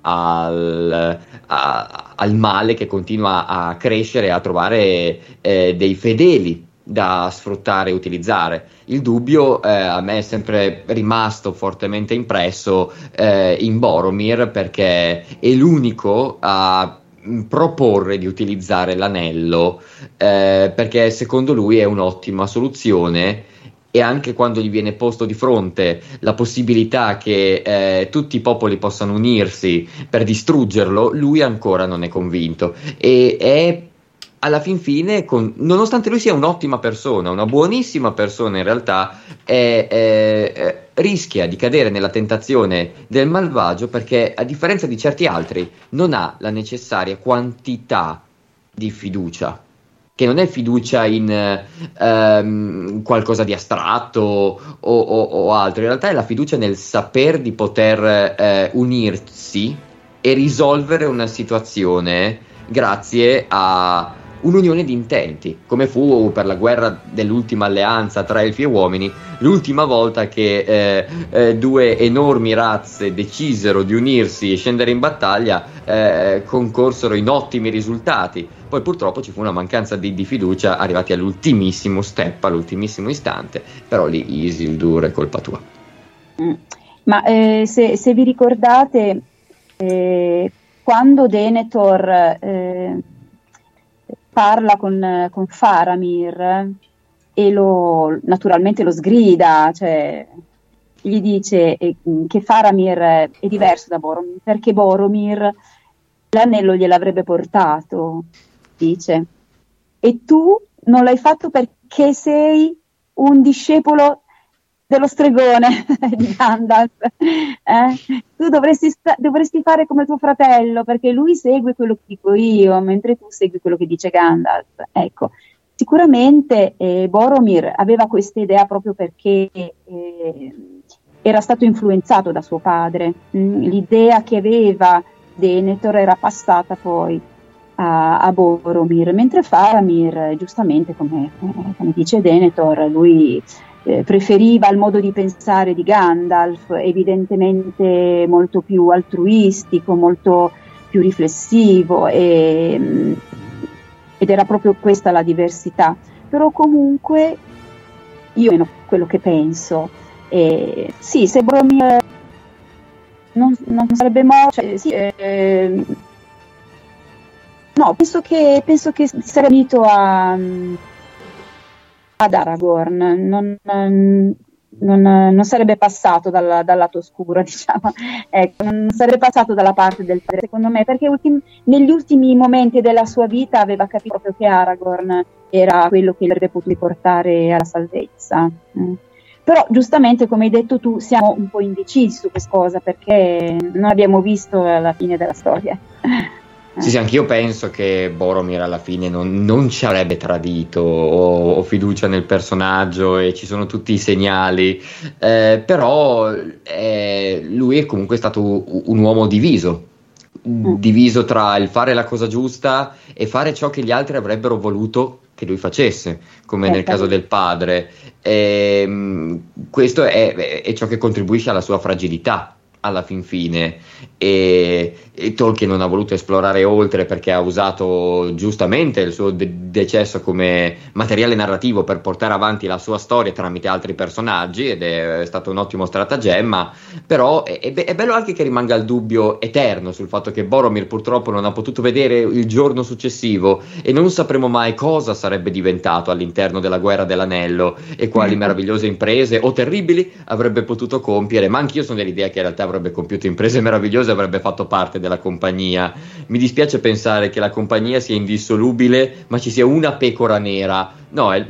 al, al male che continua a crescere, a trovare eh, dei fedeli da sfruttare e utilizzare. Il dubbio eh, a me è sempre rimasto fortemente impresso eh, in Boromir perché è l'unico a proporre di utilizzare l'anello eh, perché secondo lui è un'ottima soluzione e anche quando gli viene posto di fronte la possibilità che eh, tutti i popoli possano unirsi per distruggerlo, lui ancora non è convinto e è alla fin fine, con, nonostante lui sia un'ottima persona, una buonissima persona in realtà, è, è, è, rischia di cadere nella tentazione del malvagio perché a differenza di certi altri non ha la necessaria quantità di fiducia che non è fiducia in ehm, qualcosa di astratto o, o, o, altro, in realtà è la fiducia nel saper di poter eh, unirsi e risolvere una situazione grazie a un'unione di intenti, come fu per la guerra dell'ultima alleanza tra elfi e uomini, l'ultima volta che eh, eh, due enormi razze decisero di unirsi e scendere in battaglia, eh, concorsero in ottimi risultati. Poi purtroppo ci fu una mancanza di, di, fiducia arrivati all'ultimissimo step, all'ultimissimo istante, però lì Isildur è colpa tua. Mm. Ma eh, se, se, vi ricordate, eh, quando Denethor eh, parla con, con Faramir e lo, naturalmente lo sgrida, cioè gli dice eh, che Faramir è diverso da Boromir perché Boromir l'anello gliel'avrebbe portato, dice, e tu non l'hai fatto perché sei un discepolo dello stregone di Gandalf. Eh? Tu dovresti, sta- dovresti, fare come tuo fratello, perché lui segue quello che dico io, mentre tu segui quello che dice Gandalf. Ecco, sicuramente eh, Boromir aveva questa idea proprio perché eh, era stato influenzato da suo padre. Mm, l'idea che aveva Denethor era passata poi a, a Boromir, mentre Faramir, giustamente come, eh, come dice Denethor, lui eh, preferiva il modo di pensare di Gandalf, evidentemente molto più altruistico, molto più riflessivo e, ed era proprio questa la diversità. Però comunque io meno quello che penso. Eh, sì, se Boromir non, non sarebbe morto, cioè, sì, eh, no, penso che, penso che sarebbe unito a ad Aragorn, non, non, non, sarebbe passato dal, dal, lato oscuro, diciamo, ecco, non sarebbe passato dalla parte del padre, secondo me, perché ultim- negli ultimi momenti della sua vita aveva capito proprio che Aragorn era quello che l'avrebbe potuto portare alla salvezza. Mm. Però giustamente, come hai detto tu, siamo un po' indecisi su questa cosa perché non abbiamo visto la fine della storia. Sì, sì, anch'io penso che Boromir alla fine non, non ci avrebbe tradito, ho, ho, fiducia nel personaggio e ci sono tutti i segnali, eh, però eh, lui è comunque stato un uomo diviso, mm. diviso tra il fare la cosa giusta e fare ciò che gli altri avrebbero voluto che lui facesse, come nel caso del padre. E, ehm, questo è, è ciò che contribuisce alla sua fragilità alla fin fine. E, e, Tolkien non ha voluto esplorare oltre perché ha usato giustamente il suo de- decesso come materiale narrativo per portare avanti la sua storia tramite altri personaggi ed è, è stato un ottimo stratagemma però è, è, be- è, bello anche che rimanga il dubbio eterno sul fatto che Boromir purtroppo non ha potuto vedere il giorno successivo e non sapremo mai cosa sarebbe diventato all'interno della guerra dell'anello e quali meravigliose imprese o terribili avrebbe potuto compiere ma anch'io sono dell'idea che in realtà avrebbe compiuto imprese meravigliose avrebbe fatto parte della compagnia. Mi dispiace pensare che la compagnia sia indissolubile, ma ci sia una pecora nera. No, il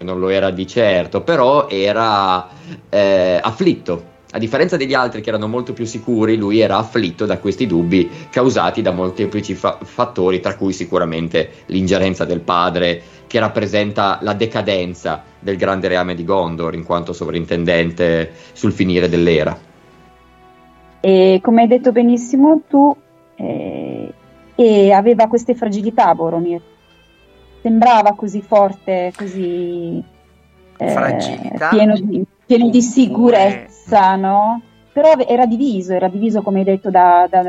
non lo era di certo, però era eh, afflitto A differenza degli altri che erano molto più sicuri, lui era afflitto da questi dubbi causati da molteplici fa- fattori, tra cui sicuramente l'ingerenza del padre, che rappresenta la decadenza del grande reame di Gondor in quanto sovrintendente sul finire dell'era. E come hai detto benissimo tu, eh, e aveva queste fragilità Boromir. Sembrava così forte, così eh, pieno di, pieno di sicurezza, no? Però era diviso, era diviso come hai detto da- da-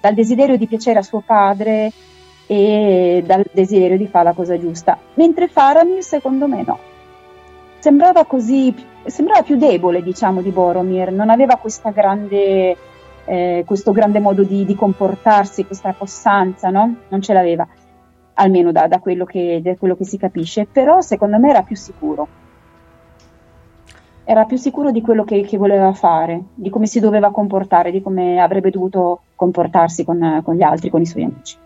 dal desiderio di piacere a suo padre e dal desiderio di fare la cosa giusta. Mentre Faramir secondo me no. Sembrava così, sembrava più debole diciamo di Boromir, non aveva grande, eh, questo grande modo di, di comportarsi, questa possanza, no? Non ce l'aveva, almeno da, da quello che, da quello che si capisce, però secondo me era più sicuro era più sicuro di quello che, che voleva fare, di come si doveva comportare, di come avrebbe dovuto comportarsi con, con gli altri, con i suoi amici.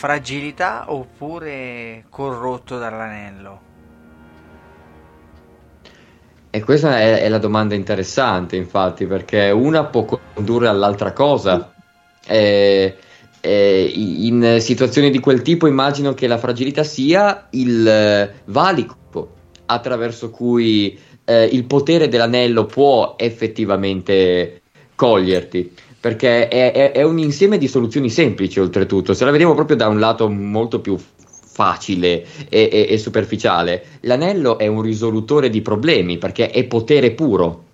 Fragilità oppure corrotto dall'anello? E questa è, è la domanda interessante, infatti, perché una può condurre all'altra cosa. Eh, eh, in situazioni di quel tipo immagino che la fragilità sia il eh, valico attraverso cui eh, il potere dell'anello può effettivamente coglierti. Perché è, è- è un insieme di soluzioni semplici, oltretutto. Se la vediamo proprio da un lato molto più facile e, e- e superficiale, l'anello è un risolutore di problemi perché è potere puro.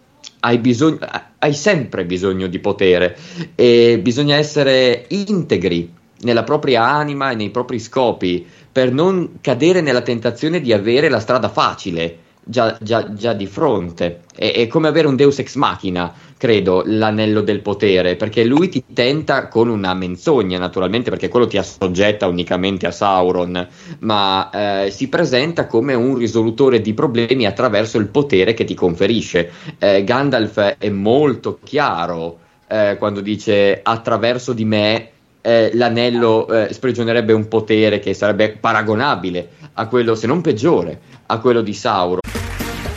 Hai, bisogno, hai sempre bisogno di potere e bisogna essere integri nella propria anima e nei propri scopi per non cadere nella tentazione di avere la strada facile già, già- già di fronte. È, è come avere un Deus ex machina, credo, l'anello del potere, perché lui ti tenta con una menzogna, naturalmente, perché quello ti assoggetta unicamente a Sauron, ma eh, si presenta come un risolutore di problemi attraverso il potere che ti conferisce. Eh, Gandalf è molto chiaro eh, quando dice attraverso di me eh, l'anello eh, sprigionerebbe un potere che sarebbe paragonabile a quello, se non peggiore, a quello di Sauron.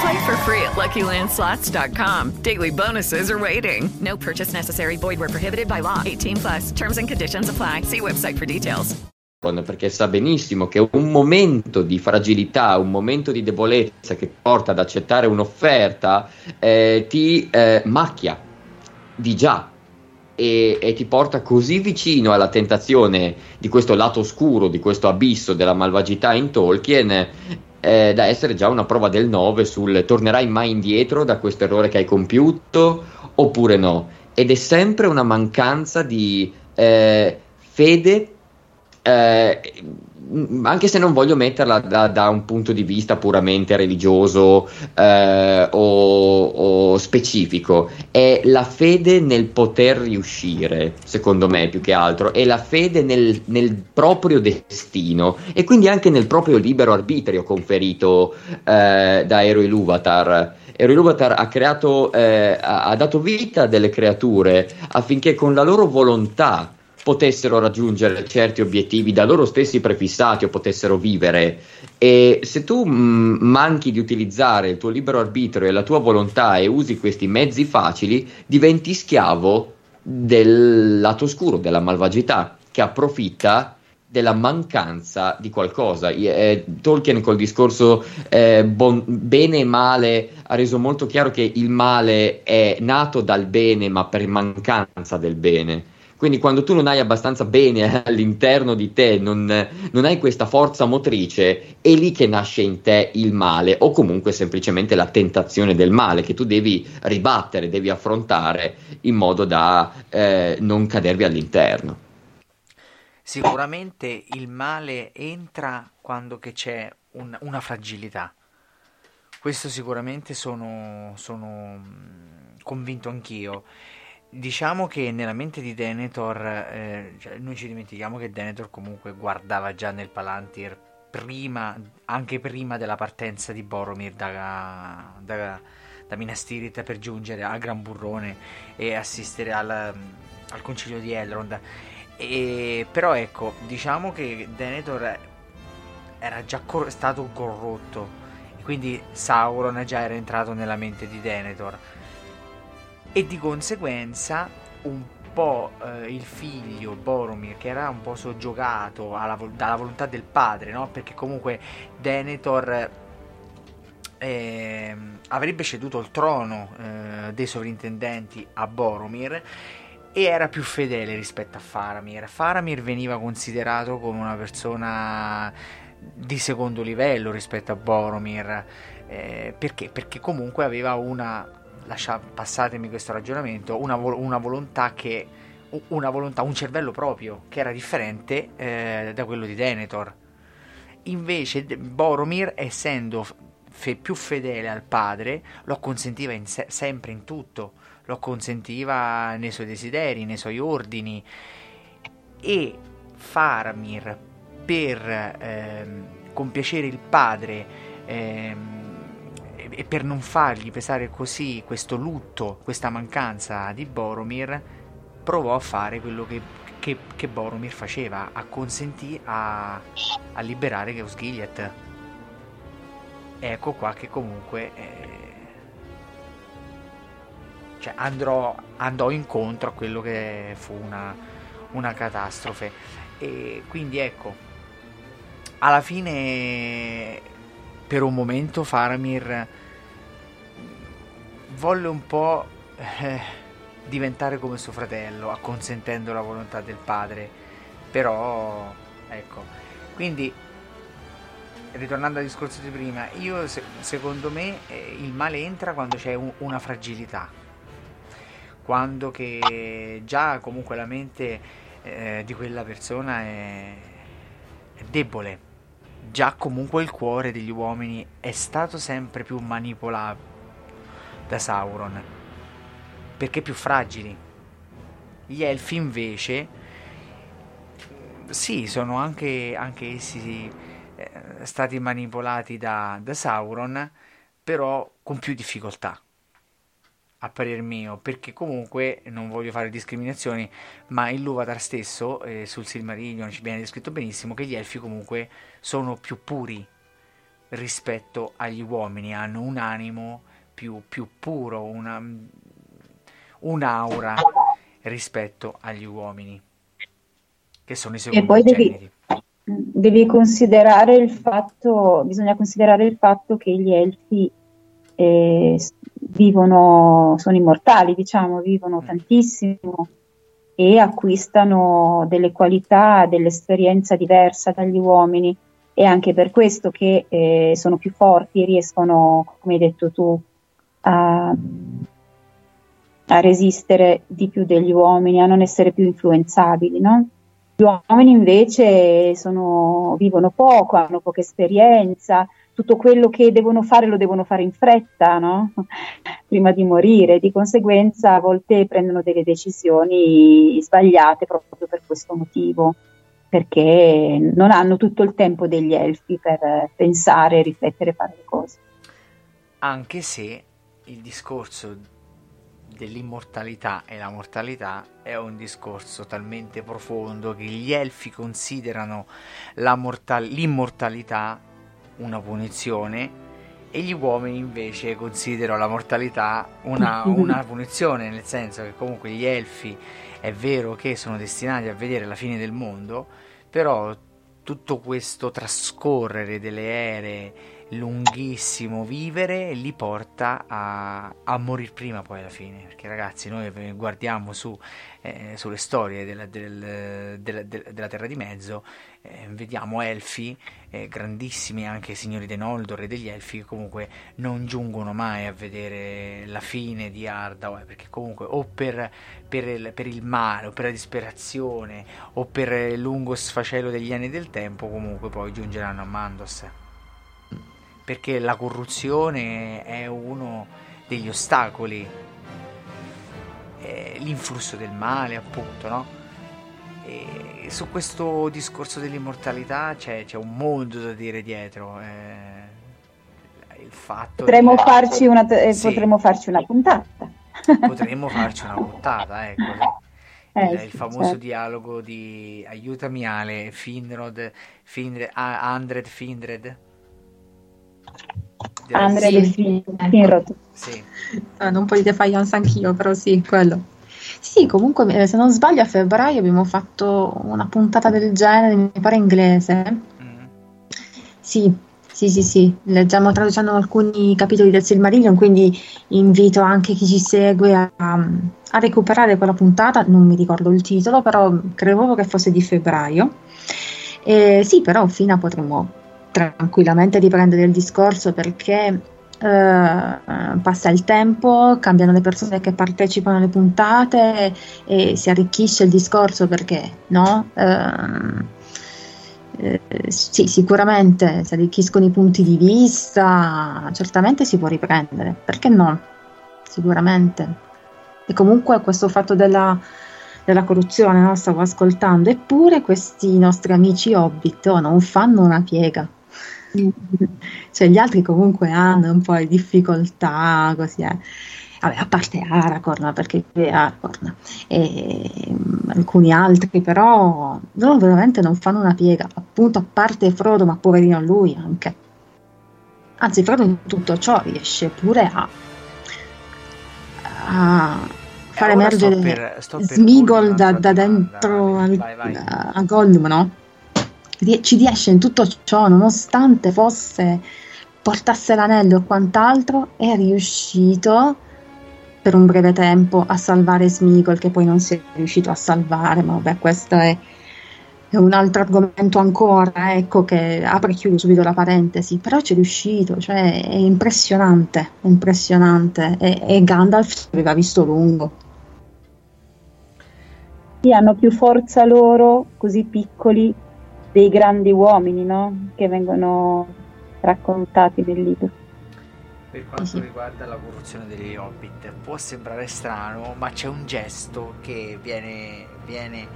Play for free at LuckyLandSlots.com. Daily bonuses are waiting. No purchase necessary. Void where prohibited by law. 18 plus terms and conditions apply. See website for details. perché sa benissimo che un momento di fragilità, un momento di debolezza che porta ad accettare un'offerta eh, ti eh, macchia di già e, e ti porta così vicino alla tentazione di questo lato oscuro, di questo abisso della malvagità in Tolkien eh, da essere già una prova del 9 sul tornerai mai indietro da questo errore che hai compiuto oppure no? Ed è sempre una mancanza di eh, fede eh, anche se non voglio metterla da, da un punto di vista puramente religioso eh, o, o specifico, è la fede nel poter riuscire, secondo me più che altro, è la fede nel, nel proprio destino e quindi anche nel proprio libero arbitrio conferito eh, da Ero Iluvatar. Ero Iluvatar ha creato, eh, ha, dato vita a delle creature affinché con la loro volontà potessero raggiungere certi obiettivi da loro stessi prefissati o potessero vivere. E se tu mh, manchi di utilizzare il tuo libero arbitrio e la tua volontà e usi questi mezzi facili, diventi schiavo del lato oscuro, della malvagità, che approfitta della mancanza di qualcosa. Eh, Tolkien col discorso eh, bon- bene e male ha reso molto chiaro che il male è nato dal bene ma per mancanza del bene. Quindi quando tu non hai abbastanza bene all'interno di te, non, non, hai questa forza motrice, è lì che nasce in te il male o comunque semplicemente la tentazione del male che tu devi ribattere, devi affrontare in modo da eh, non cadervi all'interno. Sicuramente il male entra quando c'è un, una fragilità. Questo sicuramente sono, sono mm, convinto anch'io. Diciamo che nella mente di Denethor, eh, cioè noi ci dimentichiamo che Denethor comunque guardava già nel Palantir prima, anche prima della partenza di Boromir da, da, da Minas Tirith per giungere al Gran Burrone e assistere al, al concilio di Elrond. E, però ecco, diciamo che Denethor era già cor- stato corrotto, quindi Sauron già era entrato nella mente di Denethor e di conseguenza un po' eh, il figlio Boromir che era un po' soggiogato alla, dalla volontà del padre no? perché comunque Denethor eh, avrebbe ceduto il trono eh, dei sovrintendenti a Boromir e era più fedele rispetto a Faramir Faramir veniva considerato come una persona di secondo livello rispetto a Boromir eh, perché? perché comunque aveva una lascia, passatemi questo ragionamento, una, una, volontà che una volontà, un cervello proprio che era differente eh, da quello di Denethor. Invece Boromir, essendo fe- più fedele al padre, lo consentiva in se- sempre in tutto, lo consentiva nei suoi desideri, nei suoi ordini e Faramir per ehm, compiacere il padre ehm, e per non fargli pesare così questo lutto, questa mancanza di Boromir, provò a fare quello che, che, che Boromir faceva, a consentì a, a liberare Geosgiliet. Ecco qua che comunque eh, cioè andrò, andò incontro a quello che fu una, una catastrofe. E quindi ecco, alla fine per un momento Faramir volle un po' eh, diventare come suo fratello, acconsentendo la volontà del padre. Però, ecco, quindi ritornando al discorso di prima, io se, secondo me eh, il male entra quando c'è un, una fragilità, quando che già comunque la mente eh, di quella persona è, è debole, già comunque il cuore degli uomini è stato sempre più manipolato da Sauron, perché più fragili. Gli elfi invece, sì, sono anche, anche essi eh, stati manipolati da, da Sauron, però con più difficoltà a parer mio, perché comunque non voglio fare discriminazioni, ma il Luvatar stesso eh, sul Silmarillion ci viene descritto benissimo che gli elfi comunque sono più puri rispetto agli uomini, hanno un animo più, più puro, una, un'aura rispetto agli uomini, che sono i secondi e poi devi, devi, considerare il fatto, bisogna considerare il fatto che gli elfi eh, vivono, sono immortali, diciamo, vivono mm. tantissimo e acquistano delle qualità, dell'esperienza diversa dagli uomini. E anche per questo che eh, sono più forti e riescono, come hai detto tu, a, a, resistere di più degli uomini, a non essere più influenzabili, no? Gli uomini invece sono, vivono poco, hanno poca esperienza, tutto quello che devono fare lo devono fare in fretta, no? prima di morire, di conseguenza a volte prendono delle decisioni sbagliate proprio per questo motivo, perché non hanno tutto il tempo degli elfi per pensare, riflettere, fare le cose. Anche se il discorso dell'immortalità e la mortalità è un discorso talmente profondo che gli elfi considerano mortal- l'immortalità una punizione e gli uomini invece considerano la mortalità una, una punizione, nel senso che comunque gli elfi è vero che sono destinati a vedere la fine del mondo, però tutto questo trascorrere delle ere lunghissimo vivere li porta a, a morire prima poi alla fine. Perché ragazzi noi guardiamo su, eh, sulle storie della, del, della, della, Terra di Mezzo eh, vediamo elfi eh, grandissimi anche signori de Noldor e degli elfi che comunque non giungono mai a vedere la fine di Arda perché comunque o per, per, il, per il male o per la disperazione o per il lungo sfacelo degli anni del tempo comunque poi giungeranno a Mandos perché la corruzione è uno degli ostacoli, eh, l'influsso del male appunto, no? E su questo discorso dell'immortalità c'è, c'è un mondo da dire dietro. Eh, il fatto potremmo, di... farci una, eh, sì. potremmo farci una puntata. Potremmo farci una puntata, ecco. Eh, il, il famoso certo. dialogo di aiutami Ale, Finrod, Finred, ah, Andred Finred. Andre Sì. del Fin- Finrod. Sì. Un po' di defiance anch'io, però sì, quello. Sì, comunque, eh, se non sbaglio, a febbraio abbiamo fatto una puntata del genere, mi pare inglese. Sì, sì, sì, sì, leggiamo traducendo alcuni capitoli del Silmarillion, quindi invito anche chi ci segue a, a recuperare quella puntata, non mi ricordo il titolo, però credevo che fosse di febbraio. Eh, sì, però fino a potremmo tranquillamente riprendere il discorso perché eh, passa il tempo, cambiano le persone che partecipano alle puntate e si arricchisce il discorso perché no? Eh, sì, sicuramente si arricchiscono i punti di vista, certamente si può riprendere, perché no? Sicuramente. E comunque questo fatto della, della corruzione, no? stavo ascoltando, eppure questi nostri amici hobbit oh, non fanno una piega. Cioè, gli altri comunque hanno un po' di difficoltà, così eh. Vabbè, a parte Aragorn, perché è Aragorn, e mm, alcuni altri, però loro veramente non fanno una piega, appunto a parte Frodo, ma poverino lui anche. Anzi, Frodo in tutto ciò riesce pure a, a fare Eh, sto emergere per- sto per Smigol da, da dentro al- a, a Gollum, no? Ci riesce in tutto ciò, nonostante fosse portasse l'anello e quant'altro, è riuscito per un breve tempo a salvare Smigol, che poi non si è riuscito a salvare, ma vabbè, questo è, è un altro argomento ancora, ecco che apre e chiudo subito la parentesi, però ci è riuscito, cioè è impressionante, è impressionante, e, e Gandalf ci aveva visto lungo. Sì, hanno più forza loro, così piccoli, dei grandi uomini, no? Che vengono raccontati nel libro. Per quanto riguarda la corruzione degli Hobbit, può sembrare strano, ma c'è un gesto che viene, viene,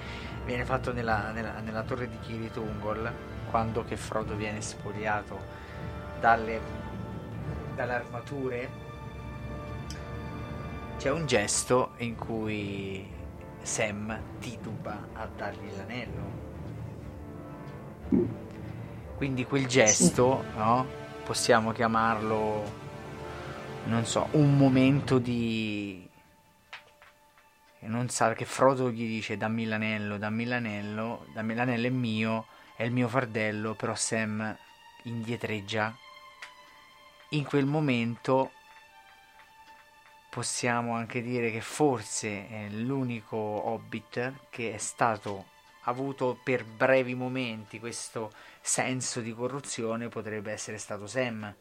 viene fatto nella, nella- nella torre di Kirith Ungol quando che Frodo viene spogliato dalle, dalle armature. C'è un gesto in cui Sam tituba a dargli l'anello. Quindi quel gesto, no? Possiamo chiamarlo non so, un momento di non sa che Frodo gli dice dammi l'anello, dammi l'anello, dammi l'anello è mio, è il mio fardello, però Sam indietreggia. In quel momento possiamo anche dire che forse è l'unico hobbit che è stato avuto per brevi momenti questo senso di corruzione potrebbe essere stato Sam.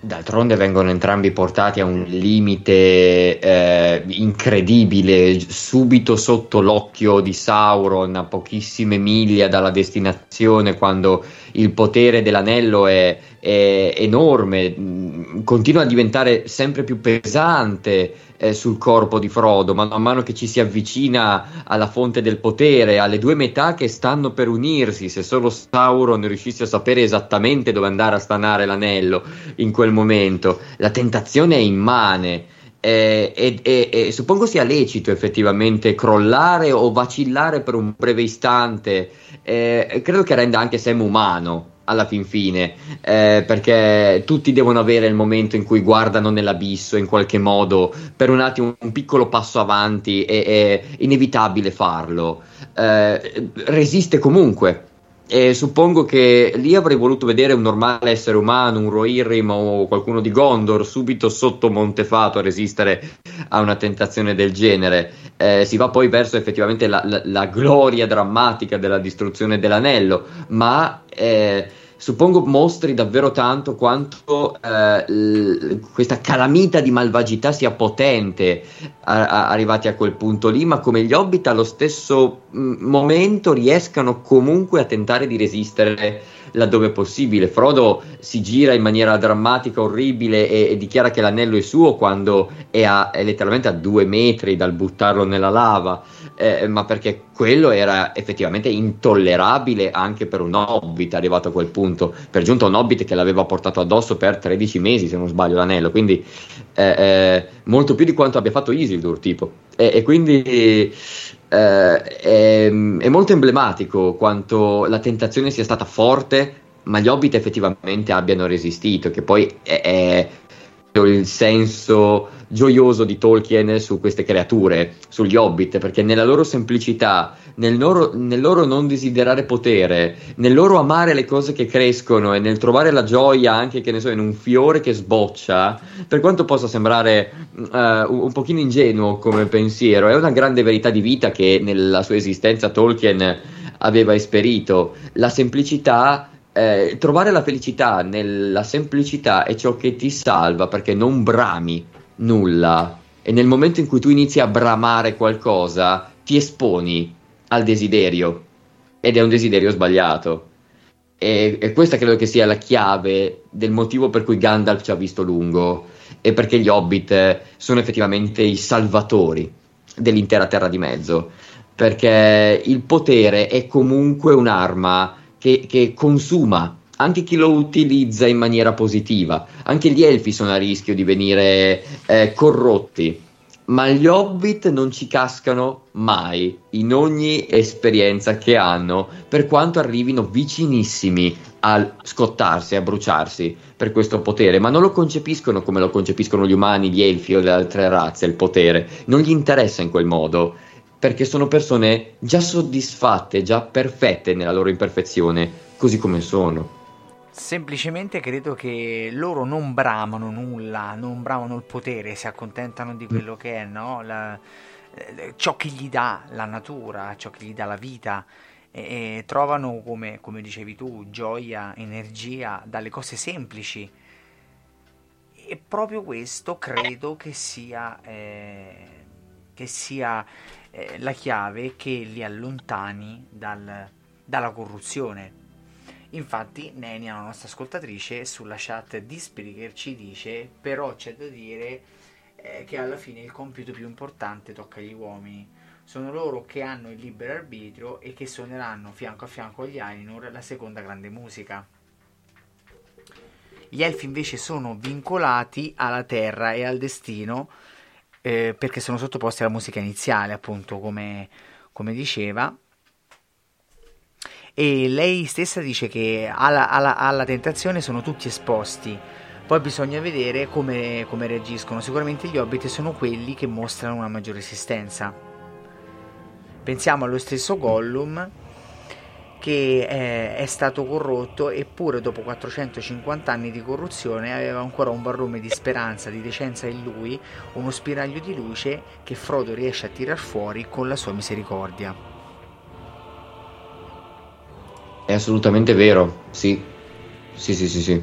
D'altronde vengono entrambi portati a un limite eh, incredibile, subito sotto l'occhio di Sauron, a pochissime miglia dalla destinazione, quando il potere dell'anello è, è enorme, mh, continua a diventare sempre più pesante eh, sul corpo di Frodo, man mano che ci si avvicina alla fonte del potere, alle due metà che stanno per unirsi, se solo Sauron riuscisse a sapere esattamente dove andare a stanare l'anello in quel momento, la tentazione è immane. Eh, e, e- e suppongo sia lecito effettivamente crollare o vacillare per un breve istante. eh, credo che renda anche Sam umano alla fin fine, eh, perché tutti devono avere il momento in cui guardano nell'abisso in qualche modo per un attimo un piccolo passo avanti, è, è inevitabile farlo. Eh, resiste comunque. E suppongo che lì avrei voluto vedere un normale essere umano, un Rohirrim o qualcuno di Gondor subito sotto Montefato a resistere a una tentazione del genere. Eh, si va poi verso effettivamente la, la, la, gloria drammatica della distruzione dell'anello, ma eh, suppongo mostri davvero tanto quanto eh, l- questa calamita di malvagità sia potente a- a- arrivati a quel punto lì, ma come gli hobbit allo stesso m- momento riescano comunque a tentare di resistere laddove possibile. Frodo si gira in maniera drammatica, orribile e, e dichiara che l'anello è suo quando è, a, è letteralmente a due metri dal buttarlo nella lava eh, ma perché quello era effettivamente intollerabile anche per un hobbit arrivato a quel punto. Per giunto un hobbit che l'aveva portato addosso per 13 mesi, se non sbaglio, l'anello, quindi eh, eh, molto più di quanto abbia fatto Isildur, tipo. E, e quindi eh, è, è molto emblematico quanto la tentazione sia stata forte, ma gli hobbit effettivamente abbiano resistito, che poi è, è il senso gioioso di Tolkien su queste creature, sugli hobbit, perché nella loro semplicità, nel loro, nel loro, non desiderare potere, nel loro amare le cose che crescono e nel trovare la gioia anche che ne so, in un fiore che sboccia, per quanto possa sembrare uh, un, pochino ingenuo come pensiero, è una grande verità di vita che nella sua esistenza Tolkien aveva esperito. La semplicità eh, trovare la felicità nella semplicità è ciò che ti salva perché non brami nulla. E nel momento in cui tu inizi a bramare qualcosa ti esponi al desiderio. Ed è un desiderio sbagliato. E, e questa credo che sia la chiave del motivo per cui Gandalf ci ha visto lungo. E perché gli hobbit sono effettivamente i salvatori dell'intera terra di mezzo. Perché il potere è comunque un'arma che, che consuma. Anche chi lo utilizza in maniera positiva. Anche gli elfi sono a rischio di venire eh, corrotti, ma gli hobbit non ci cascano mai in ogni esperienza che hanno, per quanto arrivino vicinissimi a scottarsi, a bruciarsi per questo potere, ma non lo concepiscono come lo concepiscono gli umani, gli elfi o le altre razze, il potere, non gli interessa in quel modo perché sono persone già soddisfatte, già perfette nella loro imperfezione, così come sono. Semplicemente credo che loro non bramano nulla, non bramano il potere, si accontentano di quello che è, no? La, eh, ciò che gli dà la natura, ciò che gli dà la vita. E, e trovano, come, come, dicevi tu, gioia, energia dalle cose semplici. E proprio questo credo che sia, eh, che sia eh, la chiave che li allontani dal, dalla corruzione. Infatti Nenia, la nostra ascoltatrice, sulla chat di Spreaker ci dice però c'è da dire eh, che alla fine il compito più importante tocca agli uomini. Sono loro che hanno il libero arbitrio e che suoneranno fianco a fianco agli Ainur la seconda grande musica. Gli elfi invece sono vincolati alla terra e al destino eh, perché sono sottoposti alla musica iniziale, appunto, come, come diceva. E lei stessa dice che alla, alla, alla, tentazione sono tutti esposti. Poi bisogna vedere come, come reagiscono. Sicuramente gli hobbit sono quelli che mostrano una maggiore resistenza. Pensiamo allo stesso Gollum che è, è, stato corrotto eppure dopo 450 anni di corruzione aveva ancora un barlume di speranza, di decenza in lui, uno spiraglio di luce che Frodo riesce a tirar fuori con la sua misericordia. È assolutamente vero, sì, sì, sì, sì, sì.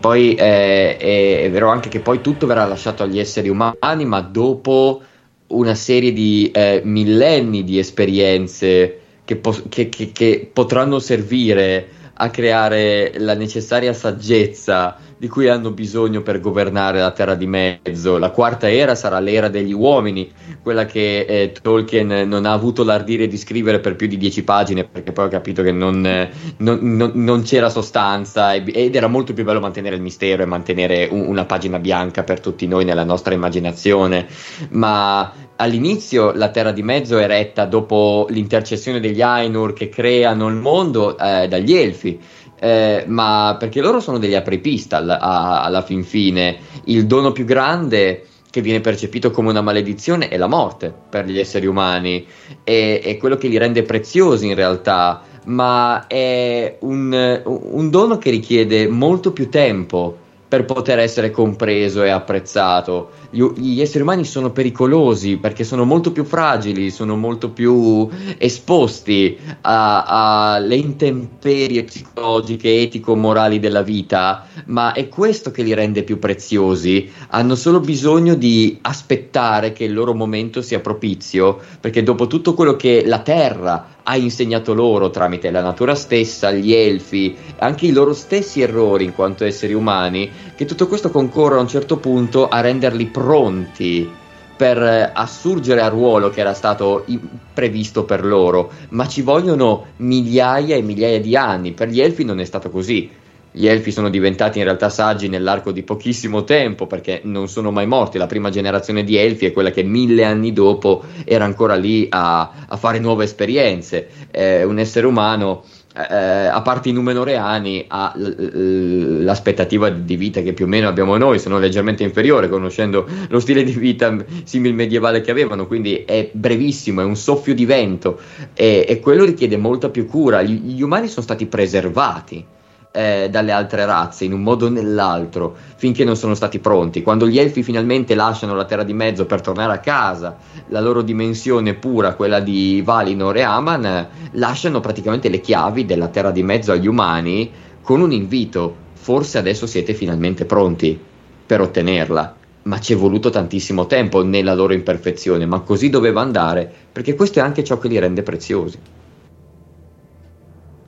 Poi è, è, è vero anche che poi tutto verrà lasciato agli esseri umani, ma dopo una serie di eh, millenni di esperienze che, po- che, che, che potranno servire a creare la necessaria saggezza di cui hanno bisogno per governare la Terra di Mezzo. La quarta era sarà l'era degli uomini, quella che eh, Tolkien non ha avuto l'ardire di scrivere per più di dieci pagine perché poi ha capito che non, eh, non, non, non c'era sostanza ed era molto più bello mantenere il mistero e mantenere un, una pagina bianca per tutti noi nella nostra immaginazione. Ma all'inizio la Terra di Mezzo è retta dopo l'intercessione degli Ainur che creano il mondo eh, dagli Elfi eh, ma perché loro sono degli apripista alla, alla fin fine. Il dono più grande che viene percepito come una maledizione è la morte per gli esseri umani e, e quello che li rende preziosi in realtà ma è un, un dono che richiede molto più tempo per poter essere compreso e apprezzato. Gli, gli, esseri umani sono pericolosi perché sono molto più fragili, sono molto più esposti alle intemperie psicologiche, etico-morali della vita, ma è questo che li rende più preziosi. Hanno solo bisogno di aspettare che il loro momento sia propizio, perché dopo tutto quello che la Terra ha insegnato loro tramite la natura stessa, gli elfi, anche i loro stessi errori in quanto esseri umani, che tutto questo concorre a un certo punto a renderli pronti per eh, assurgere al ruolo che era stato previsto per loro, ma ci vogliono migliaia e migliaia di anni. Per gli elfi non è stato così. Gli elfi sono diventati in realtà saggi nell'arco di pochissimo tempo perché non sono mai morti. La prima generazione di elfi è quella che mille anni dopo era ancora lì a, a fare nuove esperienze. Eh, un essere umano, eh, a parte i numenoreani, ha l'aspettativa di vita che più o meno abbiamo noi, sono leggermente inferiore, conoscendo lo stile di vita simil medievale che avevano. Quindi è brevissimo, è un soffio di vento e, e quello richiede molta più cura. Gli, gli umani sono stati preservati eh, dalle altre razze in un modo o nell'altro finché non sono stati pronti. Quando gli elfi finalmente lasciano la Terra di Mezzo per tornare a casa, la loro dimensione pura, quella di Valinor e Aman, lasciano praticamente le chiavi della Terra di Mezzo agli umani con un invito. Forse adesso siete finalmente pronti per ottenerla. Ma ci è voluto tantissimo tempo nella loro imperfezione, ma così doveva andare, perché questo è anche ciò che li rende preziosi.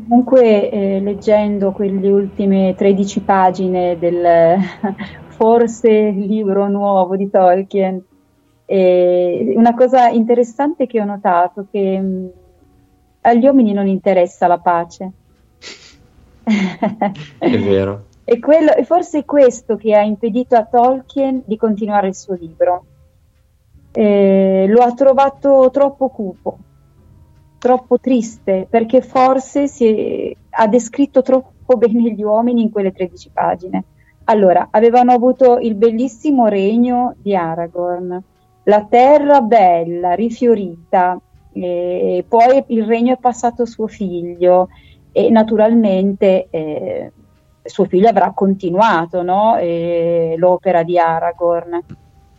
Comunque, eh, leggendo quelle ultime 13 pagine del forse libro nuovo di Tolkien, eh, una cosa interessante che ho notato è che mh, agli uomini non interessa la pace. è vero. E, quello, e forse è questo che ha impedito a Tolkien di continuare il suo libro. Eh, lo ha trovato troppo cupo troppo triste perché forse è, ha descritto troppo bene gli uomini in quelle 13 pagine. Allora, avevano avuto il bellissimo regno di Aragorn, la terra bella, rifiorita, e poi il regno è passato a suo figlio e naturalmente eh, suo figlio avrà continuato no? eh, l'opera di Aragorn.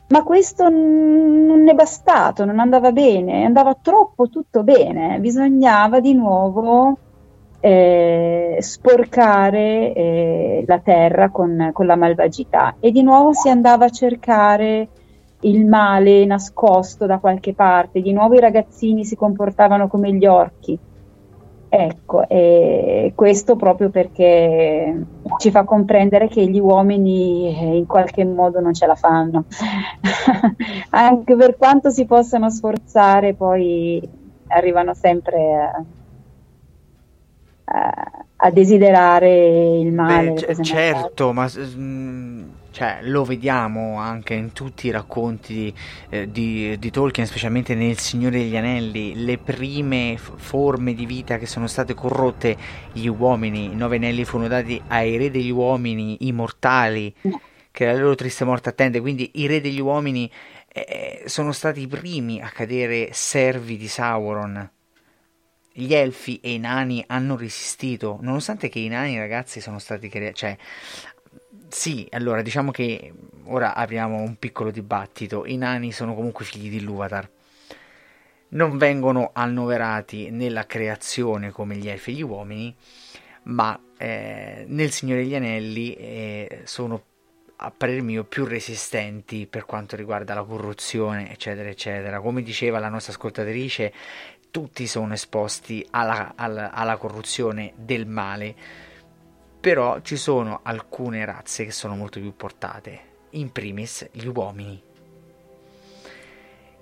Ma questo non è bastato, non andava bene, andava troppo tutto bene, bisognava di nuovo eh, sporcare eh, la terra con, con, la malvagità. E di nuovo si andava a cercare il male nascosto da qualche parte, di nuovo i ragazzini si comportavano come gli orchi Ecco, e questo proprio perché ci fa comprendere che gli uomini eh, in qualche modo non ce la fanno. Anche per quanto si possano sforzare, poi arrivano sempre a, a, a desiderare il male. Beh, certo, ma mh, cioè, lo vediamo anche in tutti i racconti eh, di, di, Tolkien, specialmente nel Signore degli Anelli, le prime f- forme di vita che sono state corrotte, gli uomini, i nove anelli furono dati ai re degli uomini immortali, che la loro triste morte attende, quindi i re degli uomini eh, sono stati i primi a cadere servi di Sauron. Gli elfi e i nani hanno resistito, nonostante che i nani ragazzi sono stati creati, cioè sì, allora diciamo che ora apriamo un piccolo dibattito. I nani sono comunque figli di Luvatar. Non vengono annoverati nella creazione come gli elfi e gli uomini, ma eh, nel Signore degli Anelli eh, sono a parer mio più resistenti per quanto riguarda la corruzione, eccetera, eccetera. Come diceva la nostra ascoltatrice, tutti sono esposti alla, alla, alla corruzione del male però ci sono alcune razze che sono molto più portate, in primis gli uomini.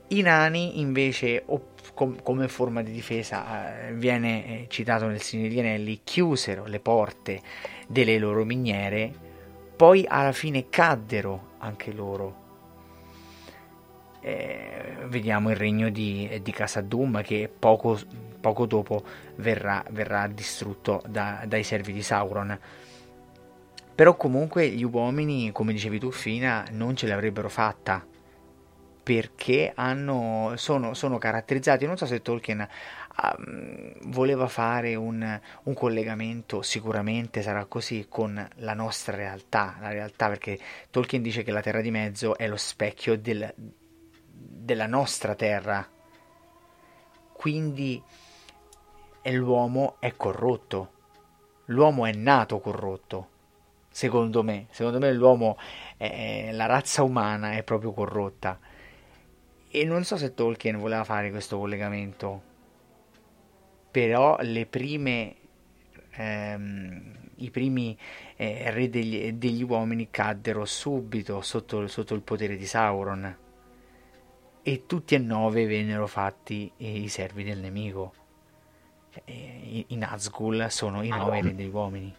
I nani invece, com- come forma di difesa, eh, viene eh, citato nel Signore degli Anelli, chiusero le porte delle loro miniere, poi alla fine caddero anche loro. Eh, vediamo il regno di, di Casadum che poco poco dopo verrà, verrà distrutto da, dai servi di Sauron. Però comunque gli uomini, come dicevi tu Fina, non ce l'avrebbero fatta. perché hanno, sono, sono caratterizzati, non so se Tolkien um, voleva fare un, un, collegamento, sicuramente sarà così, con la nostra realtà, la realtà perché Tolkien dice che la Terra di Mezzo è lo specchio del, della nostra Terra, quindi l'uomo è corrotto, l'uomo è nato corrotto, secondo me, secondo me l'uomo, è, la razza umana è proprio corrotta. E non so se Tolkien voleva fare questo collegamento, però le prime, ehm, i primi eh, re degli, degli, uomini caddero subito sotto, sotto, il potere di Sauron e tutti e nove vennero fatti i servi del nemico. Cioè, I, I Nazgul sono i nove re degli uomini.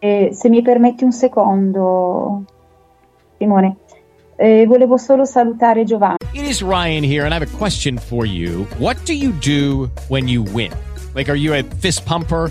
Eh, se mi permetti un secondo, Simone, eh, volevo solo salutare Giovanni. It is Ryan here, and I have a question for you. What do you do when you win? Like, are you a fist pumper?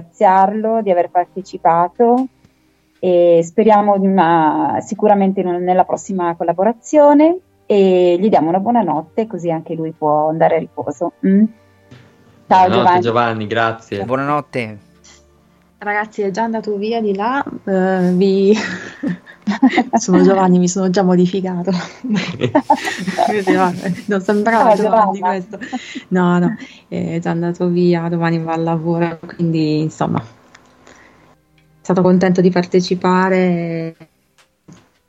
ringraziarlo di aver partecipato e speriamo una, sicuramente nella prossima collaborazione e gli diamo una buonanotte così anche lui può andare a riposo. Mm? Ciao buonanotte, Giovanni. Giovanni, grazie. Buonanotte. Ragazzi, è già andato via di là, uh, vi... sono Giovanni, mi sono già modificato. non sembrava Ciao, Giovanni Giovanna. questo. No, no, è già andato via, domani va al lavoro, quindi insomma, è stato contento di partecipare,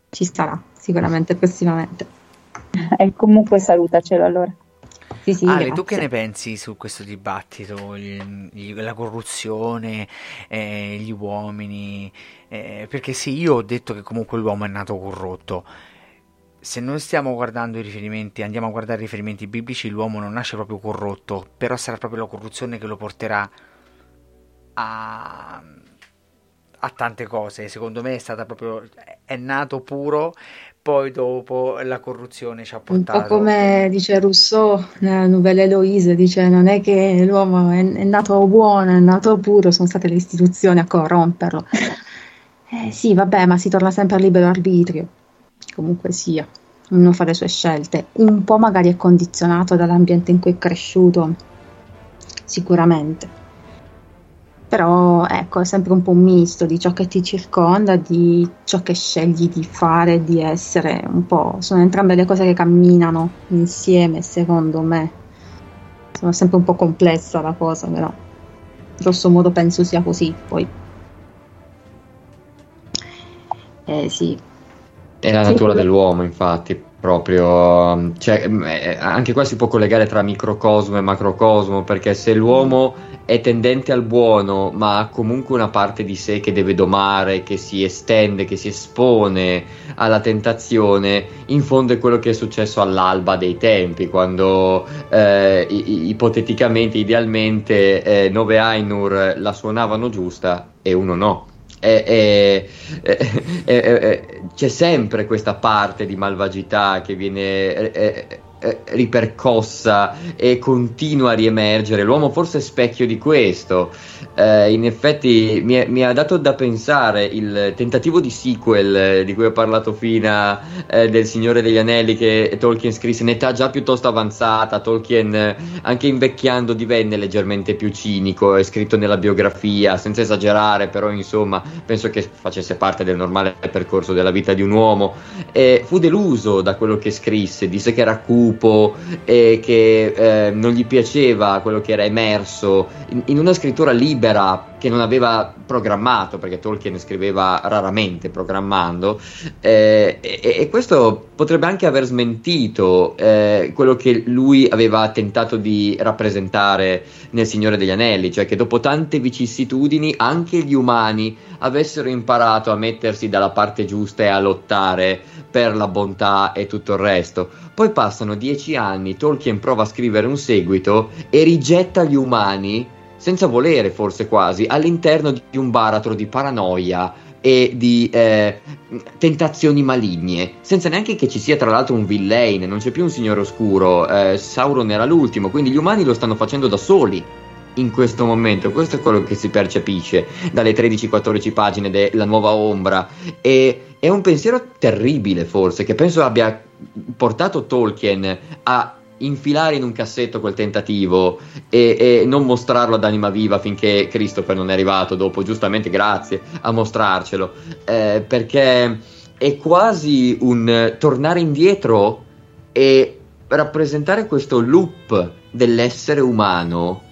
ci sarà sicuramente prossimamente. E comunque salutacelo allora. Sì, sì, Ale, grazie. tu che ne pensi su questo dibattito? Il- la corruzione, eh, gli uomini? eh, perché sì, io ho detto che comunque l'uomo è nato corrotto. Se non stiamo guardando i riferimenti, andiamo a guardare i riferimenti biblici, l'uomo non nasce proprio corrotto, però sarà proprio la corruzione che lo porterà a, a tante cose. Secondo me è stata proprio. è nato puro, poi dopo la corruzione ci ha Un po' portato. come dice Rousseau nella novella Eloise, dice non è che l'uomo è, è nato buono, è nato puro, sono state le istituzioni a corromperlo. Eh sì, vabbè, ma si torna sempre al libero arbitrio, comunque sia, ognuno fa le sue scelte, un po' magari è condizionato dall'ambiente in cui è cresciuto, sicuramente. Però ecco, è sempre un po' un misto di ciò che ti circonda, di ciò che scegli di fare, di essere, un po'. Sono entrambe le cose che camminano insieme, secondo me. Sono sempre un po' complessa la cosa, però grosso modo penso sia così. Poi, eh sì, È la Sì, natura quello- dell'uomo, infatti, proprio. Cioè, eh, anche qua si può collegare tra microcosmo e macrocosmo, perché se l'uomo è tendente al buono, ma ha comunque una parte di sé che deve domare, che si estende, che si espone alla tentazione, in fondo è quello che è successo all'alba dei tempi, quando eh, ipoteticamente, idealmente, eh, nove Ainur la suonavano giusta e uno no. E- e- e- c'è sempre questa parte di malvagità che viene eh, ripercossa e continua a riemergere. L'uomo forse è specchio di questo. Eh, in effetti mi, è- mi ha dato da pensare il tentativo di sequel eh, di cui ho parlato fino eh, del Signore degli Anelli che Tolkien scrisse in età già piuttosto avanzata. Tolkien, eh, anche invecchiando, divenne leggermente più cinico. È scritto nella biografia, senza esagerare, però insomma penso che facesse parte del normale percorso della vita di un uomo. Fu deluso da quello che scrisse, disse che era cupo e che eh, non gli piaceva quello che era emerso in, in una scrittura libera, che non aveva programmato, perché Tolkien scriveva raramente programmando, eh, e, e, questo potrebbe anche aver smentito eh, quello che lui aveva tentato di rappresentare nel Signore degli Anelli, cioè che dopo tante vicissitudini anche gli umani avessero imparato a mettersi dalla parte giusta e a lottare per la bontà e tutto il resto. Poi passano dieci anni, Tolkien prova a scrivere un seguito e rigetta gli umani senza volere forse quasi, all'interno di un baratro di paranoia e di eh, tentazioni maligne, senza neanche che ci sia tra l'altro un villain, non c'è più un signore oscuro, eh, Sauron era l'ultimo, quindi gli umani lo stanno facendo da soli in questo momento, questo è quello che si percepisce dalle 13-14 pagine della nuova ombra. E è un pensiero terribile forse che penso abbia portato Tolkien a infilare in un cassetto quel tentativo e, e, non mostrarlo ad anima viva finché Christopher non è arrivato dopo, giustamente grazie a mostrarcelo, eh, perché è quasi un tornare indietro e rappresentare questo loop dell'essere umano.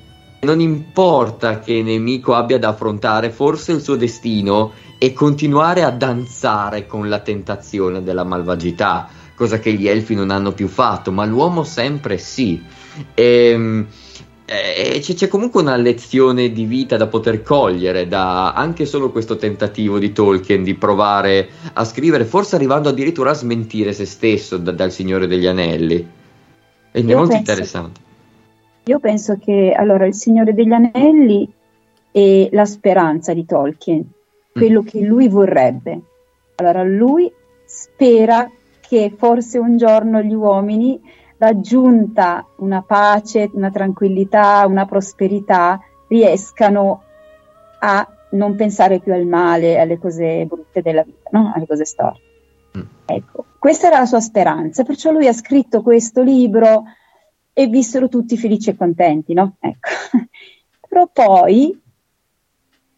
Non importa che nemico abbia da affrontare forse il suo destino e continuare a danzare con la tentazione della malvagità cosa che gli elfi non hanno più fatto, ma l'uomo sempre sì. Ehm, e, e c'è, c'è, comunque una lezione di vita da poter cogliere da anche solo questo tentativo di Tolkien di provare a scrivere, forse arrivando addirittura a smentire se stesso da, dal Signore degli Anelli. Ed è molto penso, interessante. Io penso che allora il Signore degli Anelli è la speranza di Tolkien, quello mm. che lui vorrebbe. Allora lui spera che forse un giorno gli uomini, raggiunta una pace, una tranquillità, una prosperità, riescano a non pensare più al male, alle cose brutte della vita, no? alle cose storte. Mm. Ecco, questa era la sua speranza, perciò lui ha scritto questo libro e vissero tutti felici e contenti, no? Ecco. Però poi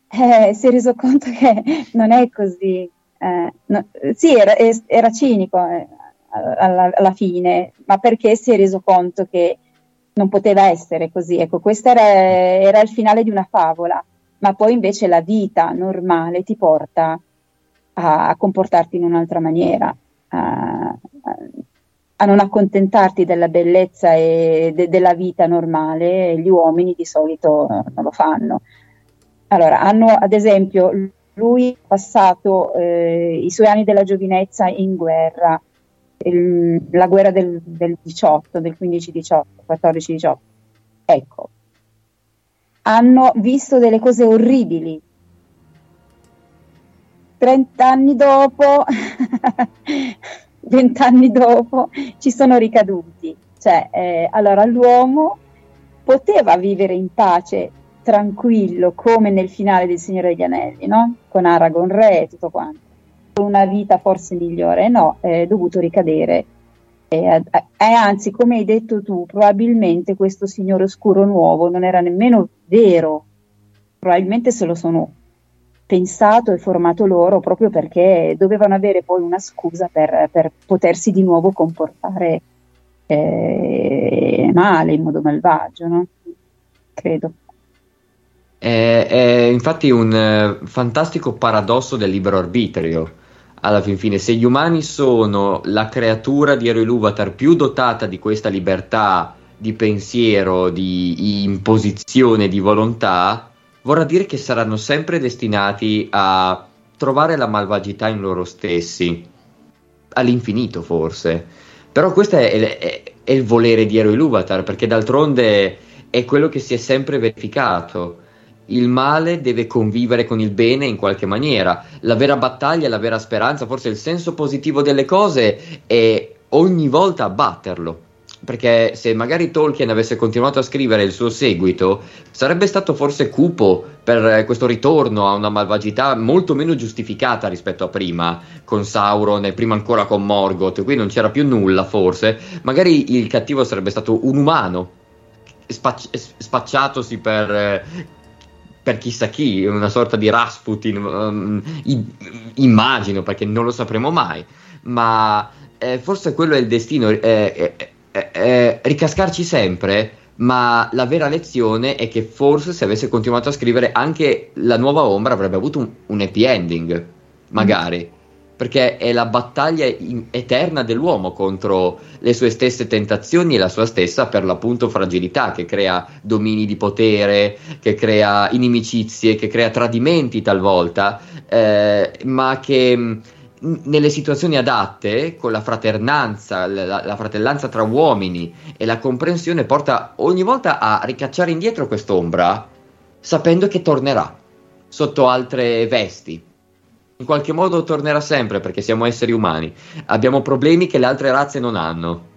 eh, si è reso conto che non è così, eh, no, sì, era, era cinico eh, alla, alla, fine, ma perché si è reso conto che non poteva essere così. Ecco, questo era, era il finale di una favola, ma poi invece la vita normale ti porta a, a comportarti in un'altra maniera, a, a, non accontentarti della bellezza e de, della vita normale. Gli uomini di solito non lo fanno. Allora, hanno ad esempio lui ha passato eh, i suoi anni della giovinezza in guerra, il, la guerra del, del 18, del 15-18, 14-18. Ecco, hanno visto delle cose orribili. 30 anni dopo, 20 anni dopo, ci sono ricaduti. Cioè, eh, allora l'uomo poteva vivere in pace tranquillo come nel finale del Signore degli Anelli, no? Con Aragon Re e tutto quanto. Una vita forse migliore, no, è dovuto ricadere. E, anzi, come hai detto tu, probabilmente questo Signore Oscuro nuovo non era nemmeno vero, probabilmente se lo sono pensato e formato loro proprio perché dovevano avere poi una scusa per, per potersi di nuovo comportare eh, male, in modo malvagio, no? Credo. È, è infatti un eh, fantastico paradosso del libero arbitrio. Alla fin fine, se gli umani sono la creatura di Ero Iluvatar più dotata di questa libertà di pensiero, di imposizione, di volontà, vorrà dire che saranno sempre destinati a trovare la malvagità in loro stessi, all'infinito forse. Però questo è, è, è il volere di Ero Iluvatar, perché d'altronde è quello che si è sempre verificato il male deve convivere con il bene in qualche maniera. La vera battaglia, la vera speranza, forse il senso positivo delle cose è ogni volta abbatterlo. Perché se magari Tolkien avesse continuato a scrivere il suo seguito, sarebbe stato forse cupo per questo ritorno a una malvagità molto meno giustificata rispetto a prima, con Sauron e prima ancora con Morgoth. Qui non c'era più nulla, forse. Magari il cattivo sarebbe stato un umano, spacci- spacciatosi per per chissà chi, una sorta di Rasputin, um, immagino perché non lo sapremo mai, ma eh, forse quello è il destino, eh, eh, eh, eh ricascarci sempre, ma la vera lezione è che forse se avesse continuato a scrivere anche la nuova ombra avrebbe avuto un, un happy ending, magari. Perché è la battaglia in- eterna dell'uomo contro le sue stesse tentazioni e la sua stessa, per l'appunto, fragilità che crea domini di potere, che crea inimicizie, che crea tradimenti talvolta, eh, ma che mh, nelle situazioni adatte, con la fraternanza, la, la fratellanza tra uomini e la comprensione, porta ogni volta a ricacciare indietro quest'ombra, sapendo che tornerà sotto altre vesti. In qualche modo tornerà sempre perché siamo esseri umani. Abbiamo problemi che le altre razze non hanno.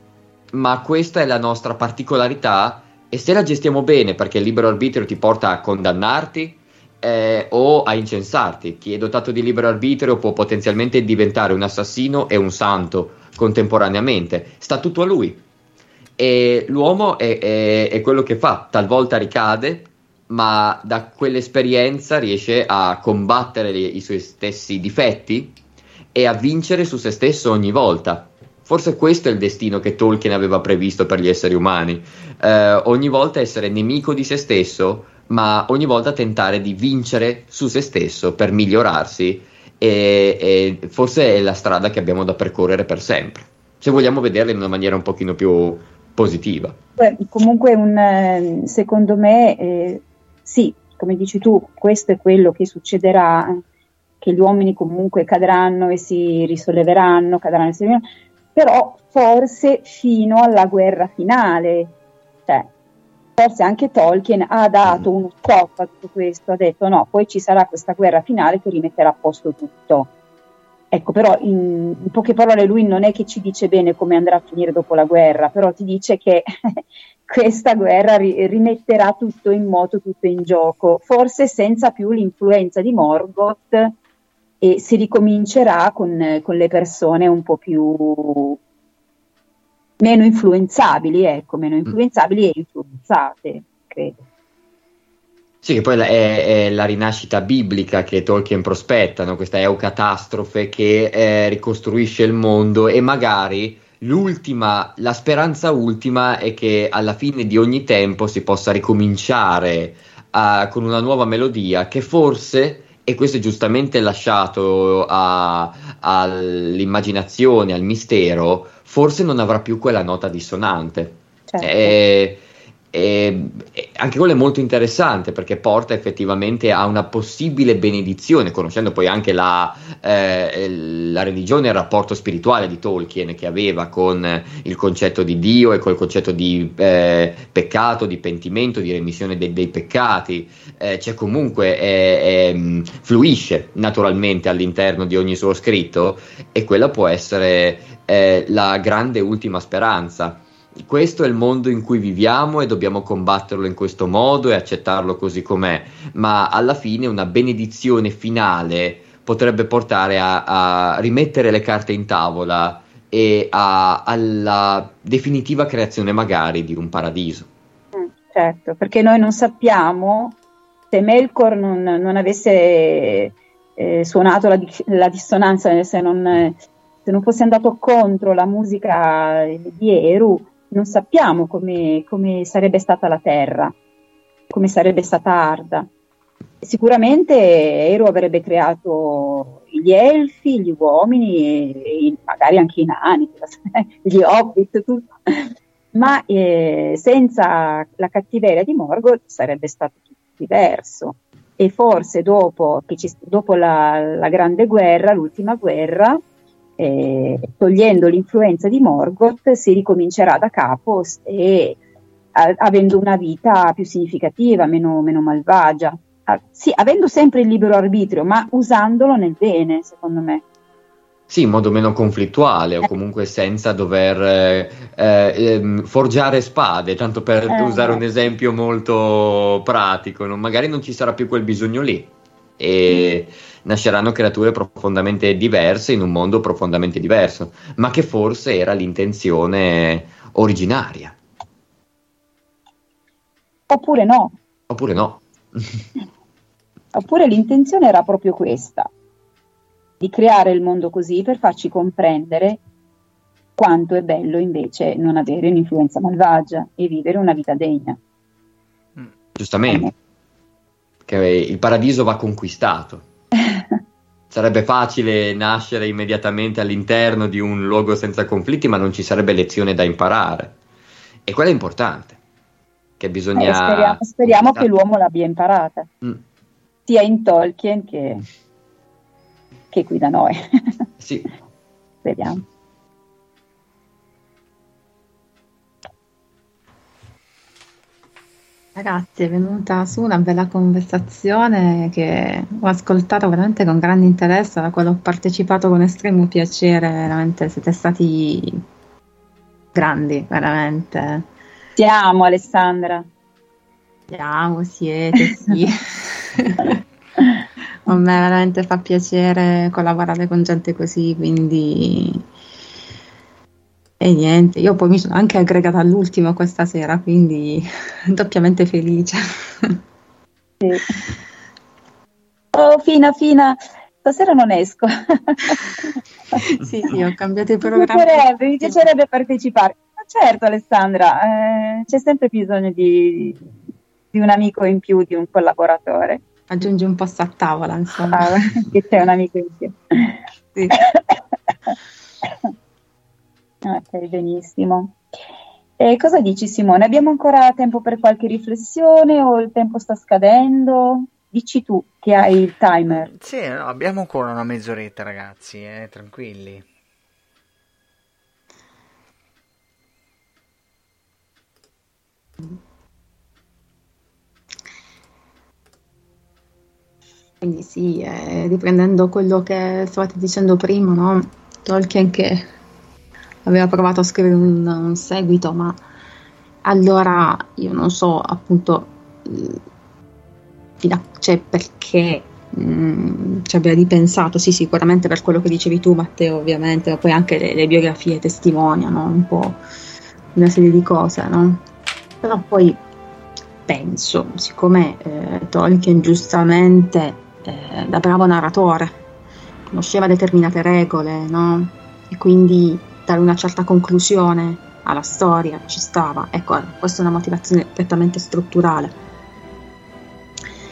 Ma questa è la nostra particolarità e se la gestiamo bene perché il libero arbitrio ti porta a condannarti, eh, o a incensarti. Chi è dotato di libero arbitrio può potenzialmente diventare un assassino e un santo contemporaneamente. Sta tutto a lui. E l'uomo è, è- è quello che fa, talvolta ricade, ma da quell'esperienza riesce a combattere le- i suoi stessi difetti e a vincere su se stesso ogni volta. Forse questo è il destino che Tolkien aveva previsto per gli esseri umani. Eh, ogni volta essere nemico di se stesso, ma ogni volta tentare di vincere su se stesso per migliorarsi. E, e forse è la strada che abbiamo da percorrere per sempre. Se vogliamo vederla in una maniera un pochino più positiva. Beh, comunque, un, eh, secondo me, eh, sì, come dici tu, questo è quello che succederà, che gli uomini comunque cadranno e si risolleveranno, cadranno e si risolleveranno, però forse fino alla guerra finale, cioè, forse anche Tolkien ha dato uno stop a tutto questo, ha detto no, poi ci sarà questa guerra finale che rimetterà a posto tutto. Ecco, però in, in poche parole lui non è che ci dice bene come andrà a finire dopo la guerra, però ti dice che questa guerra ri- rimetterà tutto in moto, tutto in gioco, forse senza più l'influenza di Morgoth e si ricomincerà con, con le persone un po' più meno influenzabili, ecco, meno influenzabili e influenzate, credo. Sì, che poi è, è la rinascita biblica che Tolkien prospetta, no? questa eucatastrofe che eh, ricostruisce il mondo e magari l'ultima, la speranza ultima è che alla fine di ogni tempo si possa ricominciare a- con una nuova melodia che forse, e questo è giustamente lasciato a- all'immaginazione, al mistero, forse non avrà più quella nota dissonante. Certo. E- e- e anche quello è molto interessante perché porta effettivamente a una possibile benedizione, conoscendo poi anche la, eh, la religione e il rapporto spirituale di Tolkien che aveva con il concetto di Dio e col concetto di eh, peccato, di pentimento, di remissione dei, dei peccati. Eh, c'è comunque, fluisce naturalmente all'interno di ogni suo scritto e quella può essere eh, la grande ultima speranza. Questo è il mondo in cui viviamo e dobbiamo combatterlo in questo modo e accettarlo così com'è, ma alla fine una benedizione finale potrebbe portare a, a rimettere le carte in tavola e a- alla definitiva creazione magari di un paradiso. Mm, Certo, perché noi non sappiamo se Melkor non, non avesse eh, suonato la, la dissonanza, se non, se non fosse andato contro la musica di Eru, non sappiamo come, come sarebbe stata la terra, come sarebbe stata Arda. Sicuramente Eru avrebbe creato gli elfi, gli uomini e, e magari anche i nani, gli hobbit, tutto. ma eh, senza la cattiveria di Morgoth sarebbe stato tutto diverso. E forse dopo, ci- dopo la, la grande guerra, l'ultima guerra, eh, togliendo l'influenza di Morgoth, si ricomincerà da capo e a- avendo una vita più significativa, meno, meno malvagia. Ah, sì, avendo sempre il libero arbitrio, ma usandolo nel bene, secondo me. Sì, in modo meno conflittuale o comunque senza dover eh, eh, forgiare spade, tanto per Eh. usare un esempio molto pratico, no? magari non ci sarà più quel bisogno lì e nasceranno creature profondamente diverse in un mondo profondamente diverso, ma che forse era l'intenzione originaria, Oppure no, oppure no. oppure l'intenzione era proprio questa, di creare il mondo così per farci comprendere quanto è bello invece non avere un'influenza malvagia e vivere una vita degna. Giustamente. Che il paradiso va conquistato. Sarebbe facile nascere immediatamente all'interno di un luogo senza conflitti, ma non ci sarebbe lezione da imparare. E quello è importante. Che bisogna. Eh, speriamo speriamo che l'uomo l'abbia imparata, Mm. sia in Tolkien che, che qui da noi. Sì. Speriamo. Ragazzi, è venuta su una bella conversazione che ho ascoltato veramente con grande interesse, alla quale ho partecipato con estremo piacere, veramente siete stati grandi, veramente. Ti amo Alessandra. Ti amo, siete, sì. A me veramente fa piacere collaborare con gente così, quindi... E niente, io poi mi sono anche aggregata all'ultimo questa sera, quindi doppiamente felice. Sì. Oh, Fina, Fina, stasera non esco. sì, sì, ho cambiato il Mi programma. piacerebbe, mi piacerebbe partecipare. Ma certo, Alessandra, eh, c'è sempre bisogno di, di un amico in più, di un collaboratore. Aggiungi un posto a tavola, insomma. Ah, che c'è un amico in più. Sì. Ok, benissimo. E cosa dici Simone? Abbiamo ancora tempo per qualche riflessione o il tempo sta scadendo? Dici tu che hai il timer. Sì, no, abbiamo ancora una mezz'oretta, ragazzi, eh, tranquilli. Quindi sì, eh, riprendendo quello che stavate dicendo prima, no? Tolkien che aveva provato a scrivere un, un seguito, ma allora io non so appunto a- cioè, perché mm, ci abbia ripensato, sì sicuramente per quello che dicevi tu Matteo ovviamente, ma poi anche le, le biografie testimoniano un po' una serie di cose, no? Però poi penso, siccome eh, Tolkien giustamente eh, da bravo narratore conosceva determinate regole, no? E quindi dare una certa conclusione alla storia ci stava. Ecco, questa è una motivazione prettamente strutturale.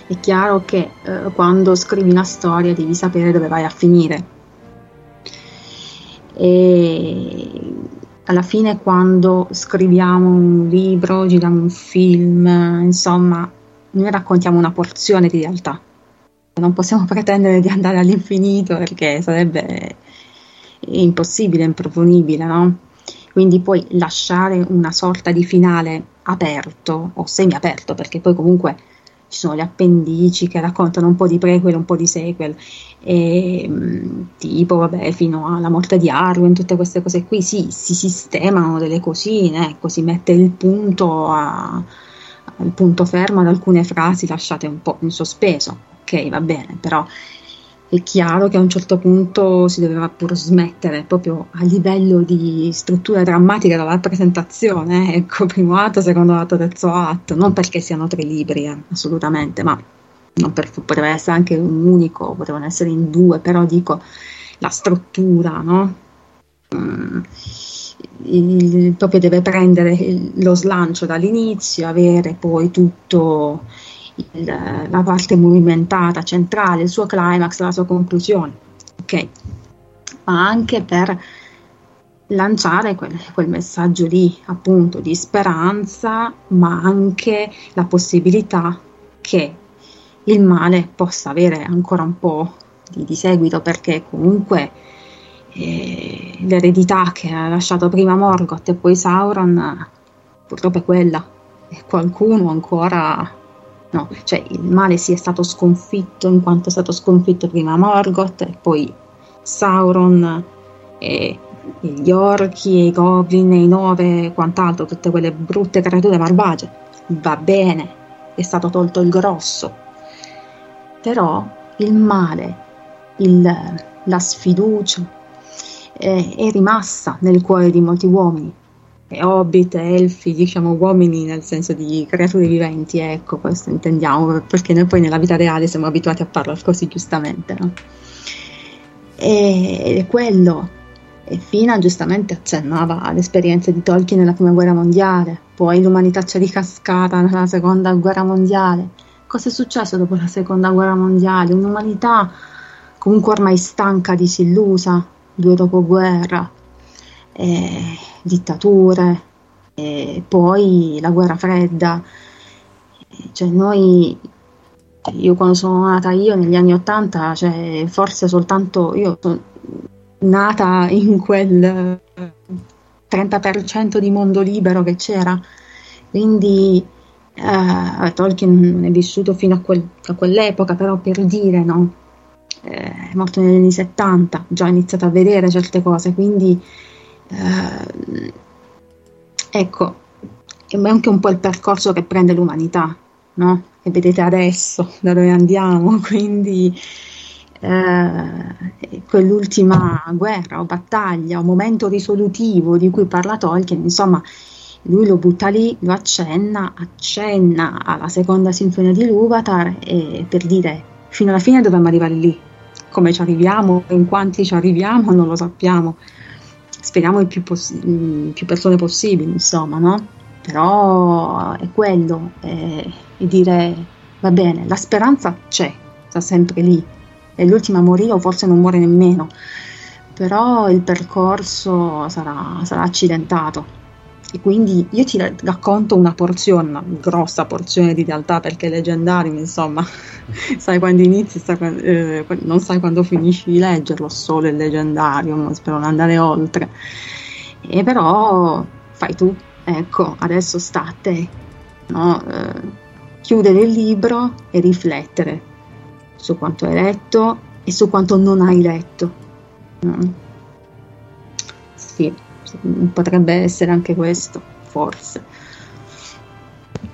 È chiaro che eh, quando scrivi una storia devi sapere dove vai a finire. E alla fine quando scriviamo un libro, giriamo un film, insomma, noi raccontiamo una porzione di realtà. Non possiamo pretendere di andare all'infinito perché sarebbe impossibile, improponibile, no? Quindi poi lasciare una sorta di finale aperto o semi-aperto, perché poi comunque ci sono gli appendici che raccontano un po' di prequel, un po' di sequel, e, mh, tipo vabbè, fino alla morte di Arwen, tutte queste cose qui, sì, si sistemano delle cosine, ecco, si mette il punto a- al punto fermo ad alcune frasi lasciate un po' in sospeso, ok, va bene, però è chiaro che a un certo punto si doveva pur smettere proprio a livello di struttura drammatica della rappresentazione, eh, ecco, primo atto, secondo atto, terzo atto, non perché siano tre libri, eh, assolutamente, ma per, poteva essere anche un unico, potevano essere in due, però dico la struttura, no? Mm, il- proprio deve prendere lo slancio dall'inizio, avere poi tutto il- la parte movimentata centrale, il suo climax, la sua conclusione, ok? Ma anche per lanciare quel, quel messaggio lì, appunto, di speranza, ma anche la possibilità che il male possa avere ancora un po' di, di seguito, perché comunque eh, l'eredità che ha lasciato prima Morgoth e poi Sauron purtroppo è quella, e qualcuno ancora No, cioè il male si è stato sconfitto in quanto è stato sconfitto prima Morgoth e poi Sauron e gli orchi e i goblin e i nove e quant'altro, tutte quelle brutte creature malvagie. Va bene, è stato tolto il grosso. Però il male, il- la sfiducia è, è rimasta nel cuore di molti uomini hobbit, elfi, diciamo uomini nel senso di creature viventi, ecco, questo intendiamo, perché noi poi nella vita reale siamo abituati a parlare così giustamente, no? E- quello E Fina giustamente accennava alle esperienze di Tolkien nella prima guerra mondiale, poi l'umanità c'è ricascata nella seconda guerra mondiale. Cosa è successo dopo la seconda guerra mondiale? Un'umanità comunque ormai stanca, disillusa, due dopoguerra, eh, dittature, e poi la guerra fredda. Cioè noi, io quando sono nata io negli anni Ottanta, cioè forse soltanto io sono nata in quel 30% di mondo libero che c'era, quindi eh, Tolkien non è vissuto fino a, quel, a quell'epoca, però per dire, no? Eh, è morto negli anni 70, già ha iniziato a vedere certe cose, quindi eh, ecco, è anche un po' il percorso che prende l'umanità, no? E vedete adesso da dove andiamo, quindi eh, quell'ultima guerra o battaglia o momento risolutivo di cui parla Tolkien, insomma, lui lo butta lì, lo accenna, accenna alla seconda sinfonia di Luvatar e per dire fino alla fine dovremmo arrivare lì. Come ci arriviamo, in quanti ci arriviamo, non lo sappiamo. Speriamo in più, poss- in più persone possibili, insomma, no? Però è quello, è, è dire va bene, la speranza c'è, sta sempre lì, è l'ultima a morire o forse non muore nemmeno, però il percorso sarà, sarà accidentato. E quindi io ti racconto una porzione, una grossa porzione di realtà perché leggendario, insomma, sai quando inizi, sai, eh, non sai quando finisci di leggerlo, solo il leggendario, spero non andare oltre. E però fai tu, ecco, adesso sta a te, no? eh, chiudere il libro e riflettere su quanto hai letto e su quanto non hai letto. Mm. Potrebbe essere anche questo, forse.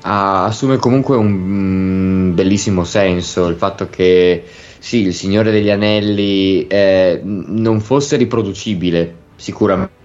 Ah, assume comunque un mm, bellissimo senso il fatto che sì, il Signore degli Anelli eh, non fosse riproducibile, sicuramente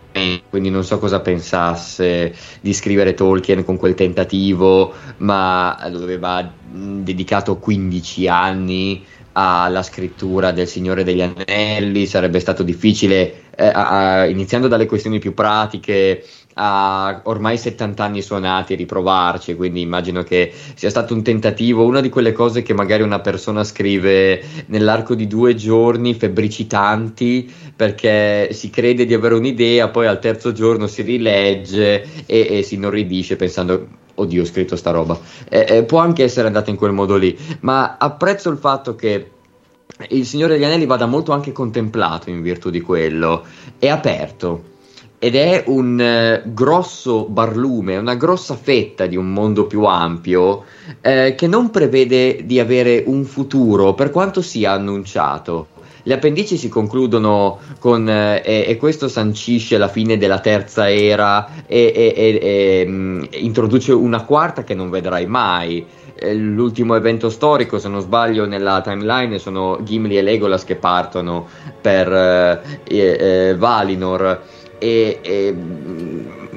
quindi non so cosa pensasse di scrivere Tolkien con quel tentativo, ma aveva dedicato 15 anni alla scrittura del Signore degli Anelli, sarebbe stato difficile, eh, a, iniziando dalle questioni più pratiche, a ormai 70 anni suonati, riprovarci, quindi immagino che sia stato un tentativo, una di quelle cose che magari una persona scrive nell'arco di due giorni, febbricitanti, perché si crede di avere un'idea, poi al terzo giorno si rilegge e, e si inorridisce pensando oddio ho scritto sta roba eh, eh, può anche essere andata in quel modo lì ma apprezzo il fatto che il Signore degli Anelli vada molto anche contemplato in virtù di quello è aperto ed è un eh, grosso barlume, una grossa fetta di un mondo più ampio eh, che non prevede di avere un futuro per quanto sia annunciato. Le appendici si concludono con eh, e, e, questo sancisce la fine della terza era e, e, e mh, introduce una quarta che non vedrai mai. L'ultimo evento storico, se non sbaglio, nella timeline sono Gimli e Legolas che partono per eh, eh Valinor e, e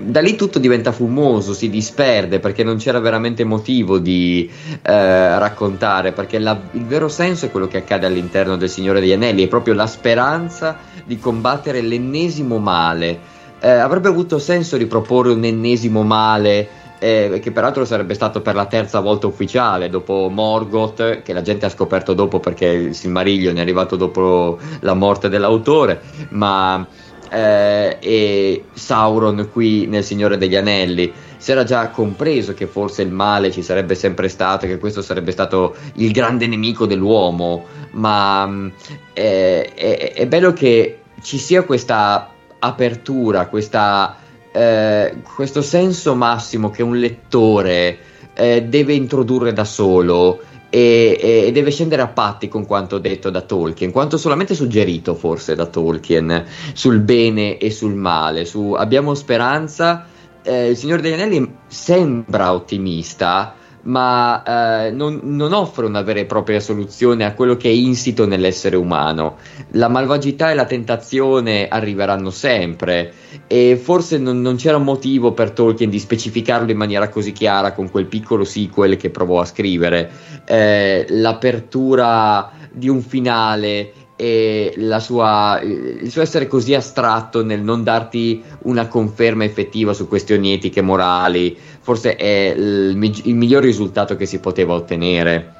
da lì tutto diventa fumoso, si disperde perché non c'era veramente motivo di eh, raccontare, perché la, il vero senso è quello che accade all'interno del Signore degli Anelli, è proprio la speranza di combattere l'ennesimo male. Eh, avrebbe avuto senso riproporre un ennesimo male eh, che peraltro sarebbe stato per la terza volta ufficiale dopo Morgoth, che la gente ha scoperto dopo perché il Silmarillion è arrivato dopo la morte dell'autore, ma eh, e Sauron qui nel Signore degli Anelli. Si era già compreso che forse il male ci sarebbe sempre stato, che questo sarebbe stato il grande nemico dell'uomo, ma eh, è, è, bello che ci sia questa apertura, questa, eh, questo senso massimo che un lettore eh, deve introdurre da solo e, e, deve scendere a patti con quanto detto da Tolkien, quanto solamente suggerito forse da Tolkien sul bene e sul male. Su abbiamo speranza. Eh, il Signore degli Anelli sembra ottimista, ma eh, non, non, offre una vera e propria soluzione a quello che è insito nell'essere umano. La malvagità e la tentazione arriveranno sempre e forse non, non c'era motivo per Tolkien di specificarlo in maniera così chiara con quel piccolo sequel che provò a scrivere. Eh, l'apertura di un finale e sua, il suo essere così astratto nel non darti una conferma effettiva su questioni etiche e morali, forse è il, il miglior risultato che si poteva ottenere,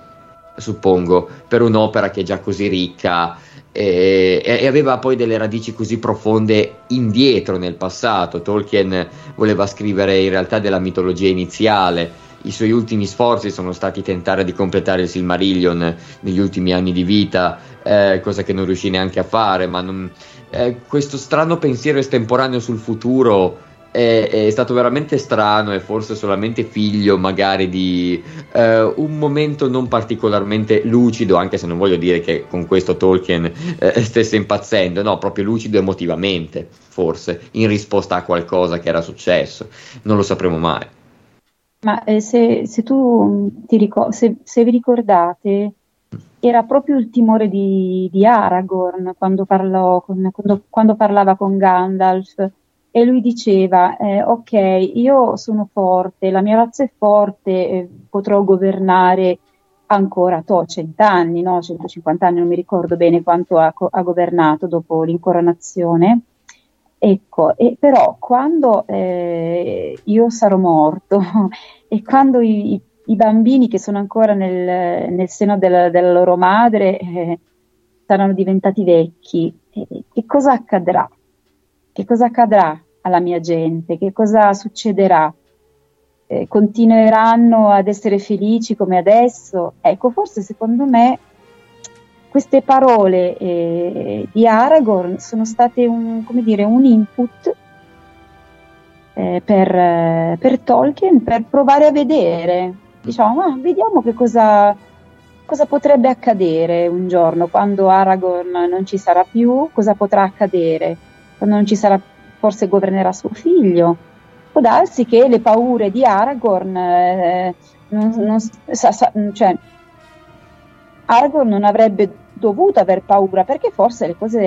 suppongo, per un'opera che è già così ricca e, e, aveva poi delle radici così profonde indietro nel passato. Tolkien voleva scrivere in realtà della mitologia iniziale. I suoi ultimi sforzi sono stati tentare di completare il Silmarillion negli ultimi anni di vita, eh, cosa che non riuscì neanche a fare, ma non, eh, questo strano pensiero estemporaneo sul futuro è, è, stato veramente strano e forse solamente figlio magari di eh, un momento non particolarmente lucido, anche se non voglio dire che con questo Tolkien eh, stesse impazzendo, no, proprio lucido emotivamente, forse, in risposta a qualcosa che era successo, non lo sapremo mai. Ma eh, se, se, tu ti ricor- se, se, vi ricordate, era proprio il timore di, di Aragorn quando, parlò con, quando, quando parlava con Gandalf e lui diceva, eh, ok, io sono forte, la mia razza è forte, eh, potrò governare ancora to, cent'anni, no? 150 anni, non mi ricordo bene quanto ha, ha governato dopo l'incoronazione. Ecco, e però quando eh, io sarò morto e quando i, i, i, bambini che sono ancora nel, nel seno della, della, loro madre eh, saranno diventati vecchi, eh, che cosa accadrà? Che cosa accadrà alla mia gente, che cosa succederà? Eh, continueranno ad essere felici come adesso? Ecco, forse secondo me queste parole eh, di Aragorn sono state un, dire, un input eh, per, per, Tolkien per provare a vedere, diciamo, ah, vediamo che cosa, cosa potrebbe accadere un giorno quando Aragorn non ci sarà più, cosa potrà accadere quando non ci sarà forse governerà suo figlio. Può darsi che le paure di Aragorn eh, non, non, sa, sa, cioè, Aragorn non avrebbe dovuto aver paura perché forse le cose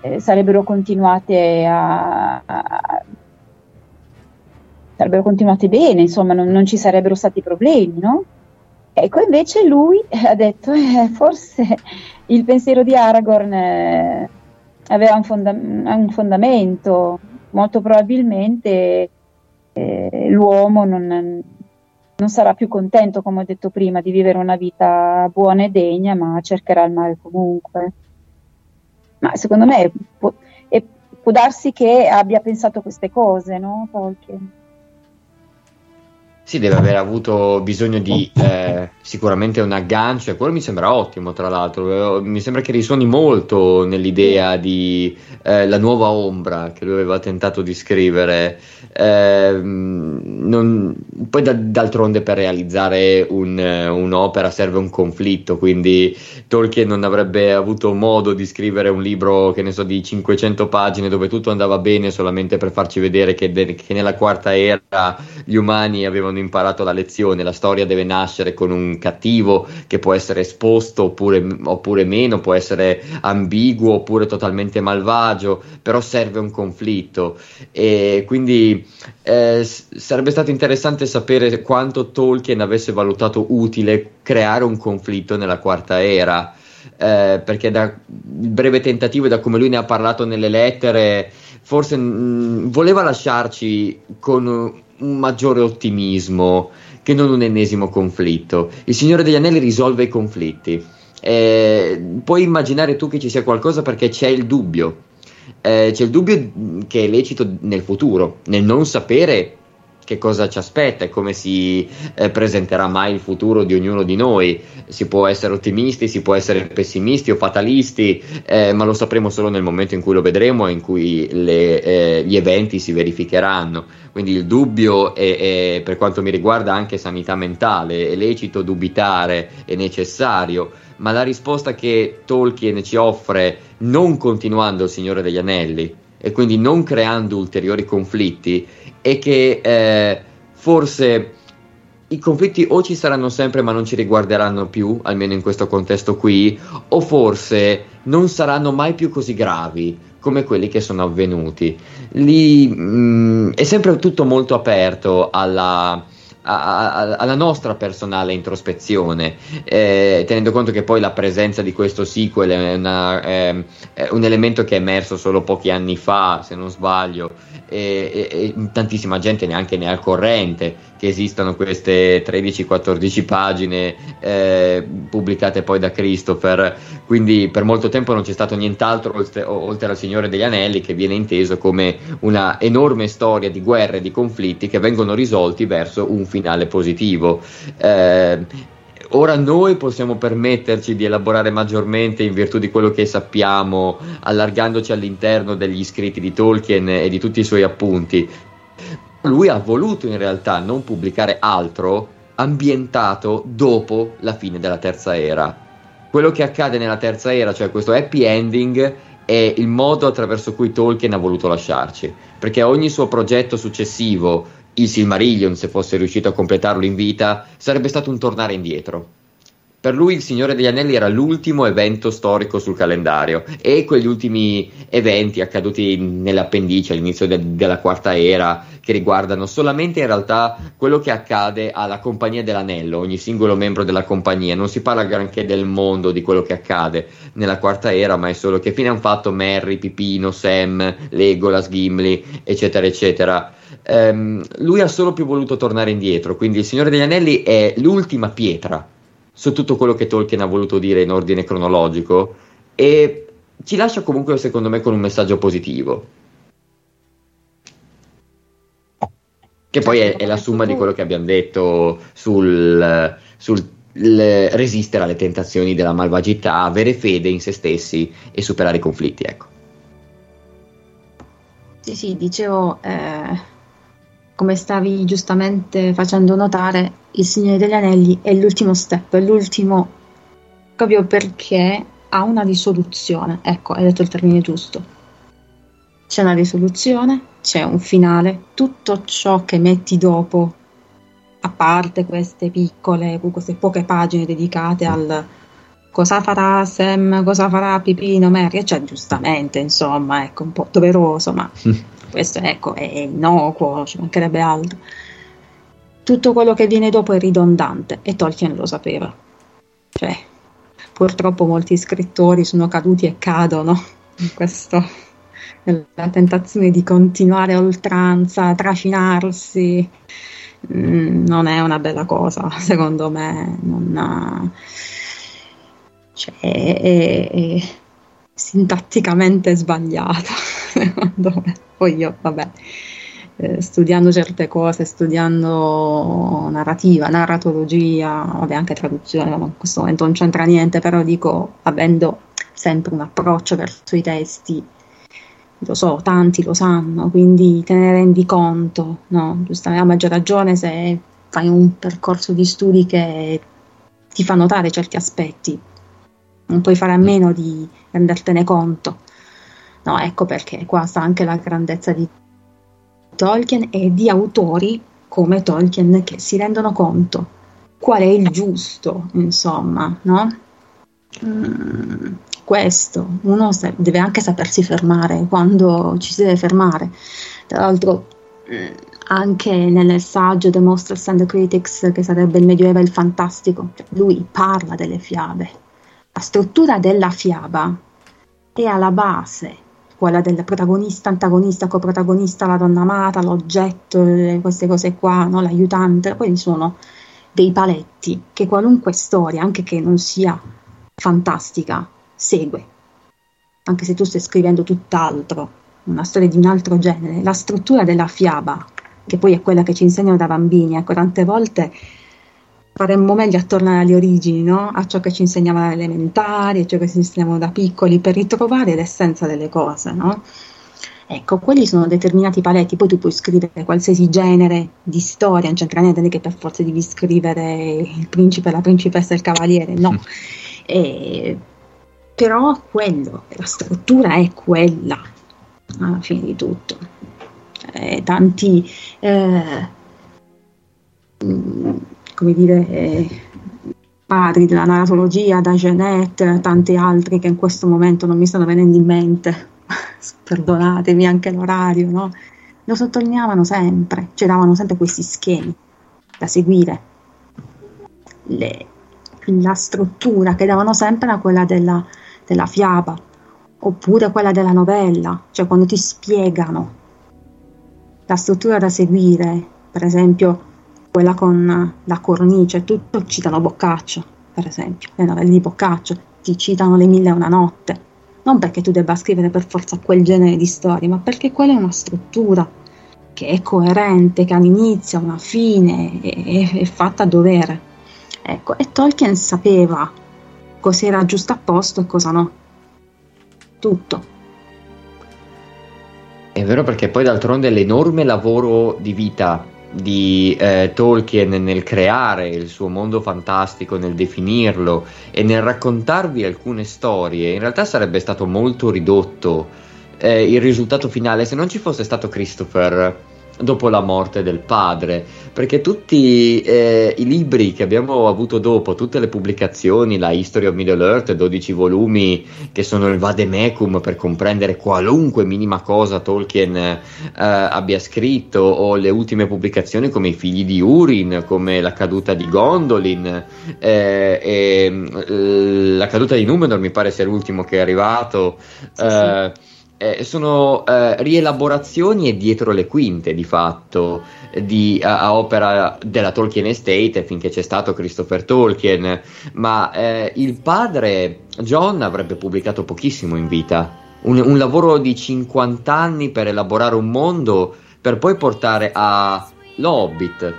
eh, sarebbero continuate a, a, sarebbero continuate bene, insomma, non, non, ci sarebbero stati problemi, no? Ecco, invece lui ha detto, eh, forse il pensiero di Aragorn eh, aveva un, fonda- un fondamento, molto probabilmente eh, l'uomo non, non, sarà più contento, come ho detto prima, di vivere una vita buona e degna, ma cercherà il male comunque. Ma secondo me può, può darsi che abbia pensato queste cose, no, Tolkien? Sì, deve aver avuto bisogno di eh, sicuramente un aggancio e quello mi sembra ottimo, tra l'altro. Mi sembra che risuoni molto nell'idea di eh, la nuova ombra che lui aveva tentato di scrivere. Eh, non, poi da, d'altronde per realizzare un, un'opera serve un conflitto, quindi Tolkien non avrebbe avuto modo di scrivere un libro, che ne so, di 500 pagine dove tutto andava bene solamente per farci vedere che, de- che nella quarta era gli umani avevano hanno imparato la lezione, la storia deve nascere con un cattivo che può essere esposto oppure, oppure meno, può essere ambiguo oppure totalmente malvagio, però serve un conflitto e quindi eh, sarebbe stato interessante sapere quanto Tolkien avesse valutato utile creare un conflitto nella quarta era. Eh, perché da il breve tentativo e da come lui ne ha parlato nelle lettere forse mh, voleva lasciarci con un maggiore ottimismo che non un ennesimo conflitto. Il Signore degli Anelli risolve i conflitti. Eh, puoi immaginare tu che ci sia qualcosa perché c'è il dubbio. Eh, c'è il dubbio che è lecito nel futuro, nel non sapere che cosa ci aspetta e come si eh, presenterà mai il futuro di ognuno di noi. Si può essere ottimisti, si può essere pessimisti o fatalisti, eh, ma lo sapremo solo nel momento in cui lo vedremo e in cui le, eh, gli eventi si verificheranno. Quindi il dubbio è, è, per quanto mi riguarda anche sanità mentale, è lecito dubitare, è necessario, ma la risposta che Tolkien ci offre non continuando il Signore degli Anelli e quindi non creando ulteriori conflitti è che eh, forse i conflitti o ci saranno sempre ma non ci riguarderanno più, almeno in questo contesto qui, o forse non saranno mai più così gravi come quelli che sono avvenuti. Lì mh, mm, è sempre tutto molto aperto alla, alla nostra personale introspezione, eh, tenendo conto che poi la presenza di questo sequel è, una, è- è un elemento che è emerso solo pochi anni fa, se non sbaglio, e, e- e tantissima gente neanche ne è al corrente che esistano queste 13-14 pagine eh, pubblicate poi da Christopher, quindi per molto tempo non c'è stato nient'altro oltre, oltre al Signore degli Anelli che viene inteso come una enorme storia di guerre e di conflitti che vengono risolti verso un finale positivo. Eh, Ora noi possiamo permetterci di elaborare maggiormente in virtù di quello che sappiamo, allargandoci all'interno degli scritti di Tolkien e di tutti i suoi appunti. Lui ha voluto in realtà non pubblicare altro ambientato dopo la fine della terza era. Quello che accade nella terza era, cioè questo happy ending, è il modo attraverso cui Tolkien ha voluto lasciarci, perché ogni suo progetto successivo, il Silmarillion, se fosse riuscito a completarlo in vita, sarebbe stato un tornare indietro. Per lui il Signore degli Anelli era l'ultimo evento storico sul calendario e quegli ultimi eventi accaduti nell'appendice all'inizio de- della quarta era che riguardano solamente in realtà quello che accade alla compagnia dell'anello, ogni singolo membro della compagnia, non si parla granché del mondo, di quello che accade nella quarta era, ma è solo che fine hanno fatto Merry, Pipino, Sam, Legolas, Gimli, eccetera, eccetera. Ehm, lui ha solo più voluto tornare indietro, quindi il Signore degli Anelli è l'ultima pietra su tutto quello che Tolkien ha voluto dire in ordine cronologico e ci lascia comunque secondo me con un messaggio positivo. Che poi è, è la somma di quello che abbiamo detto sul, sul il resistere alle tentazioni della malvagità, avere fede in se stessi e superare i conflitti. Ecco. Sì, sì, dicevo, eh, come stavi giustamente facendo notare, il Signore degli Anelli è l'ultimo step, è l'ultimo proprio perché ha una risoluzione. Ecco, hai detto il termine giusto. C'è una risoluzione, c'è un finale, tutto ciò che metti dopo, a parte queste piccole, queste poche pagine dedicate al cosa farà Sam, cosa farà Pipino, Mary, cioè giustamente, insomma, ecco, un po' doveroso, ma questo ecco, è innocuo, ci mancherebbe altro. Tutto quello che viene dopo è ridondante e Tolkien lo sapeva. Cioè, purtroppo molti scrittori sono caduti e cadono in questo, nella tentazione di continuare a oltranza, trascinarsi. Mm, non è una bella cosa, secondo me. Non cioè, è, è, è sintatticamente sbagliata, secondo. Poi io, vabbè, eh, studiando certe cose, studiando narrativa, narratologia, vabbè, anche traduzione, ma in questo momento non c'entra niente, però dico, avendo sempre un approccio verso i testi, lo so, tanti lo sanno, quindi te ne rendi conto, no? Giustamente, a maggior ragione se fai un percorso di studi che ti fa notare certi aspetti, non puoi fare a meno di rendertene conto. No, ecco perché qua sta anche la grandezza di Tolkien e di autori come Tolkien che si rendono conto qual è il giusto, insomma, no? Mm, questo, uno deve anche sapersi fermare quando ci si deve fermare. Tra l'altro, mm, anche nel saggio The Monsters and the Critics, che sarebbe il Medioevo e il Fantastico, lui parla delle fiabe. La struttura della fiaba è alla base quella del protagonista, antagonista, coprotagonista, la donna amata, l'oggetto, queste cose qua, no? l'aiutante, poi sono dei paletti che qualunque storia, anche che non sia fantastica, segue. Anche se tu stai scrivendo tutt'altro, una storia di un altro genere, la struttura della fiaba, che poi è quella che ci insegnano da bambini, ecco, tante volte faremmo meglio a tornare alle origini, no? a ciò che ci insegnavano elementari, a ciò che ci insegnavano da piccoli, per ritrovare l'essenza delle cose. No? Ecco, quelli sono determinati paletti, poi tu puoi scrivere qualsiasi genere di storia, non c'entra niente, che per forza devi scrivere il principe, la principessa e il cavaliere, no. E, però quello, la struttura è quella, alla fine di tutto. E tanti... Eh, come dire, eh, padri della narratologia, da Genet, tanti altri che in questo momento non mi stanno venendo in mente, perdonatemi anche l'orario, no? lo sottolineavano sempre, ci davano sempre questi schemi. da seguire. Le- la struttura che davano sempre era quella della, della fiaba, oppure quella della novella, cioè quando ti spiegano la struttura da seguire, per esempio quella con la cornice, tutto citano Boccaccio, per esempio, le novelle di Boccaccio, ti citano le mille e una notte, non perché tu debba scrivere per forza quel genere di storie, ma perché quella è una struttura che è coerente, che ha un inizio, una fine, è, è fatta a dovere. Ecco, e Tolkien sapeva cosa era giusto a posto e cosa no. Tutto. È vero perché poi d'altronde l'enorme lavoro di vita di eh, Tolkien nel creare il suo mondo fantastico, nel definirlo e nel raccontarvi alcune storie, in realtà sarebbe stato molto ridotto eh, il risultato finale se non ci fosse stato Christopher dopo la morte del padre, perché tutti eh, i libri che abbiamo avuto dopo, tutte le pubblicazioni, la History of Middle Earth, 12 volumi che sono il vademecum per comprendere qualunque minima cosa Tolkien eh, abbia scritto, o le ultime pubblicazioni come I figli di Urin, come La caduta di Gondolin, eh, e, La caduta di Numenor mi pare sia l'ultimo che è arrivato. eh, eh, sono eh, rielaborazioni e dietro le quinte di fatto di, a, a opera della Tolkien Estate finché c'è stato Christopher Tolkien. Ma eh, il padre John avrebbe pubblicato pochissimo in vita. Un, un lavoro di 50 anni per elaborare un mondo per poi portare a L'Hobbit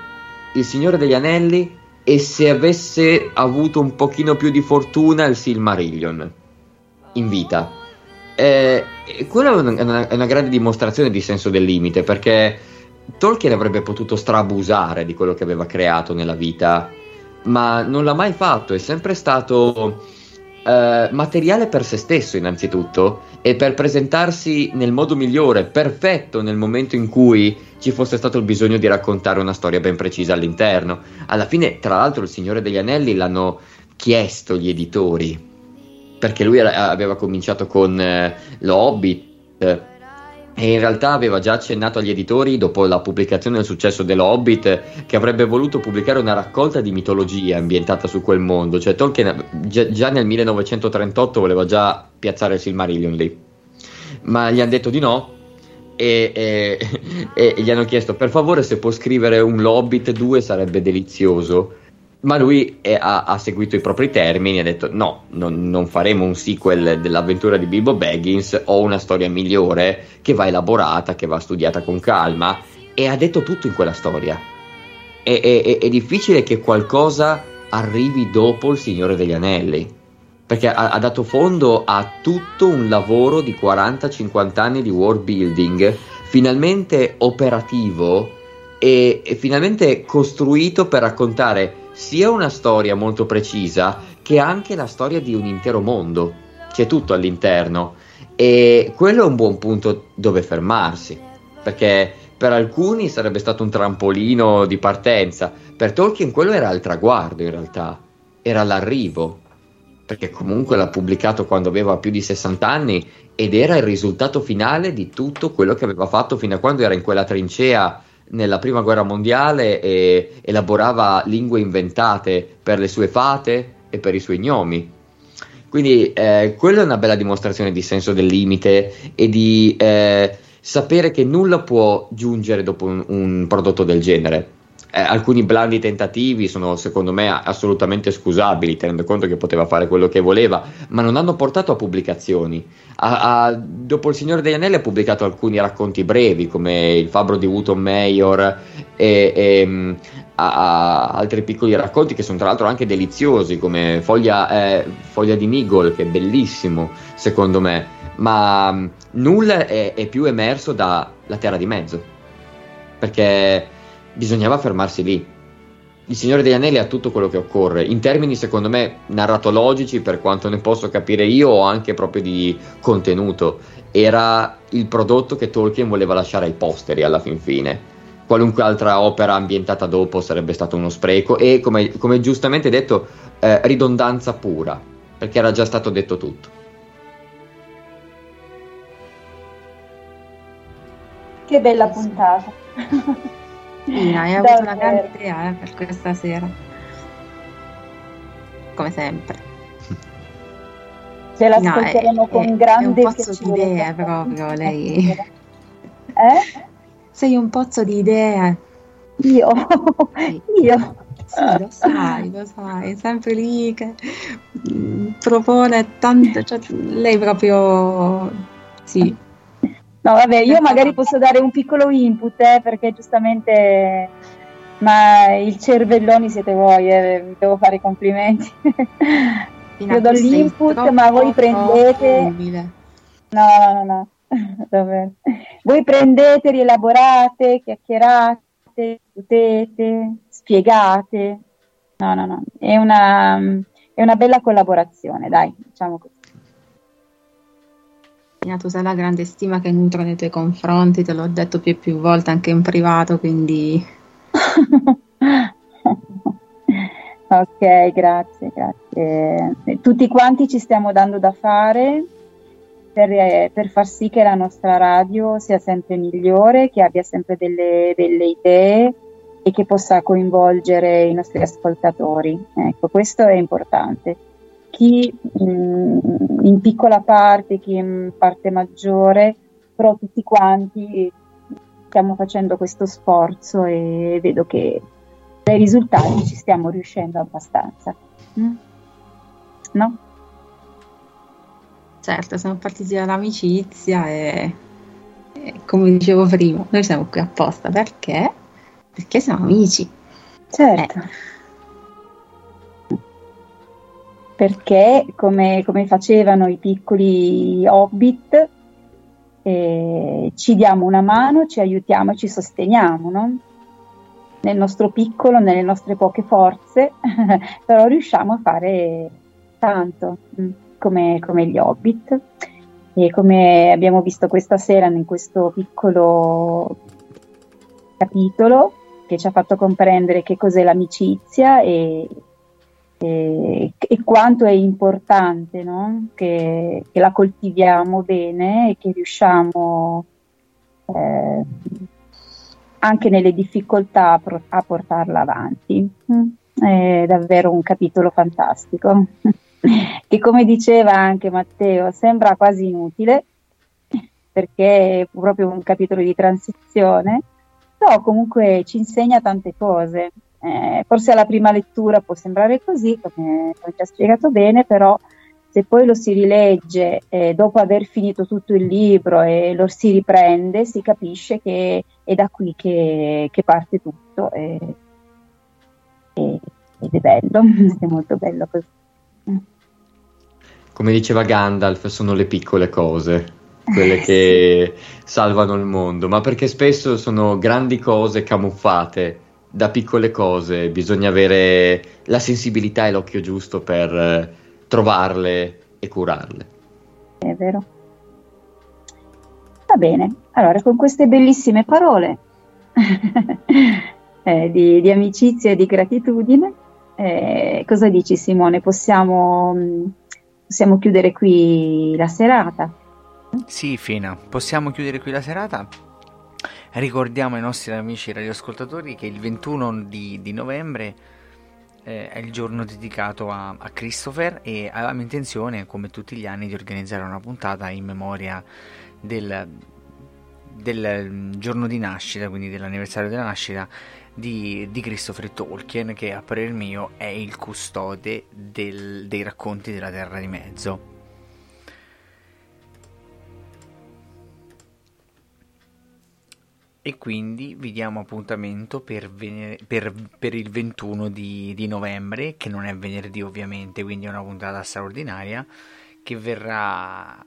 il Signore degli Anelli e se avesse avuto un pochino più di fortuna il Silmarillion. In vita eh, quella è una, una grande dimostrazione di senso del limite perché Tolkien avrebbe potuto strabusare di quello che aveva creato nella vita, ma non l'ha mai fatto, è sempre stato eh, materiale per se stesso innanzitutto e per presentarsi nel modo migliore, perfetto nel momento in cui ci fosse stato il bisogno di raccontare una storia ben precisa all'interno. Alla fine, tra l'altro, il Signore degli Anelli l'hanno chiesto gli editori perché lui era- aveva cominciato con eh, Lo Hobbit eh, e in realtà aveva già accennato agli editori dopo la pubblicazione del successo dello Hobbit che avrebbe voluto pubblicare una raccolta di mitologia ambientata su quel mondo, cioè Tolkien già, già nel 1938 voleva già piazzare il Silmarillion lì, ma gli hanno detto di no e, e- e gli hanno chiesto per favore se può scrivere un Hobbit 2 sarebbe delizioso. Ma lui eh, ha, ha seguito i propri termini ha detto: No, non, non faremo un sequel dell'avventura di Bilbo Baggins. Ho una storia migliore che va elaborata, che va studiata con calma. E ha detto tutto in quella storia. È, è- è- è difficile che qualcosa arrivi dopo Il Signore degli Anelli. Perché ha, ha dato fondo a tutto un lavoro di 40-50 anni di world building, finalmente operativo e, e finalmente costruito per raccontare sia una storia molto precisa che anche la storia di un intero mondo. C'è tutto all'interno e quello è un buon punto dove fermarsi, perché per alcuni sarebbe stato un trampolino di partenza, per Tolkien quello era il traguardo in realtà, era l'arrivo, perché comunque l'ha pubblicato quando aveva più di 60 anni ed era il risultato finale di tutto quello che aveva fatto fino a quando era in quella trincea nella prima guerra mondiale e elaborava lingue inventate per le sue fate e per i suoi gnomi. Quindi eh, quella è una bella dimostrazione di senso del limite e di eh, sapere che nulla può giungere dopo un, un prodotto del genere. Eh, alcuni blandi tentativi sono secondo me assolutamente scusabili, tenendo conto che poteva fare quello che voleva, ma non hanno portato a pubblicazioni. Ha- ha- dopo Il Signore degli Anelli ha pubblicato alcuni racconti brevi, come Il fabbro di Wotton Mayor e, e, ha- ha altri piccoli racconti che sono tra l'altro anche deliziosi, come Foglia, eh, Foglia di Nigol, che è bellissimo secondo me, ma mh, nulla è, è più emerso da La Terra di Mezzo, perché bisognava fermarsi lì. Il Signore degli Anelli ha tutto quello che occorre, in termini secondo me narratologici, per quanto ne posso capire io, o anche proprio di contenuto. Era il prodotto che Tolkien voleva lasciare ai posteri alla fin fine. Qualunque altra opera ambientata dopo sarebbe stato uno spreco e, come, come giustamente detto, eh, ridondanza pura, perché era già stato detto tutto. Che bella puntata. Ina, hai avuto una grande idea eh, per questa sera. Come sempre. Ce No, l'ascolteremo è- con è- è grande un pozzo di idee proprio lei. Eh? Sei un pozzo di idee. Io? Io? Sì, lo sai, lo sai, è sempre lì che mm, propone tanto, cioè, lei proprio sì. No, vabbè, io magari posso dare un piccolo input, eh, perché giustamente, ma il cervelloni siete voi, eh, vi devo fare i complimenti. Io do l'input, troppo, ma voi prendete... No, no, no, no, davvero. Voi prendete, rielaborate, chiacchierate, discutete, spiegate. No, no, no, è una, è una bella collaborazione, dai, diciamo così. Tu sai la grande stima che nutro nei tuoi confronti, te l'ho detto più e più volte anche in privato, quindi Ok, grazie, grazie. Tutti quanti ci stiamo dando da fare per, eh, per far sì che la nostra radio sia sempre migliore, che abbia sempre delle belle idee e che possa coinvolgere i nostri ascoltatori. Ecco, questo è importante. Chi mm, in piccola parte, chi in parte maggiore, però tutti quanti stiamo facendo questo sforzo e vedo che dai risultati ci stiamo riuscendo abbastanza. Mm? No? certo, siamo partiti dall'amicizia e, e come dicevo prima, noi siamo qui apposta perché? Perché siamo amici. Certo. Perché come, come facevano i piccoli hobbit, eh, ci diamo una mano, ci aiutiamo e ci sosteniamo, no? Nel nostro piccolo, nelle nostre poche forze, però riusciamo a fare tanto mm, come, come gli hobbit. E come abbiamo visto questa sera in questo piccolo capitolo che ci ha fatto comprendere che cos'è l'amicizia e, e- e quanto è importante no? che, che la coltiviamo bene e che riusciamo eh, anche nelle difficoltà a, pro- a portarla avanti. Mm. È davvero un capitolo fantastico che come diceva anche Matteo sembra quasi inutile perché è proprio un capitolo di transizione, però comunque ci insegna tante cose. Eh, forse alla prima lettura può sembrare così, come, ci ha spiegato bene, però se poi lo si rilegge eh, dopo aver finito tutto il libro e lo si riprende, si capisce che è da qui che, che parte tutto e- e- ed è bello, è molto bello così. Come diceva Gandalf, sono le piccole cose, quelle che salvano il mondo, ma perché spesso sono grandi cose camuffate da piccole cose, bisogna avere la sensibilità e l'occhio giusto per eh, trovarle e curarle. È vero. Va bene, allora con queste bellissime parole eh, di, di amicizia e di gratitudine, eh, cosa dici Simone? Possiamo, mh, possiamo chiudere qui la serata? Sì, Fina, possiamo chiudere qui la serata. Ricordiamo ai nostri amici radioascoltatori che il 21 di, di novembre eh, è il giorno dedicato a, a Christopher e avevamo intenzione, come tutti gli anni, di organizzare una puntata in memoria del, del mm, giorno di nascita, quindi dell'anniversario della nascita di, di Christopher Tolkien, che a parer mio è il custode del- dei racconti della Terra di Mezzo. E quindi vi diamo appuntamento per, vene- per- per il 21 di, di novembre, che non è venerdì ovviamente, quindi è una puntata straordinaria, che verrà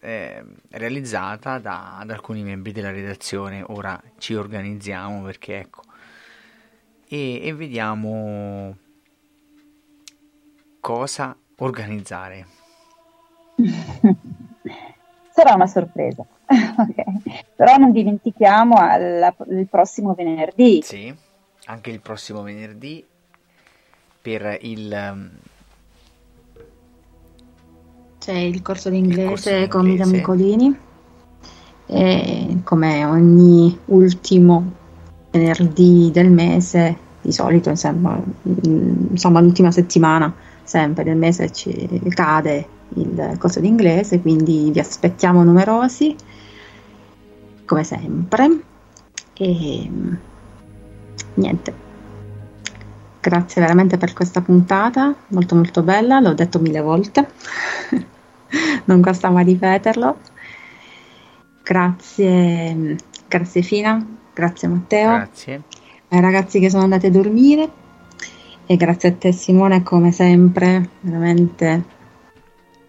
eh, realizzata da, da alcuni membri della redazione. Ora ci organizziamo perché ecco, e, e vediamo cosa organizzare. Sarà una sorpresa. Ok. Però non dimentichiamo alla- il prossimo venerdì. Sì, anche il prossimo venerdì per il... ehm, C'è il corso d'inglese corso d'inglese. con Miriam Nicolini. E come ogni ultimo venerdì del mese, di solito insomma, mm, insomma l'ultima settimana sempre del mese ci cade il corso di inglese, quindi vi aspettiamo numerosi, come sempre. E niente, grazie veramente per questa puntata, molto molto bella, l'ho detto mille volte, non costa mai ripeterlo. Grazie, grazie Fina, grazie Matteo, Grazie. ai ragazzi che sono andati a dormire e grazie a te Simone come sempre, veramente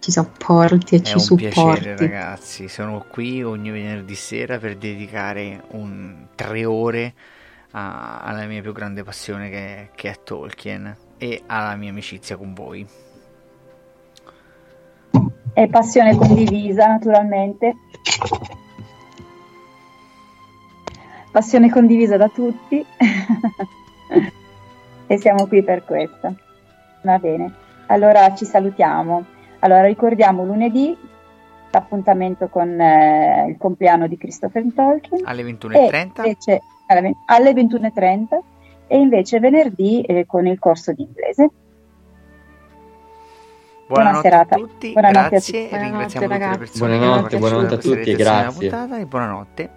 ci sopporti e È ci un supporti. piacere, ragazzi. Sono qui ogni venerdì sera per dedicare un, tre ore a- alla mia più grande passione che, che è Tolkien e alla mia amicizia con voi. È passione condivisa, naturalmente. Passione condivisa da tutti. e siamo qui per questo. Va bene. Allora ci salutiamo. Allora ricordiamo lunedì l'appuntamento con eh, il compleanno di Christopher Tolkien. Alle E 21.30 invece alle alle 21.30 e invece venerdì eh, con il corso di inglese. Buona Buonanotte serata. a tutti, Buonanotte a grazie tutti. e ringraziamo tutte le ragazzi. persone Buonanotte, buonanotte a tutti e grazie. puntata e buonanotte.